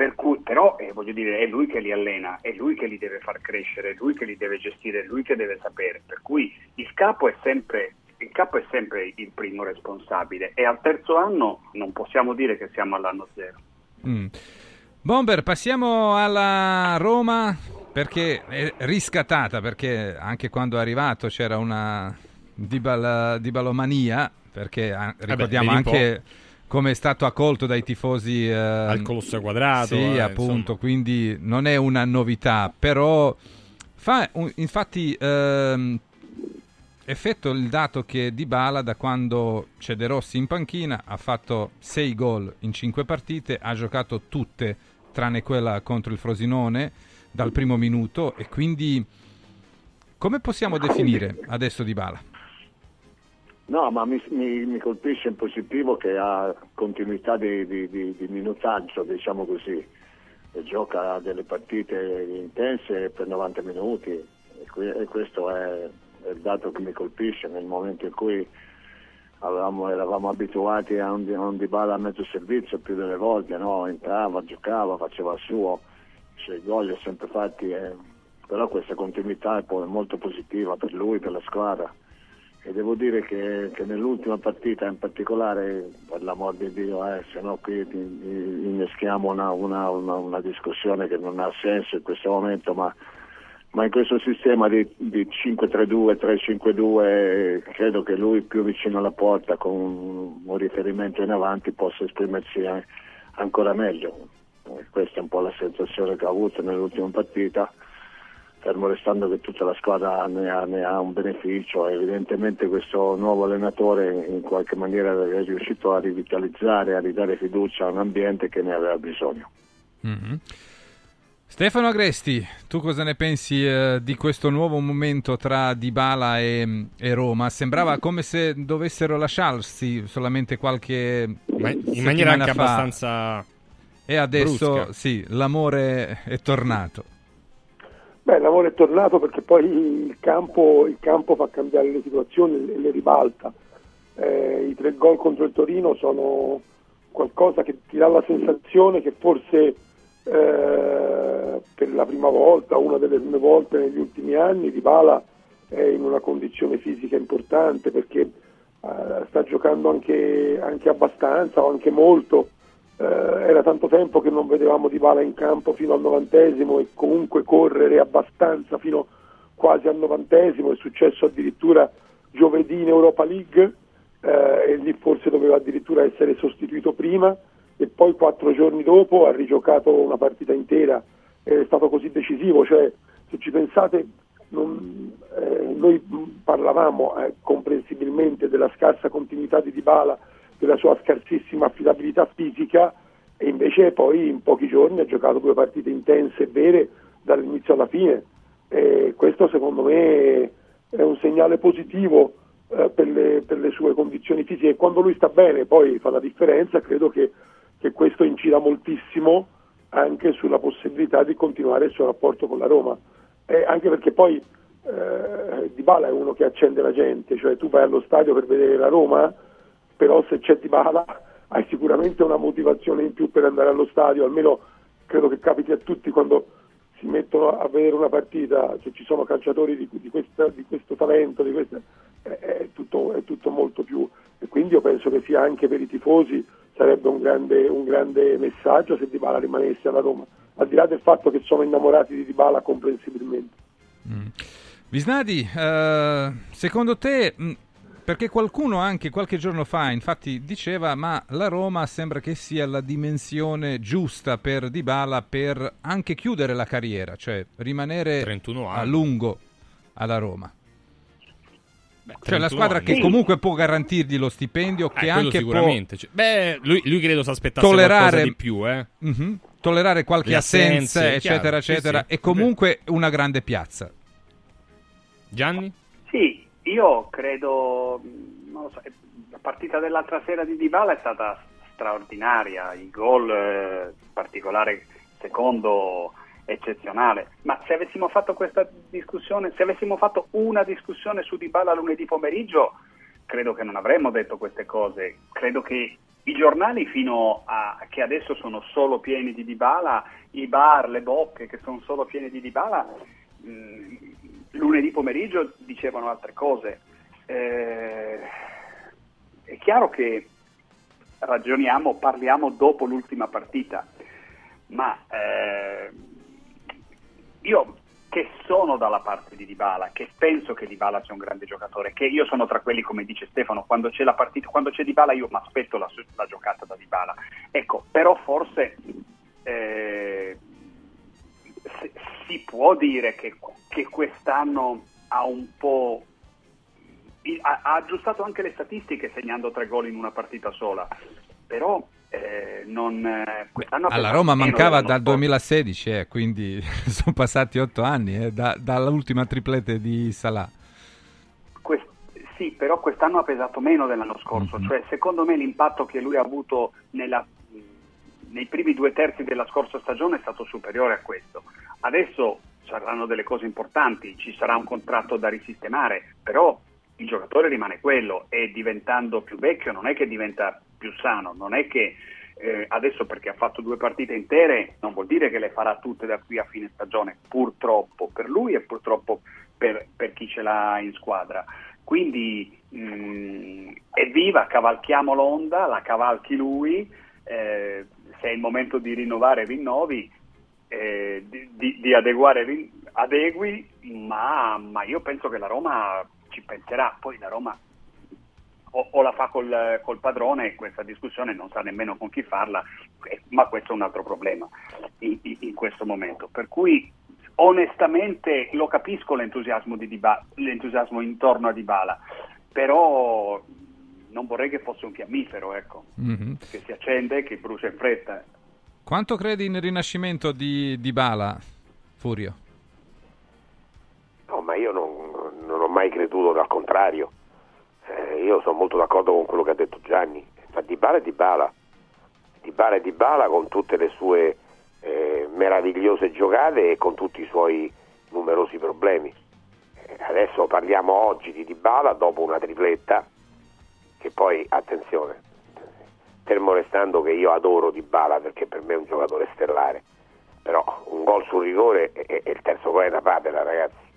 Per cui, però eh, voglio dire, è lui che li allena, è lui che li deve far crescere, è lui che li deve gestire, è lui che deve sapere. Per cui il capo è sempre, il, capo è sempre il primo responsabile e al terzo anno non possiamo dire che siamo all'anno zero. Mm. Bomber, passiamo alla Roma perché è riscattata, perché anche quando è arrivato c'era una dibal- dibalomania, perché ah, ricordiamo vedi un anche come è stato accolto dai tifosi eh, Al Colosso Quadrato, Sì, eh, appunto, insomma. quindi non è una novità, però fa un- infatti ehm, effetto il dato che Dybala da quando c'è De Rossi in panchina ha fatto 6 gol in 5 partite, ha giocato tutte tranne quella contro il Frosinone dal primo minuto e quindi come possiamo definire adesso Dybala? No, ma mi, mi- mi colpisce in positivo che ha continuità di, di- di- di minutaggio, diciamo così, e gioca delle partite intense per 90 minuti e, que- e questo è, è il dato che mi colpisce nel momento in cui avevamo- eravamo abituati a un, a un Dybala a mezzo servizio più delle volte, no? entrava, giocava, faceva il suo, i suoi gol li ha sempre fatti, eh. però questa continuità è molto positiva per lui, per la squadra e devo dire che, che nell'ultima partita in particolare, per l'amor di Dio, eh, se no qui inneschiamo una, una- una- una discussione che non ha senso in questo momento, ma, ma in questo sistema di, di 5-3-2, 3-5-2 eh, credo che lui più vicino alla porta con un, un riferimento in avanti possa esprimersi eh, ancora meglio. Eh, questa è un po' la sensazione che ho avuto nell'ultima partita fermo restando che tutta la squadra ne ha, ne ha un beneficio evidentemente questo nuovo allenatore in qualche maniera è riuscito a rivitalizzare, a ridare fiducia a un ambiente che ne aveva bisogno. Mhm. Stefano Agresti, tu cosa ne pensi eh, di questo nuovo momento tra Dybala e, e Roma? Sembrava come se dovessero lasciarsi solamente qualche Ma in maniera anche fa. abbastanza E adesso brusca. sì, l'amore è tornato. Beh, l'amore è tornato perché poi il campo, il campo fa cambiare le situazioni e le ribalta. Eh, I tre gol contro il Torino sono qualcosa che ti dà la sensazione che forse eh, per la prima volta, una delle prime volte negli ultimi anni, Dybala è in una condizione fisica importante perché eh, sta giocando anche, anche abbastanza o anche molto. Eh, era tanto tempo che non vedevamo Dybala in campo fino al novantesimo e comunque correre abbastanza fino quasi al novantesimo, è successo addirittura giovedì in Europa League eh, e lì forse doveva addirittura essere sostituito prima. E poi quattro giorni dopo ha rigiocato una partita intera ed è stato così decisivo, cioè se ci pensate non- eh, noi parlavamo eh, comprensibilmente della scarsa continuità di Dybala, della sua scarsissima affidabilità fisica e invece poi in pochi giorni ha giocato due partite intense e vere dall'inizio alla fine. E questo secondo me è un segnale positivo eh, per, le, per le sue condizioni fisiche. E quando lui sta bene poi fa la differenza credo che, che questo incida moltissimo anche sulla possibilità di continuare il suo rapporto con la Roma. Eh, anche perché poi eh, Dybala è uno che accende la gente cioè tu vai allo stadio per vedere la Roma però se c'è Dybala hai sicuramente una motivazione in più per andare allo stadio almeno credo che capiti a tutti quando si mettono a vedere una partita, se ci sono calciatori di, di questa- di questo talento, di questa- è, è tutto, è tutto molto più. E quindi io penso che sia anche per i tifosi sarebbe un grande, un grande messaggio se Dybala rimanesse alla Roma, al di là del fatto che sono innamorati di Dybala comprensibilmente. Visnadi, eh, secondo te, mh, perché qualcuno anche qualche giorno fa infatti diceva ma la Roma sembra che sia la dimensione giusta per Dybala per anche chiudere la carriera, cioè rimanere 31 a lungo alla Roma. cioè la 31 squadra anni. che Sì. comunque può garantirgli lo stipendio, Eh, che anche sicuramente. può Cioè, beh, lui, lui credo si aspettasse tollerare qualcosa di più, eh. Mhm. tollerare qualche assenza, eccetera, chiaro, sì, eccetera, sì. e comunque una grande piazza. Gianni? Sì, io credo, lo so, la partita dell'altra sera di Dybala è stata straordinaria, il gol eh, in particolare secondo eccezionale, ma se avessimo fatto questa discussione, se avessimo fatto una discussione su Dybala lunedì pomeriggio, credo che non avremmo detto queste cose, credo che i giornali fino a che adesso sono solo pieni di Dybala, i bar, le bocche che sono solo piene di Dybala, mh, lunedì pomeriggio dicevano altre cose. Eh, è chiaro che ragioniamo, parliamo dopo l'ultima partita, ma eh, io che sono dalla parte di Dybala, che penso che Dybala sia un grande giocatore, che io sono tra quelli, come dice Stefano, quando c'è la partita, quando c'è Dybala io mi aspetto la, la giocata da Dybala. Ecco, però forse eh, si- si può dire che, che quest'anno ha un po' ha, aggiustato anche le statistiche segnando tre gol in una partita sola però eh, non, eh, ha Alla Roma mancava dal scorso. 2016, eh, quindi sono passati otto anni eh, da- dall'ultima triplete di Salah. Quest- sì, però quest'anno ha pesato meno dell'anno scorso, Mhm. cioè secondo me l'impatto che lui ha avuto nella- nei primi due terzi della scorsa stagione è stato superiore a questo. Adesso saranno delle cose importanti, ci sarà un contratto da risistemare, però il giocatore rimane quello e diventando più vecchio non è che diventa più sano, non è che eh, adesso perché ha fatto due partite intere non vuol dire che le farà tutte da qui a fine stagione, purtroppo per lui e purtroppo per, per chi ce l'ha in squadra. Quindi mh, evviva, cavalchiamo l'onda, la cavalchi lui, eh, se è il momento di rinnovare rinnovi, eh, di, di, di adeguare adegui, ma, ma io penso che la Roma ci penserà, poi la Roma o, o la fa col, col, padrone questa discussione non sa nemmeno con chi farla, eh, ma questo è un altro problema in, in, in questo momento. Per cui onestamente lo capisco l'entusiasmo, di Dybala, l'entusiasmo intorno a Dybala, però non vorrei che fosse un fiammifero, ecco, mm-hmm. che si accende, che brucia in fretta. Quanto credi nel rinascimento di Dybala, Furio? No, ma io non, non ho mai creduto, al contrario. Eh, io sono molto d'accordo con quello che ha detto Gianni. Ma Dybala è Dybala. Dybala è Dybala con tutte le sue eh, meravigliose giocate e con tutti i suoi numerosi problemi. Eh, adesso parliamo oggi di Dybala dopo una tripletta che poi, attenzione, fermo restando che io adoro Dybala perché per me è un giocatore stellare, però un gol sul rigore e, il terzo gol è una papera ragazzi.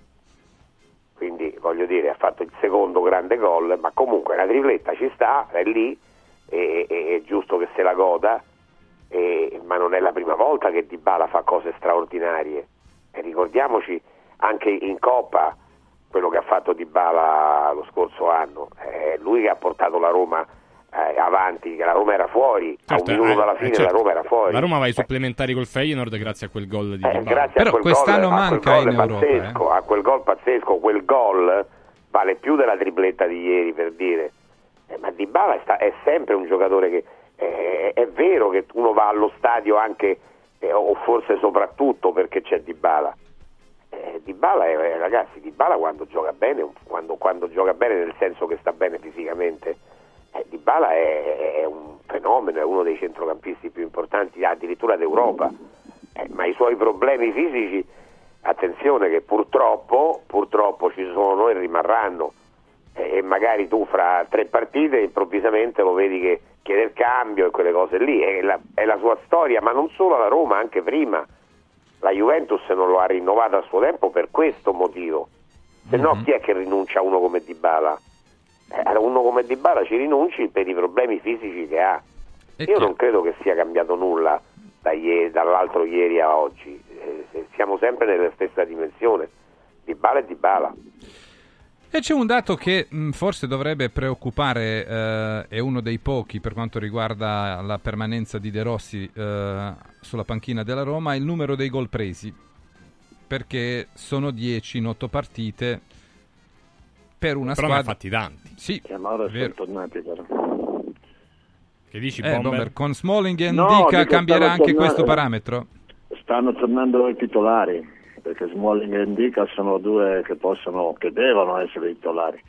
Quindi voglio dire, ha fatto il secondo grande gol, ma comunque la tripletta ci sta, è lì, e, e, è giusto che se la goda ma non è la prima volta che Dybala fa cose straordinarie. E ricordiamoci anche in Coppa quello che ha fatto Dybala lo scorso anno, è lui che ha portato la Roma eh, avanti, che la Roma era fuori, certo, a un minuto eh, dalla fine certo. la Roma era fuori. La Roma va ai supplementari col Feyenoord grazie a quel gol di eh, Dybala. Però quest'anno gol, manca in Europa. Pazzesco, eh. A quel gol pazzesco, quel gol vale più della tripletta di ieri per dire. Eh, ma Dybala è, sta- è sempre un giocatore che eh, è vero che uno va allo stadio anche, eh, o forse soprattutto perché c'è Dybala. Eh, Dybala, è, eh, ragazzi, Dybala quando gioca bene, quando, quando, gioca bene nel senso che sta bene fisicamente, eh, Dybala è, è, un fenomeno, è uno dei centrocampisti più importanti addirittura d'Europa, eh, ma i suoi problemi fisici, attenzione che purtroppo, purtroppo ci sono e rimarranno. E magari tu fra tre partite improvvisamente lo vedi che chiede il cambio e quelle cose lì, è la, è la sua storia, ma non solo la Roma, anche prima. La Juventus non lo ha rinnovato a suo tempo per questo motivo. Se no mm-hmm. chi è che rinuncia a uno come Dybala? Eh, uno come Dybala ci rinunci per i problemi fisici che ha. E Io non credo che sia cambiato nulla da ieri, dall'altro ieri a oggi. Eh, siamo sempre nella stessa dimensione. Dybala è Dybala. E c'è un dato che mh, forse dovrebbe preoccupare, eh, è uno dei pochi per quanto riguarda la permanenza di De Rossi eh, sulla panchina della Roma, il numero dei gol presi, perché sono 10 in 8 partite per una però squadra... fatti tanti. Sì, Eh, ma ora sono tornati però. Che dici, Eh, Bomber? Bomber, con Smalling e No, cambierà anche tornando- questo parametro? Stanno tornando i titolari, perché Smalling e Indica sono due che possono, che devono essere titolari.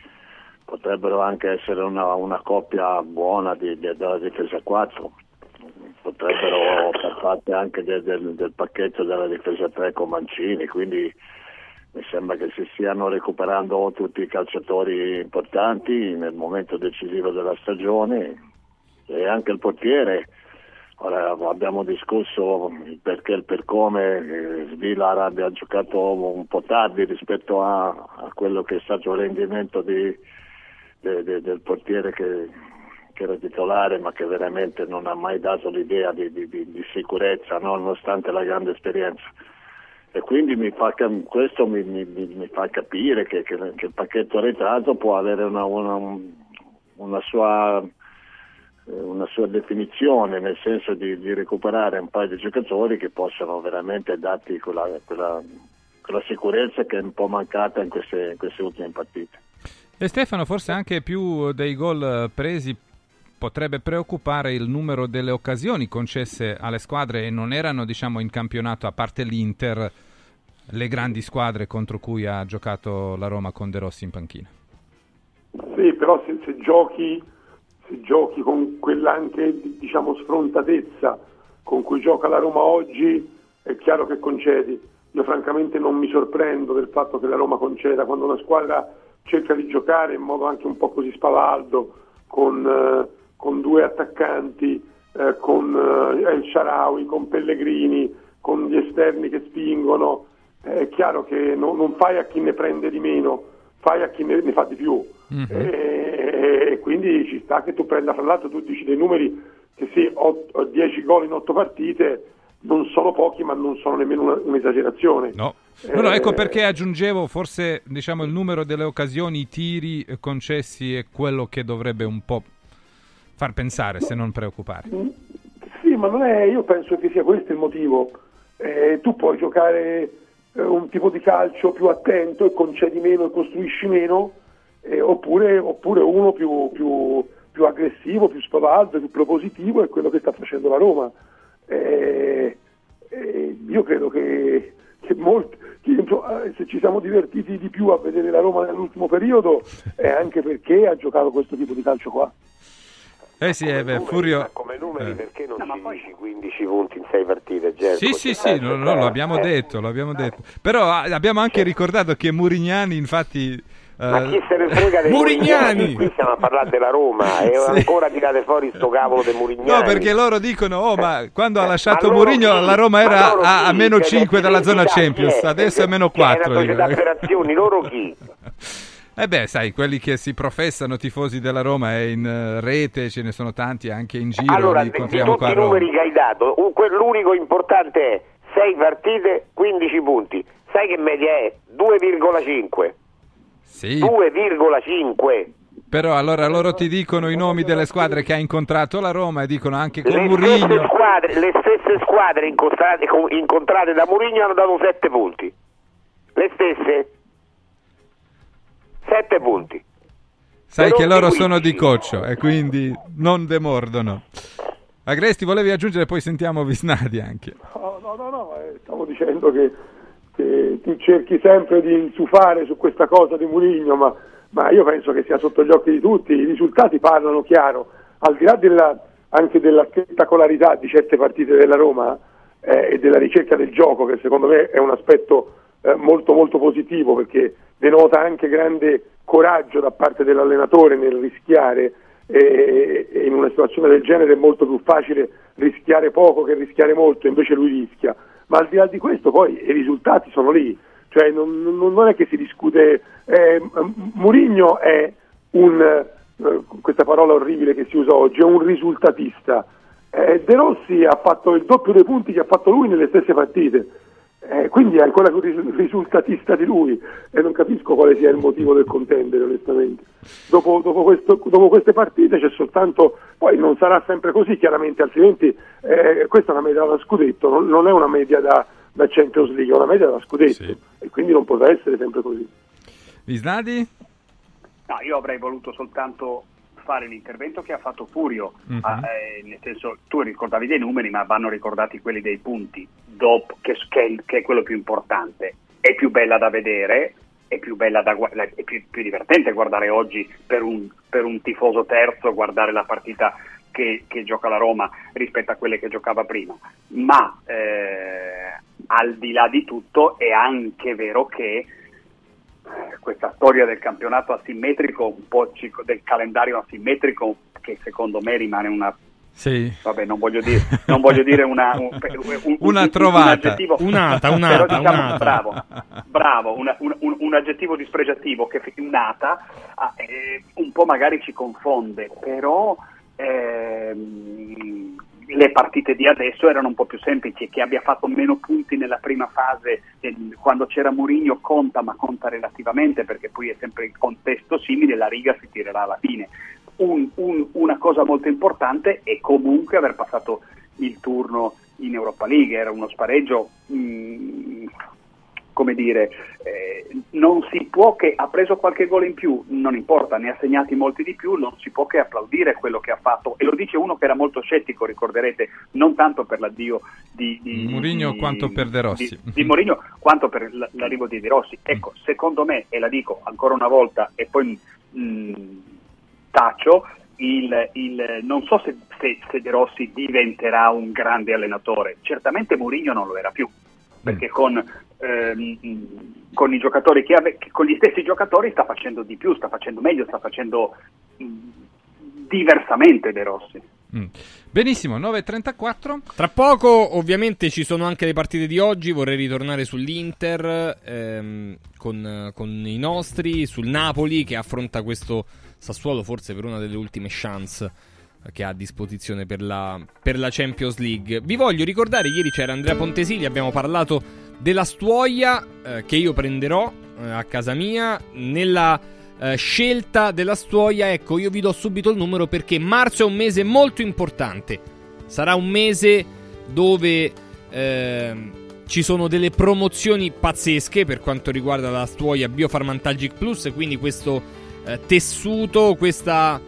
Potrebbero anche essere una, una coppia buona di, di- della difesa 4. Potrebbero far parte anche de- del, del pacchetto della difesa 3 con Mancini, quindi mi sembra che si stiano recuperando tutti i calciatori importanti nel momento decisivo della stagione e anche il portiere. Ora abbiamo discusso il perché e il per come, Svilar abbia giocato un po' tardi rispetto a, a quello che è stato il rendimento di- de- de- del portiere che, che era titolare ma che veramente non ha mai dato l'idea di, di- di- sicurezza no? nonostante la grande esperienza. E quindi mi fa questo mi, mi- mi- fa capire che, che- che il pacchetto arretrato può avere una, una- una sua una sua definizione, nel senso di, di recuperare un paio di giocatori che possano veramente darti quella, quella- quella sicurezza che è un po' mancata in queste, in queste ultime partite. E Stefano, forse anche più dei gol presi potrebbe preoccupare il numero delle occasioni concesse alle squadre e non erano, diciamo, in campionato, a parte l'Inter, le grandi squadre contro cui ha giocato la Roma con De Rossi in panchina. Sì, però se, se giochi, giochi con quella diciamo sfrontatezza con cui gioca la Roma oggi, è chiaro che concedi. io francamente non mi sorprendo del fatto che la Roma conceda quando una squadra cerca di giocare in modo anche un po' così spavaldo, con, eh, con due attaccanti, eh, con eh, El Sharawi, con Pellegrini, con gli esterni che spingono, è chiaro che no- non fai a chi ne prende di meno, fai a chi ne, ne fa di più. Mhm. E, e quindi ci sta che tu prenda, fra l'altro tu dici dei numeri che sì, 10 gol in 8 partite non sono pochi, ma non sono nemmeno una- un'esagerazione. No. No, no, ecco Eh, perché aggiungevo forse diciamo, il numero delle occasioni, i tiri eh, concessi è quello che dovrebbe un po' far pensare, se non preoccupare. Sì, ma non è, io penso che sia questo il motivo. Eh, tu puoi giocare eh, un tipo di calcio più attento e concedi meno e costruisci meno, eh, oppure, oppure uno più, più- più aggressivo, più spavaldo, più propositivo, è quello che sta facendo la Roma. Eh, eh, io credo che, che molti- che, eh, se ci siamo divertiti di più a vedere la Roma nell'ultimo periodo è anche perché ha giocato questo tipo di calcio qua. Eh sì, eh, beh, Furio... Come numeri eh. perché non ci dici 15 punti in 6 partite, Gerco? Sì, sì, sì, no, no, aspettando? lo abbiamo Eh. detto, lo abbiamo detto. Però ah, abbiamo anche ricordato che Murignani, infatti... Ma eh, chi se ne frega dei Murignani? Qui stiamo a parlare della Roma e Sì. ancora tirate fuori sto cavolo dei Murignani. No, perché loro dicono, oh, ma quando ha lasciato Eh, ma Mourinho chi? la Roma Ma era a, a chi? meno Cioè, 5 dalla zona Champions, è? adesso è meno Che è 4. una società per azioni, loro chi? Eh beh, sai, quelli che si professano tifosi della Roma e in eh, rete ce ne sono tanti anche in giro, Allora, di, tutti a i numeri che hai dato, l'unico importante è 6 partite, 15 punti. Sai che media è? 2,5. Sì, 2,5. però allora loro ti dicono i nomi delle squadre che ha incontrato la Roma e dicono anche con Le stesse, Mourinho. squadre, le stesse squadre incontrate, co- incontrate da Mourinho hanno dato 7 punti. Le stesse? 7 punti. Sai Però che loro di sono di coccio e quindi non demordono. Agresti, volevi aggiungere, poi sentiamo Visnadi anche. No, no, no, no, eh, stavo dicendo che, tu cerchi sempre di insufare su questa cosa di Murigno, ma, ma io penso che sia sotto gli occhi di tutti, i risultati parlano chiaro, al di là della, anche della spettacolarità di certe partite della Roma eh, e della ricerca del gioco, che secondo me è un aspetto eh, molto molto positivo perché denota anche grande coraggio da parte dell'allenatore nel rischiare e, e in una situazione del genere è molto più facile rischiare poco che rischiare molto, invece lui rischia. Ma al di là di questo poi i risultati sono lì, cioè non, non- è che si discute, eh, Murigno è un, eh, questa parola orribile che si usa oggi, è un risultatista. Eh, De Rossi ha fatto il doppio dei punti che ha fatto lui nelle stesse partite. Eh, quindi è ancora più ris- risultatista di lui e non capisco quale sia il motivo del contendere onestamente. Dopo, dopo questo- dopo queste partite c'è soltanto, poi non sarà sempre così chiaramente, altrimenti eh, questa è una media da scudetto, non, non è una media da, da Champions League, è una media da scudetto e quindi non potrà essere sempre così. Visnadi? No, io avrei voluto soltanto fare l'intervento che ha fatto Furio, Mhm. ah, eh, nel senso tu ricordavi dei numeri ma vanno ricordati quelli dei punti, dopo, che, che- che è quello più importante, è più bella da vedere, è più bella da è più, più divertente guardare oggi per un, per un tifoso terzo guardare la partita che, che gioca la Roma rispetto a quelle che giocava prima, ma eh, al di là di tutto è anche vero che questa storia del campionato asimmetrico, un po' del calendario asimmetrico, che secondo me rimane una. Sì. Vabbè, non voglio dire, non voglio dire una, un, un- Una un- un trovata. aggettivo, Unata, però unata, diciamo, unata. bravo, bravo, una- un, un- un aggettivo dispregiativo che unata ah, eh, un po' magari ci confonde, però ehm, le partite di adesso erano un po' più semplici, che abbia fatto meno punti nella prima fase, quando c'era Mourinho conta, ma conta relativamente perché poi è sempre il contesto simile, la riga si tirerà alla fine. Un- un- una cosa molto importante è comunque aver passato il turno in Europa League, era uno spareggio, mm, come dire, eh, non si può che ha preso qualche gol in più, non importa, ne ha segnati molti di più, non si può che applaudire quello che ha fatto e lo dice uno che era molto scettico, ricorderete, non tanto per l'addio di, di Mourinho di- quanto per De Rossi. di, di Mourinho quanto per l'arrivo di De Rossi. Ecco, secondo me, e la dico ancora una volta e poi mm, taccio, il, il- non so se, se- se De Rossi diventerà un grande allenatore, certamente Mourinho non lo era più, perché con ehm, con i giocatori che ave- che con gli stessi giocatori sta facendo di più, sta facendo meglio, sta facendo mh, diversamente De Rossi. Mm. Benissimo, 9.34. Tra poco, ovviamente, ci sono anche le partite di oggi. Vorrei ritornare sull'Inter ehm, con, con i nostri, sul Napoli che affronta questo Sassuolo, forse per una delle ultime chance che ha a disposizione per la, per la Champions League. Vi voglio ricordare, ieri c'era Andrea Pontesili, abbiamo parlato della stuoia eh, che io prenderò eh, a casa mia nella eh, scelta della stuoia. Ecco, io vi do subito il numero perché marzo è un mese molto importante. Sarà un mese dove ehm, ci sono delle promozioni pazzesche per quanto riguarda la stuoia Biofarmantalgic Plus, quindi questo eh, tessuto, questa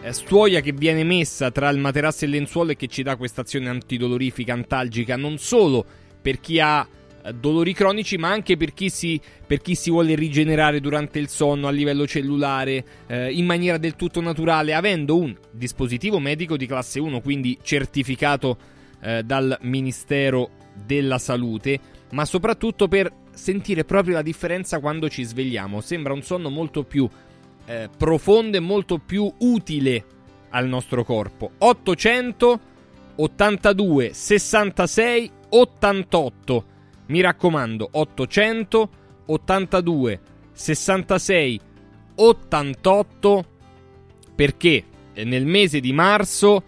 eh, stuoia che viene messa tra il materasso e il lenzuolo e che ci dà questa azione antidolorifica antalgica non solo per chi ha dolori cronici ma anche per chi, si, per chi si vuole rigenerare durante il sonno a livello cellulare eh, in maniera del tutto naturale avendo un dispositivo medico di classe 1 quindi certificato eh, dal Ministero della Salute ma soprattutto per sentire proprio la differenza quando ci svegliamo sembra un sonno molto più eh, profondo e molto più utile al nostro corpo. 800 82 66 88. Mi raccomando, 800 82 66 88 perché nel mese di marzo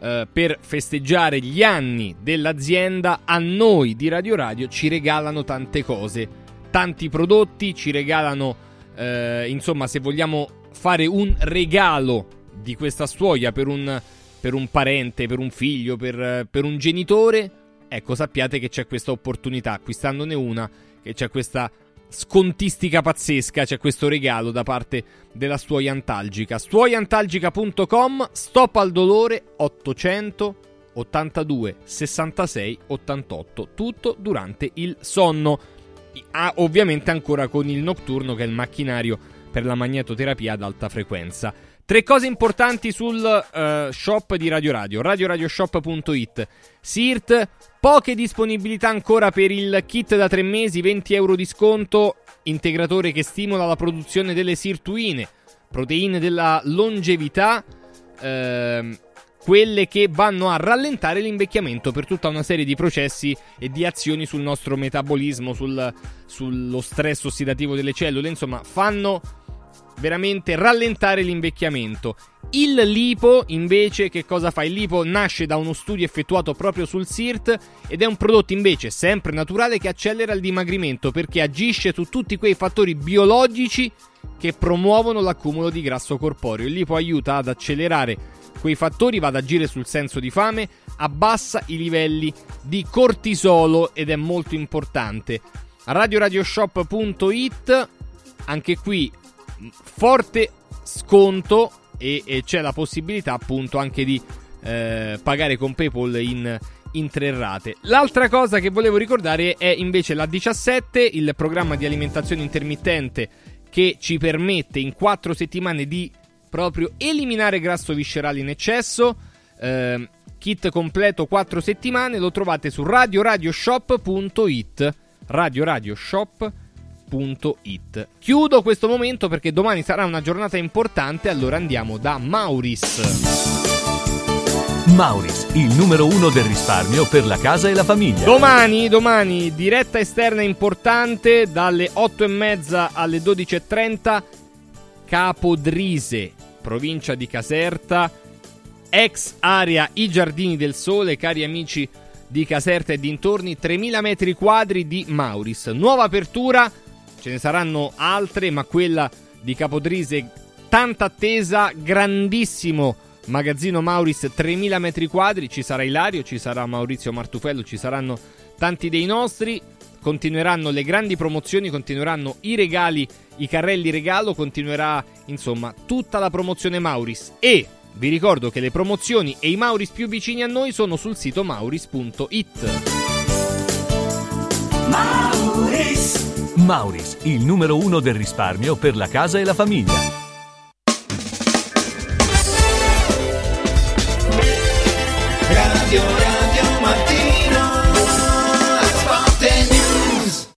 eh, per festeggiare gli anni dell'azienda a noi di Radio Radio ci regalano tante cose, tanti prodotti, ci regalano eh, insomma, se vogliamo fare un regalo di questa stuoia per un, per un parente, per un figlio, per, per, un genitore, ecco, sappiate che c'è questa opportunità, acquistandone una, che c'è questa scontistica pazzesca, c'è questo regalo da parte della stuoia antalgica. Stuoiantalgica.com, stop al dolore 800 82 66 88, tutto durante il sonno ah, ovviamente ancora con il notturno che è il macchinario per la magnetoterapia ad alta frequenza. Tre cose importanti sul uh, shop di Radio Radio, radioradioshop.it. SIRT, poche disponibilità ancora per il kit da tre mesi, 20 euro di sconto, integratore che stimola la produzione delle sirtuine, proteine della longevità, ehm, quelle che vanno a rallentare l'invecchiamento per tutta una serie di processi e di azioni sul nostro metabolismo, sul, sullo stress ossidativo delle cellule, insomma, fanno veramente rallentare l'invecchiamento. Il lipo, invece, che cosa fa? Il lipo nasce da uno studio effettuato proprio sul SIRT ed è un prodotto invece sempre naturale che accelera il dimagrimento perché agisce su tutti quei fattori biologici che promuovono l'accumulo di grasso corporeo. Il lipo aiuta ad accelerare quei fattori va ad agire sul senso di fame, abbassa i livelli di cortisolo ed è molto importante. RadioRadioshop.it, anche qui forte sconto e, e, c'è la possibilità appunto anche di eh, pagare con PayPal in, in tre rate. L'altra cosa che volevo ricordare è invece la 17, il programma di alimentazione intermittente che ci permette in quattro settimane di proprio eliminare grasso viscerale in eccesso. Eh, kit completo 4 settimane lo trovate su radioradioshop.it. Radioradioshop.it. Chiudo questo momento perché domani sarà una giornata importante, allora andiamo da Mauris. Mauris, il numero uno del risparmio per la casa e la famiglia. Domani, domani, diretta esterna importante dalle 8 e mezza alle 12.30 Capodrise, provincia di Caserta, ex area I Giardini del Sole, cari amici di Caserta e dintorni, 3000 metri quadri di Mauris. Nuova apertura, ce ne saranno altre, ma quella di Capodrise tanta attesa, grandissimo magazzino Mauris, 3000 metri quadri, ci sarà Ilario, ci sarà Maurizio Martufello, ci saranno tanti dei nostri, continueranno le grandi promozioni, continueranno i regali i carrelli regalo, continuerà insomma tutta la promozione Mauris e vi ricordo che le promozioni e i Mauris più vicini a noi sono sul sito mauris.it. Mauris. Mauris, il numero uno del risparmio per la casa e la famiglia. Radio Radio Mattino Sport News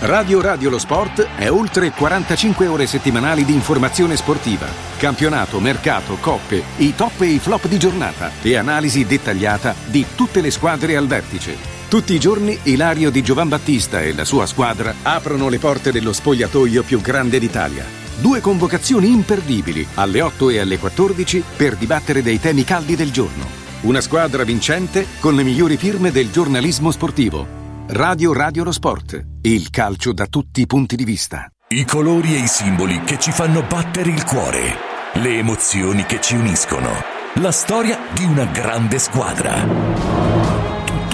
Radio Radio Lo Sport è oltre 45 ore settimanali di informazione sportiva, campionato, mercato, coppe, i top e i flop di giornata e analisi dettagliata di tutte le squadre al vertice. Tutti i giorni Ilario di Giovan Battista e la sua squadra aprono le porte dello spogliatoio più grande d'Italia. Due convocazioni imperdibili alle 8 e alle 14 per dibattere dei temi caldi del giorno. Una squadra vincente con le migliori firme del giornalismo sportivo. Radio Radio Lo Sport, il calcio da tutti i punti di vista. I colori e i simboli che ci fanno battere il cuore, le emozioni che ci uniscono, la storia di una grande squadra.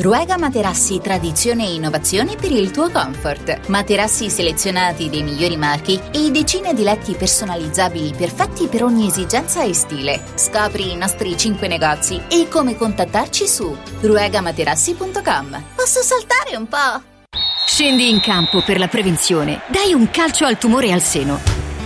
Ruega Materassi Tradizione e Innovazione per il tuo comfort. Materassi selezionati dei migliori marchi e decine di letti personalizzabili perfetti per ogni esigenza e stile. Scopri i nostri 5 negozi e come contattarci su ruegamaterassi.com. Posso saltare un po'? Scendi in campo per la prevenzione. Dai un calcio al tumore al seno.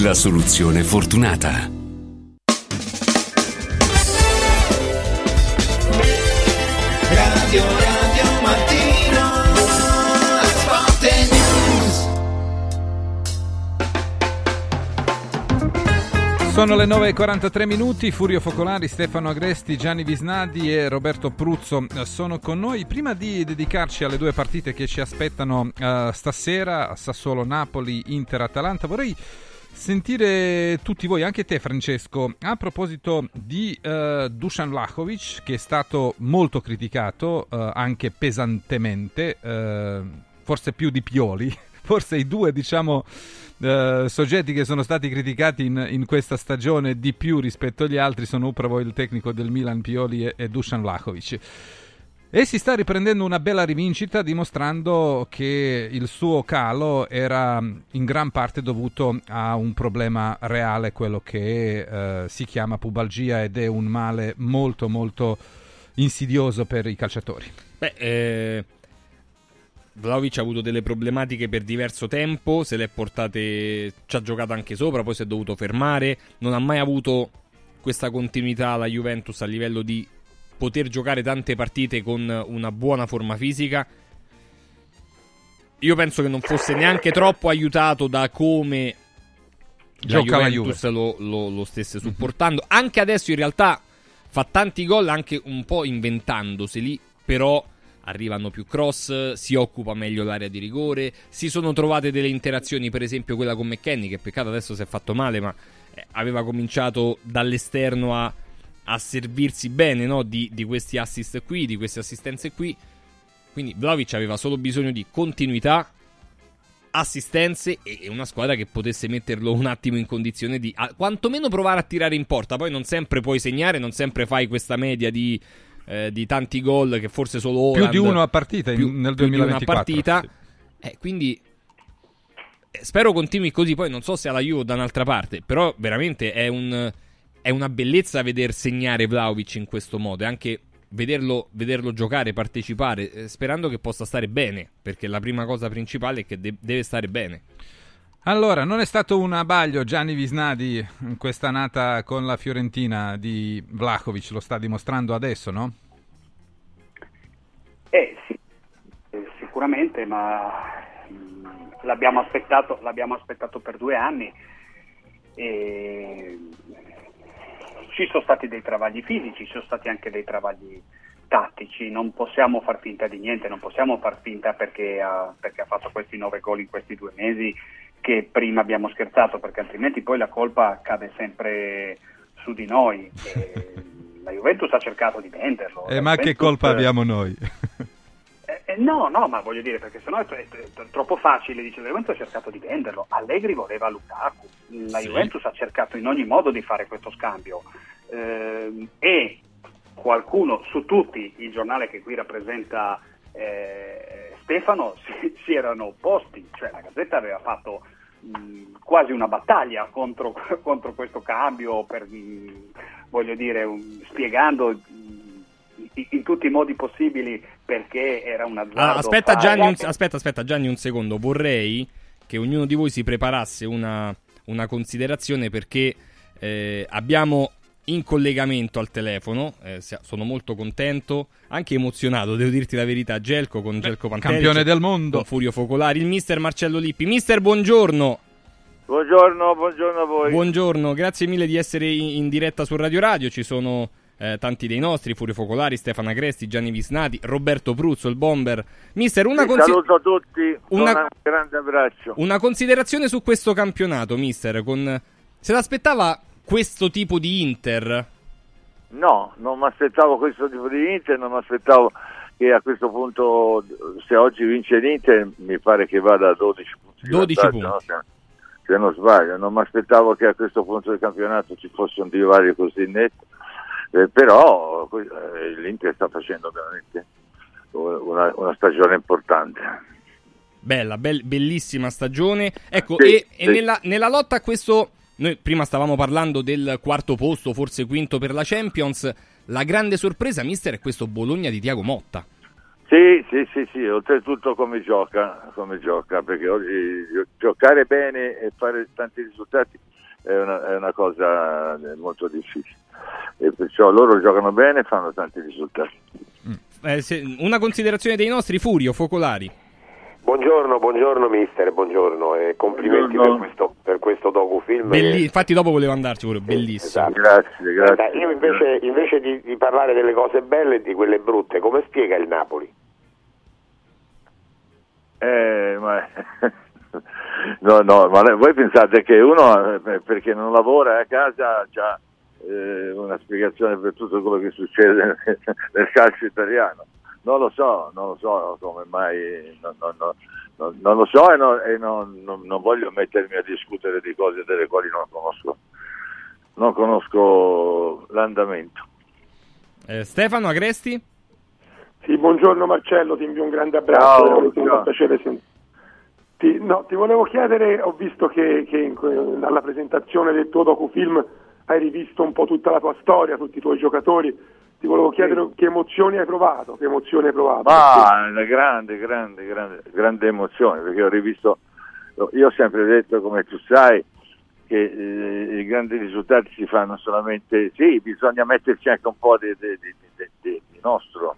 La soluzione fortunata. Radio Radio Mattino Sport e News Sono le 9.43 minuti, Furio Focolari, Stefano Agresti, Gianni Visnadi e Roberto Pruzzo sono con noi. Prima di dedicarci alle due partite che ci aspettano eh, stasera, Sassuolo-Napoli, Inter-Atalanta, vorrei sentire tutti voi, anche te Francesco, a proposito di eh, Dusan Vlahovic che è stato molto criticato, eh, anche pesantemente, eh, forse più di Pioli, forse i due diciamo soggetti che sono stati criticati in, in, questa stagione di più rispetto agli altri sono Upravo il tecnico del Milan Pioli e, e Dusan Vlahovic. E si sta riprendendo una bella rivincita dimostrando che il suo calo era in gran parte dovuto a un problema reale, quello che eh, si chiama pubalgia ed è un male molto molto insidioso per i calciatori. Beh, eh, Vlaovic ha avuto delle problematiche per diverso tempo, se le è portate, ci ha giocato anche sopra, poi si è dovuto fermare, non ha mai avuto questa continuità la Juventus a livello di poter giocare tante partite con una buona forma fisica. Io penso che non fosse neanche troppo aiutato da come Gioca la Juventus lo, lo, lo stesse supportando. Mm-hmm. Anche adesso in realtà fa tanti gol anche un po' inventandoseli, però arrivano più cross, si occupa meglio l'area di rigore, si sono trovate delle interazioni, per esempio quella con McKenny, che peccato adesso si è fatto male, ma eh, aveva cominciato dall'esterno a, a servirsi bene no? di, di, questi assist qui, di queste assistenze qui. Quindi Vlaovic aveva solo bisogno di continuità, assistenze e una squadra che potesse metterlo un attimo in condizione di a, quantomeno provare a tirare in porta. Poi non sempre puoi segnare, non sempre fai questa media di eh, di tanti gol che forse solo Holland, più di uno a partita più, nel 2024 più di una partita sì. eh, quindi eh, spero continui così poi non so se alla Juve o da un'altra parte però veramente è, un, è una bellezza veder segnare Vlaovic in questo modo e anche vederlo, vederlo giocare, partecipare eh, sperando che possa stare bene perché la prima cosa principale è che de- deve stare bene allora, non è stato un abbaglio Gianni Visnadi in questa nata con la Fiorentina di Vlahovic, lo sta dimostrando adesso, no? Eh sì, eh, sicuramente, ma mh, l'abbiamo, aspettato, l'abbiamo aspettato per due anni e ci sono stati dei travagli fisici, ci sono stati anche dei travagli tattici, non possiamo far finta di niente, non possiamo far finta perché ha, perché ha fatto questi nove gol in questi due mesi che prima abbiamo scherzato, perché altrimenti poi la colpa cade sempre su di noi. La Juventus ha cercato di venderlo. Eh, ma Juventus... che colpa abbiamo noi? Eh, no, no, ma voglio dire, perché sennò è, è, è, troppo facile. Dice, la Juventus ha cercato di venderlo. Allegri voleva Lukaku. La sì. Juventus ha cercato in ogni modo di fare questo scambio. Eh, e qualcuno, su tutti, il giornale che qui rappresenta eh, Stefano, si, si erano opposti. Cioè la Gazzetta aveva fatto quasi una battaglia contro, contro questo cambio, per, voglio dire, un, spiegando in, tutti i modi possibili perché era una ah, aspetta, Gianni, un, aspetta, aspetta Gianni un secondo, vorrei che ognuno di voi si preparasse una, una considerazione perché eh, abbiamo in collegamento al telefono. Eh, sono molto contento, anche emozionato, devo dirti la verità. Gelco con Gelco Pantelic, campione del mondo, con Furio Focolari, il mister Marcello Lippi. Mister, buongiorno. Buongiorno, buongiorno a voi. Buongiorno, grazie mille di essere in, diretta su Radio Radio. Ci sono eh, tanti dei nostri, Furio Focolari, Stefano Agresti, Gianni Visnati, Roberto Pruzzo, il bomber. Mister, una consi- saluto a tutti, una, un grande abbraccio. Una considerazione su questo campionato, mister, con... se l'aspettava questo tipo di Inter? No, non mi aspettavo questo tipo di Inter, non mi aspettavo che a questo punto, se oggi vince l'Inter, mi pare che vada a 12 punti. 12 punti. No? Se non sbaglio, non mi aspettavo che a questo punto del campionato ci fosse un divario così netto, eh, però eh, l'Inter sta facendo veramente una, una stagione importante. Bella, be- bellissima stagione. Ecco, sì, e, sì. e nella, nella lotta a questo noi prima stavamo parlando del quarto posto, forse quinto per la Champions. La grande sorpresa, mister, è questo Bologna di Tiago Motta. Sì, sì, sì, sì, oltretutto come gioca, come gioca, perché oggi giocare bene e fare tanti risultati è una, è una cosa molto difficile. E perciò loro giocano bene e fanno tanti risultati. Mm. Eh, se, una considerazione dei nostri Furio, Focolari. Buongiorno, buongiorno mister, buongiorno e complimenti buongiorno. Per, questo, per questo docufilm. Belli-. Infatti dopo volevo andarci pure, bellissimo. Esatto. Grazie, grazie. Io invece, invece di, di, parlare delle cose belle e di quelle brutte, come spiega il Napoli? Eh, ma... no, no, ma voi pensate che uno eh, perché non lavora a casa ha già eh, una spiegazione per tutto quello che succede nel calcio italiano? Non lo so, non lo so come mai, non, non, non, non lo so e, e non, voglio mettermi a discutere di cose delle quali non conosco, non conosco l'andamento. Eh, Stefano Agresti? Sì, buongiorno Marcello, ti invio un grande abbraccio, ciao, è un piacere ti, no, ti volevo chiedere, ho visto che, che in, alla presentazione del tuo docufilm hai rivisto un po' tutta la tua storia, tutti i tuoi giocatori, ti volevo chiedere che emozioni hai provato, che emozioni hai provato. Ma una grande, grande, grande, grande emozione, perché ho rivisto, io ho sempre detto, come tu sai, che eh, i grandi risultati si fanno solamente, sì, bisogna metterci anche un po' di, di- di- di- nostro,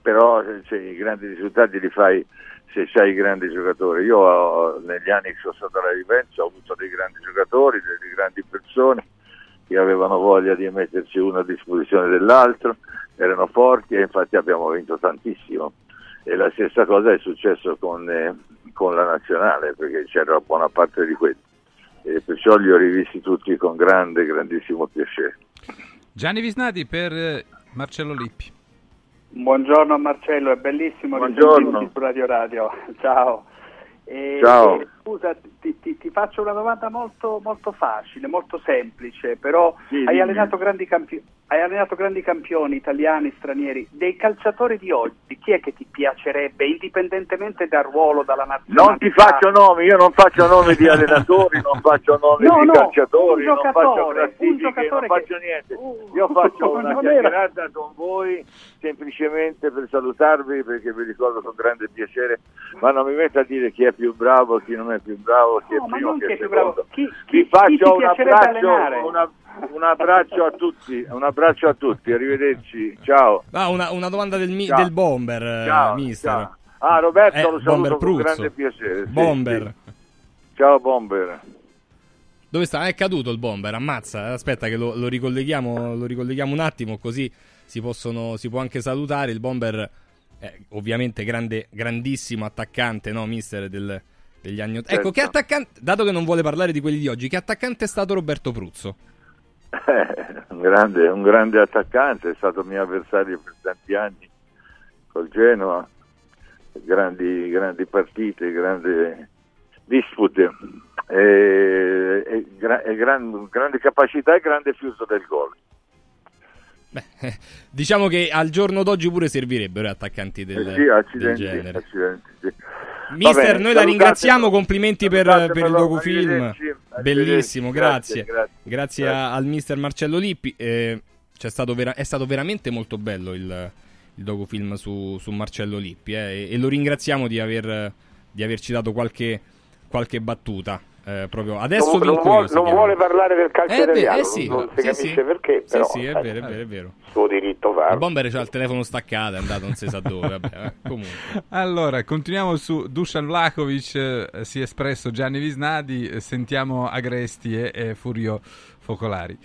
però cioè, i grandi risultati li fai se sei grandi giocatori. Io ho- negli anni che sono stato alla Juventus ho avuto dei grandi giocatori, delle grandi persone che avevano voglia di metterci uno a disposizione dell'altro, erano forti e infatti abbiamo vinto tantissimo. E la stessa cosa è successo con, eh, con la nazionale, perché c'era buona parte di quelli. E perciò li ho rivisti tutti con grande, grandissimo piacere. Gianni Visnadi per eh, Marcello Lippi. Buongiorno Marcello, è bellissimo Buongiorno. risentirti su Radio Radio. Ciao. E- Ciao. e, scusa, ti, ti- ti faccio una domanda molto, molto facile, molto semplice, però Sì, hai, allenato grandi campi- hai allenato grandi campioni italiani, stranieri. Dei calciatori di oggi, chi è che ti piacerebbe, indipendentemente dal ruolo, dalla nazionalità? Non ti faccio nomi, io non faccio nomi di allenatori, non faccio nomi No, di no, calciatori, non faccio un classifiche, non faccio che- niente. Io faccio una non era- chiacchierata con voi semplicemente per salutarvi perché vi ricordo con grande piacere, ma non mi metto a dire chi è più bravo, chi non è più bravo, chi No, è primo, non chi è secondo. bravo, chi- Vi chi- chi faccio un abbraccio, una- un abbraccio a tutti, un abbraccio a tutti, arrivederci, ciao. Ah, una, una domanda del, mi- Ciao. del bomber, eh, Ciao, mister. ciao. Ah, Roberto Eh, lo Bomber saluto con Pruzzo. grande piacere. sì, Bomber. sì. Ciao Bomber. Dove sta? È caduto il bomber, ammazza. Aspetta che lo, lo ricolleghiamo, lo ricolleghiamo un attimo così si, possono, si può anche salutare. Il bomber è ovviamente grande, grandissimo attaccante, no, mister del- degli anni 80. Ecco, Certo. che attaccante, dato che non vuole parlare di quelli di oggi, che attaccante è stato Roberto Pruzzo? Eh, un, grande, un grande attaccante, è stato mio avversario per tanti anni col Genoa, grandi, grandi partite, grandi dispute, e, e gra- e gran- grande capacità e grande fiuto del gol. Diciamo che al giorno d'oggi pure servirebbero attaccanti del, Eh sì, del genere. accidenti, sì. Mister, bene, noi la ringraziamo, complimenti per, per il docufilm. arrivederci, Bellissimo, grazie. grazie, Grazie, grazie. a- al mister Marcello Lippi. eh, stato vera- è stato veramente molto bello il, il docufilm su, su Marcello Lippi eh, e, e lo ringraziamo di, aver, di averci dato qualche, qualche battuta. Eh, proprio adesso non, non vuole, non vuole parlare del calcio Eh, italiano, eh sì, non, non si sì, capisce sì. perché, Sì, però sì, è eh, vero, è vero, è vero. suo diritto Il farlo. bomber c'ha il telefono staccato, è andato non si sa dove. Vabbè, eh, comunque. Allora, continuiamo su Dusan Vlahovic, eh, si è espresso Gianni Visnadi, eh, sentiamo Agresti e, e Furio Focolari.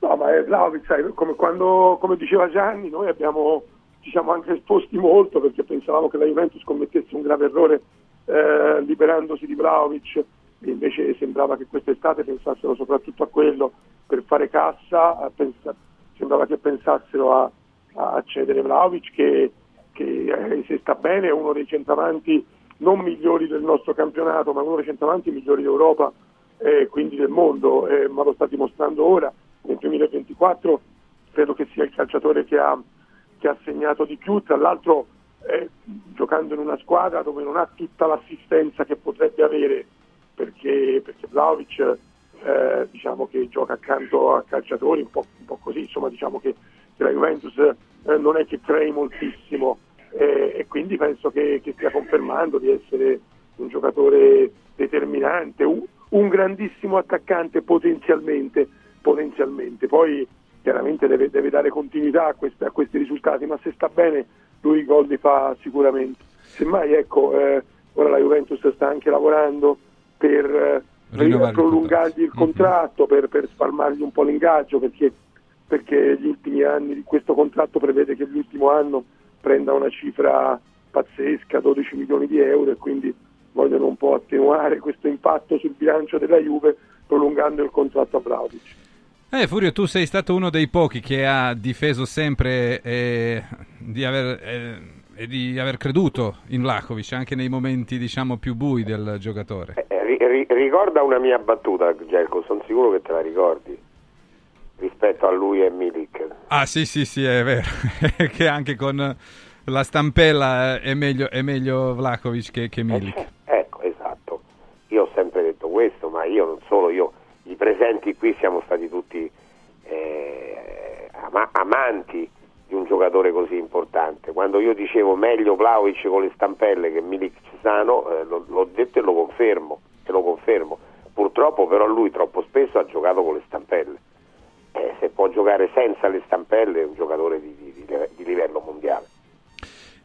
No, ma è Vlahovic, sai, come, quando, come diceva Gianni, noi abbiamo, ci siamo anche esposti molto perché pensavamo che la Juventus commettesse un grave errore eh, liberandosi di Vlahovic invece sembrava che quest'estate pensassero soprattutto a quello per fare cassa, a pensa- sembrava che pensassero a, a cedere Vlahovic che, che eh, se sta bene è uno dei centravanti non migliori del nostro campionato, ma uno dei centravanti migliori d'Europa e quindi del mondo, eh, ma lo sta dimostrando ora. Nel 2024 credo che sia il calciatore che ha, che ha segnato di più, tra l'altro eh, giocando in una squadra dove non ha tutta l'assistenza che potrebbe avere, perché, perché Vlaovic eh, diciamo che gioca accanto a calciatori un po', un po' così, insomma diciamo che, che la Juventus eh, non è che crei moltissimo eh, e quindi penso che, che stia confermando di essere un giocatore determinante, un, un grandissimo attaccante potenzialmente, potenzialmente. Poi chiaramente deve, deve dare continuità a, queste- a questi risultati, ma se sta bene lui i gol li fa sicuramente. Semmai ecco, eh, ora la Juventus sta anche lavorando per eh, prolungargli il contratto, per, per spalmargli un po' l'ingaggio, perché, perché gli ultimi anni di questo contratto prevede che l'ultimo anno prenda una cifra pazzesca, 12 milioni di euro, e quindi vogliono un po' attenuare questo impatto sul bilancio della Juve prolungando il contratto a Vlaovic. Eh, Furio, tu sei stato uno dei pochi che ha difeso sempre eh, di aver, eh, e di aver creduto in Vlahovic, anche nei momenti, diciamo, più bui del giocatore. Eh, ri- ri- ricorda una mia battuta, Gelco, sono sicuro che te la ricordi, rispetto a lui e Milik. Ah, sì, sì, sì, è vero, che anche con la stampella eh, è meglio, è meglio Vlahovic che, che Milik. Ecco, esatto. Io ho sempre detto questo, ma io non solo, io, i presenti qui siamo stati tutti eh, ama- amanti io dicevo meglio Vlaovic con le stampelle che Milik sano, eh, l'ho detto e lo confermo, e lo confermo. Purtroppo però lui troppo spesso ha giocato con le stampelle. Eh, se può giocare senza le stampelle è un giocatore di- di- di livello mondiale.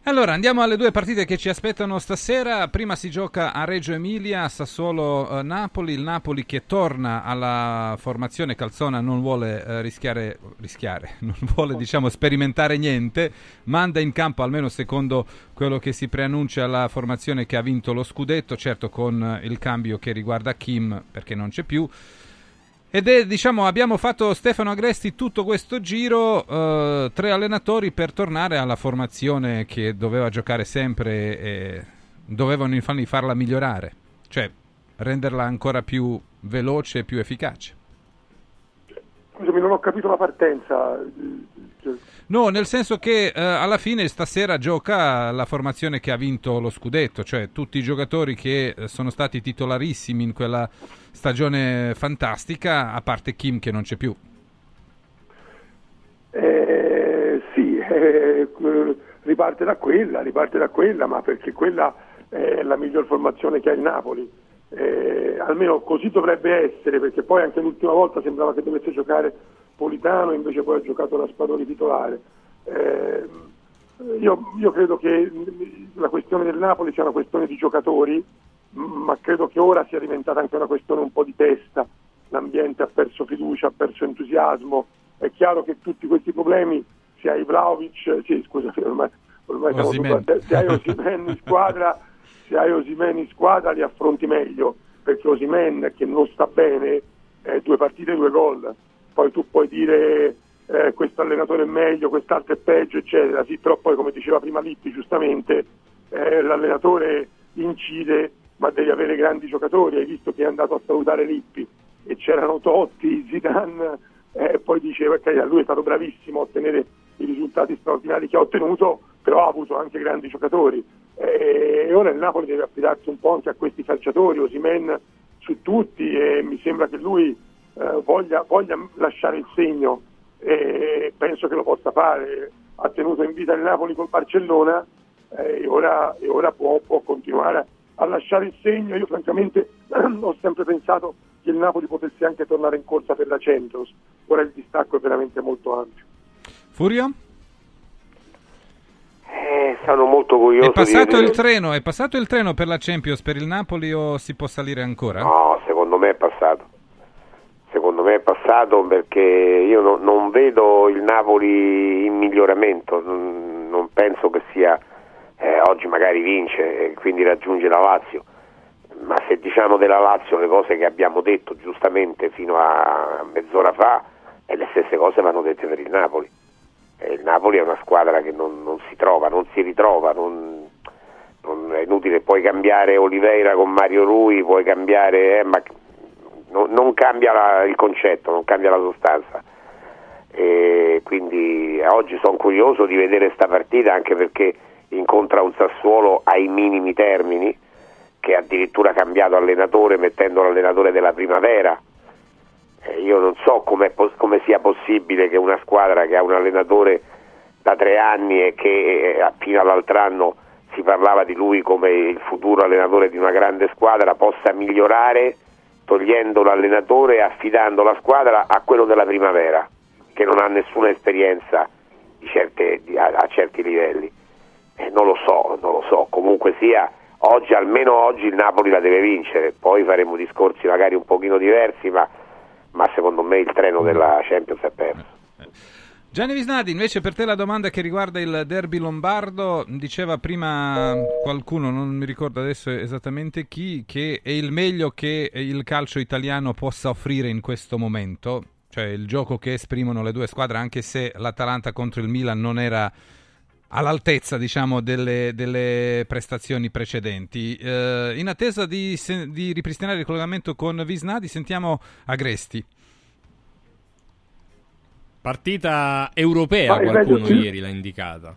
Allora, andiamo alle due partite che ci aspettano stasera. Prima si gioca a Reggio Emilia, Sassuolo-Napoli. Il Napoli che torna alla formazione Calzona non vuole eh, rischiare, rischiare, non vuole diciamo sperimentare niente. Manda in campo, almeno secondo quello che si preannuncia, la formazione che ha vinto lo scudetto, certo con eh, il cambio che riguarda Kim perché non c'è più. Ed è, diciamo, abbiamo fatto Stefano Agresti tutto questo giro, eh, tre allenatori per tornare alla formazione che doveva giocare sempre e dovevano infatti farla migliorare, cioè renderla ancora più veloce e più efficace. Scusami, non ho capito la partenza. No, nel senso che eh, alla fine stasera gioca la formazione che ha vinto lo scudetto, cioè tutti i giocatori che eh, sono stati titolarissimi in quella stagione fantastica, a parte Kim che non c'è più. Eh, sì, eh, riparte da quella, riparte da quella, ma perché quella è la miglior formazione che ha il Napoli. Eh, almeno così dovrebbe essere, perché poi anche l'ultima volta sembrava che dovesse giocare Politano, invece poi ha giocato la squadra di titolare. Eh, io, io credo che la questione del Napoli sia una questione di giocatori, ma credo che ora sia diventata anche una questione un po' di testa. L'ambiente ha perso fiducia, ha perso entusiasmo. È chiaro che tutti questi problemi, se hai Vlaovic, sì, scusami, ormai, ormai su- se hai Osimhen in squadra, se hai Osimhen in squadra li affronti meglio, perché Osimhen che non sta bene, eh, due partite, due gol. Poi tu puoi dire eh, questo allenatore è meglio, quest'altro è peggio, eccetera. Sì, però poi come diceva prima Lippi, giustamente, eh, l'allenatore incide, ma devi avere grandi giocatori. Hai visto che è andato a salutare Lippi e c'erano Totti, Zidane, e poi diceva che lui è stato bravissimo a ottenere i risultati straordinari che ha ottenuto, però ha avuto anche grandi giocatori. E ora il Napoli deve affidarsi un po' anche a questi calciatori, Osimen su tutti e mi sembra che lui eh, voglia, voglia lasciare il segno e penso che lo possa fare. Ha tenuto in vita il Napoli col Barcellona eh, e ora, e ora può, può continuare a lasciare il segno. Io francamente ho sempre pensato che il Napoli potesse anche tornare in corsa per la Champions. Ora il distacco è veramente molto ampio. Furio? Eh, sono molto curioso È passato di il treno, è passato il treno per la Champions per il Napoli o si può salire ancora? No, secondo me è passato. Secondo me è passato perché io no- non vedo il Napoli in miglioramento, non, non penso che sia eh, oggi magari vince e quindi raggiunge la Lazio, ma se diciamo della Lazio le cose che abbiamo detto giustamente fino a mezz'ora fa, e le stesse cose vanno dette per il Napoli. E il Napoli è una squadra che non, non si trova, non si ritrova, non, non- è inutile, puoi cambiare Oliveira con Mario Rui, puoi cambiare, eh, ma no- non cambia la- il concetto, non cambia la sostanza. E quindi eh, oggi sono curioso di vedere sta partita anche perché incontra un Sassuolo ai minimi termini che ha addirittura cambiato allenatore mettendo l'allenatore della primavera. Eh, io non so come sia possibile che una squadra che ha un allenatore da tre anni e che eh, fino all'altro anno si parlava di lui come il futuro allenatore di una grande squadra possa migliorare togliendo l'allenatore e affidando la squadra a quello della primavera che non ha nessuna esperienza di certe- di- a, a certi livelli. Eh, non lo so, non lo so, comunque sia, oggi almeno oggi il Napoli la deve vincere, poi faremo discorsi magari un pochino diversi, ma, ma secondo me il treno della Champions è perso. Gianni Visnadi, invece per te la domanda che riguarda il derby lombardo, diceva prima qualcuno, non mi ricordo adesso esattamente chi, che è il meglio che il calcio italiano possa offrire in questo momento, cioè il gioco che esprimono le due squadre, anche se l'Atalanta contro il Milan non era all'altezza diciamo, delle, delle prestazioni precedenti. Eh, in attesa di, di ripristinare il collegamento con Visnadi, sentiamo Agresti. Partita europea, Ma qualcuno meglio sì. ieri l'ha indicata.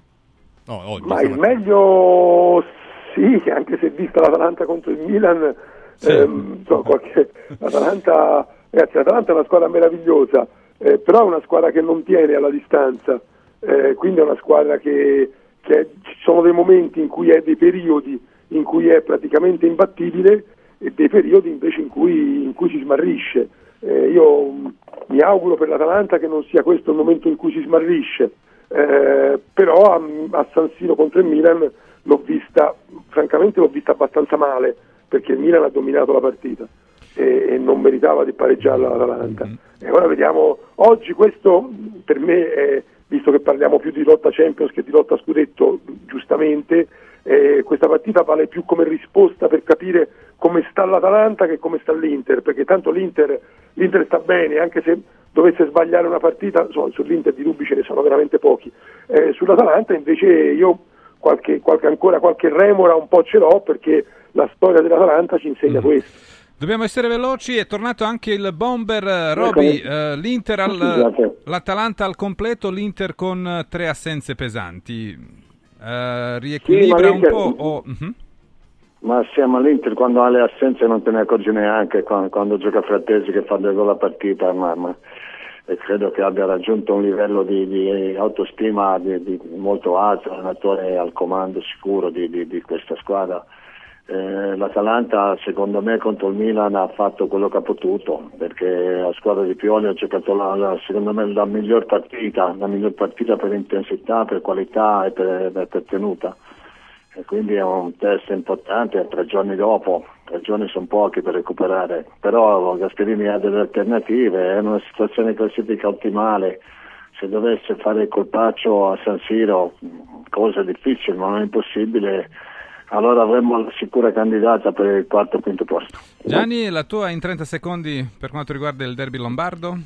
No, oggi, Ma il meglio sì, anche se vista l'Atalanta contro il Milan, ehm, insomma, qualche- l'Atalanta, ragazzi, l'Atalanta è una squadra meravigliosa, eh, però è una squadra che non tiene alla distanza, eh, quindi è una squadra che, che ci sono dei momenti in cui è dei periodi in cui è praticamente imbattibile e dei periodi invece in cui, in cui si smarrisce. Eh, io mh, mi auguro per l'Atalanta che non sia questo il momento in cui si smarrisce, eh, però a, a San Siro contro il Milan l'ho vista, francamente l'ho vista abbastanza male perché il Milan ha dominato la partita e, e non meritava di pareggiarla l'Atalanta. Mm-hmm. E ora vediamo, oggi questo per me, è, visto che parliamo più di lotta Champions che di lotta scudetto, giustamente, eh, questa partita vale più come risposta per capire come sta l'Atalanta che come sta l'Inter, perché tanto l'Inter, l'Inter sta bene, anche se dovesse sbagliare una partita, insomma, sull'Inter di dubbi ce ne sono veramente pochi. Eh, sull'Atalanta invece io qualche, qualche, ancora qualche remora un po' ce l'ho perché la storia dell'Atalanta ci insegna questo. Dobbiamo essere veloci, è tornato anche il bomber eh, Roby, eh, l'Inter al, l'Atalanta al completo, l'Inter con tre assenze pesanti. Eh, Sì, riequilibra un l'Inter- po' o... Mhm. Ma siamo all'Inter quando ha le assenze non te ne accorgi neanche quando, quando gioca Frattesi che fa due gol a partita, ma, ma- credo che abbia raggiunto un livello di, di autostima di- di- molto alto, un allenatore al comando sicuro di questa squadra. Eh, L'Atalanta secondo me contro il Milan ha fatto quello che ha potuto perché la squadra di Pioli ha giocato la, la- secondo me la miglior partita, la miglior partita per intensità, per qualità e per, per- tenuta. E quindi è un test importante tre giorni dopo, tre giorni sono pochi per recuperare, però Gasperini ha delle alternative, è una situazione classifica ottimale, se dovesse fare il colpaccio a San Siro, cosa difficile ma non impossibile, allora avremmo la sicura candidata per il quarto o quinto posto. Gianni, la tua in 30 secondi per quanto riguarda il derby lombardo?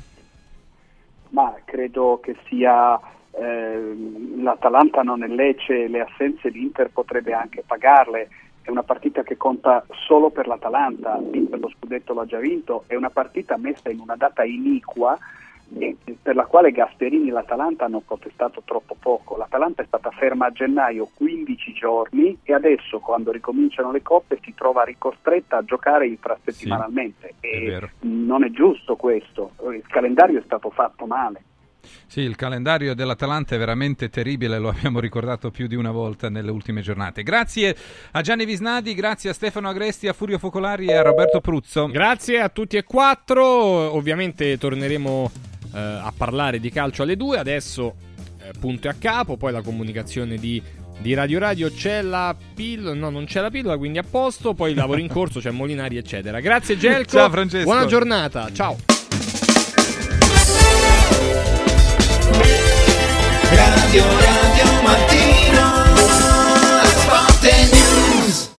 Ma credo che sia ehm, l'Atalanta non è Lecce, le assenze l'Inter potrebbe anche pagarle. È una partita che conta solo per l'Atalanta, l'Inter lo scudetto l'ha già vinto, è una partita messa in una data iniqua per la quale Gasperini e l'Atalanta hanno protestato troppo poco. L'Atalanta è stata ferma a gennaio 15 giorni e adesso quando ricominciano le coppe si trova ricostretta a giocare infrasettimanalmente e vero. non è giusto questo, il calendario è stato fatto male. Sì, il calendario dell'Atalanta è veramente terribile, lo abbiamo ricordato più di una volta nelle ultime giornate. Grazie a Gianni Visnadi, grazie a Stefano Agresti, a Furio Focolari e a Roberto Pruzzo. Grazie a tutti e quattro. Ovviamente torneremo eh, a parlare di calcio alle due. Adesso eh, punto e a capo, poi la comunicazione di, di Radio Radio. C'è la pillola, no, non c'è la pillola, quindi a posto. Poi il lavoro in corso, c'è Molinari, eccetera. Grazie, Gelco. Ciao, Francesco. Buona giornata. Ciao. Radio Radio Mattino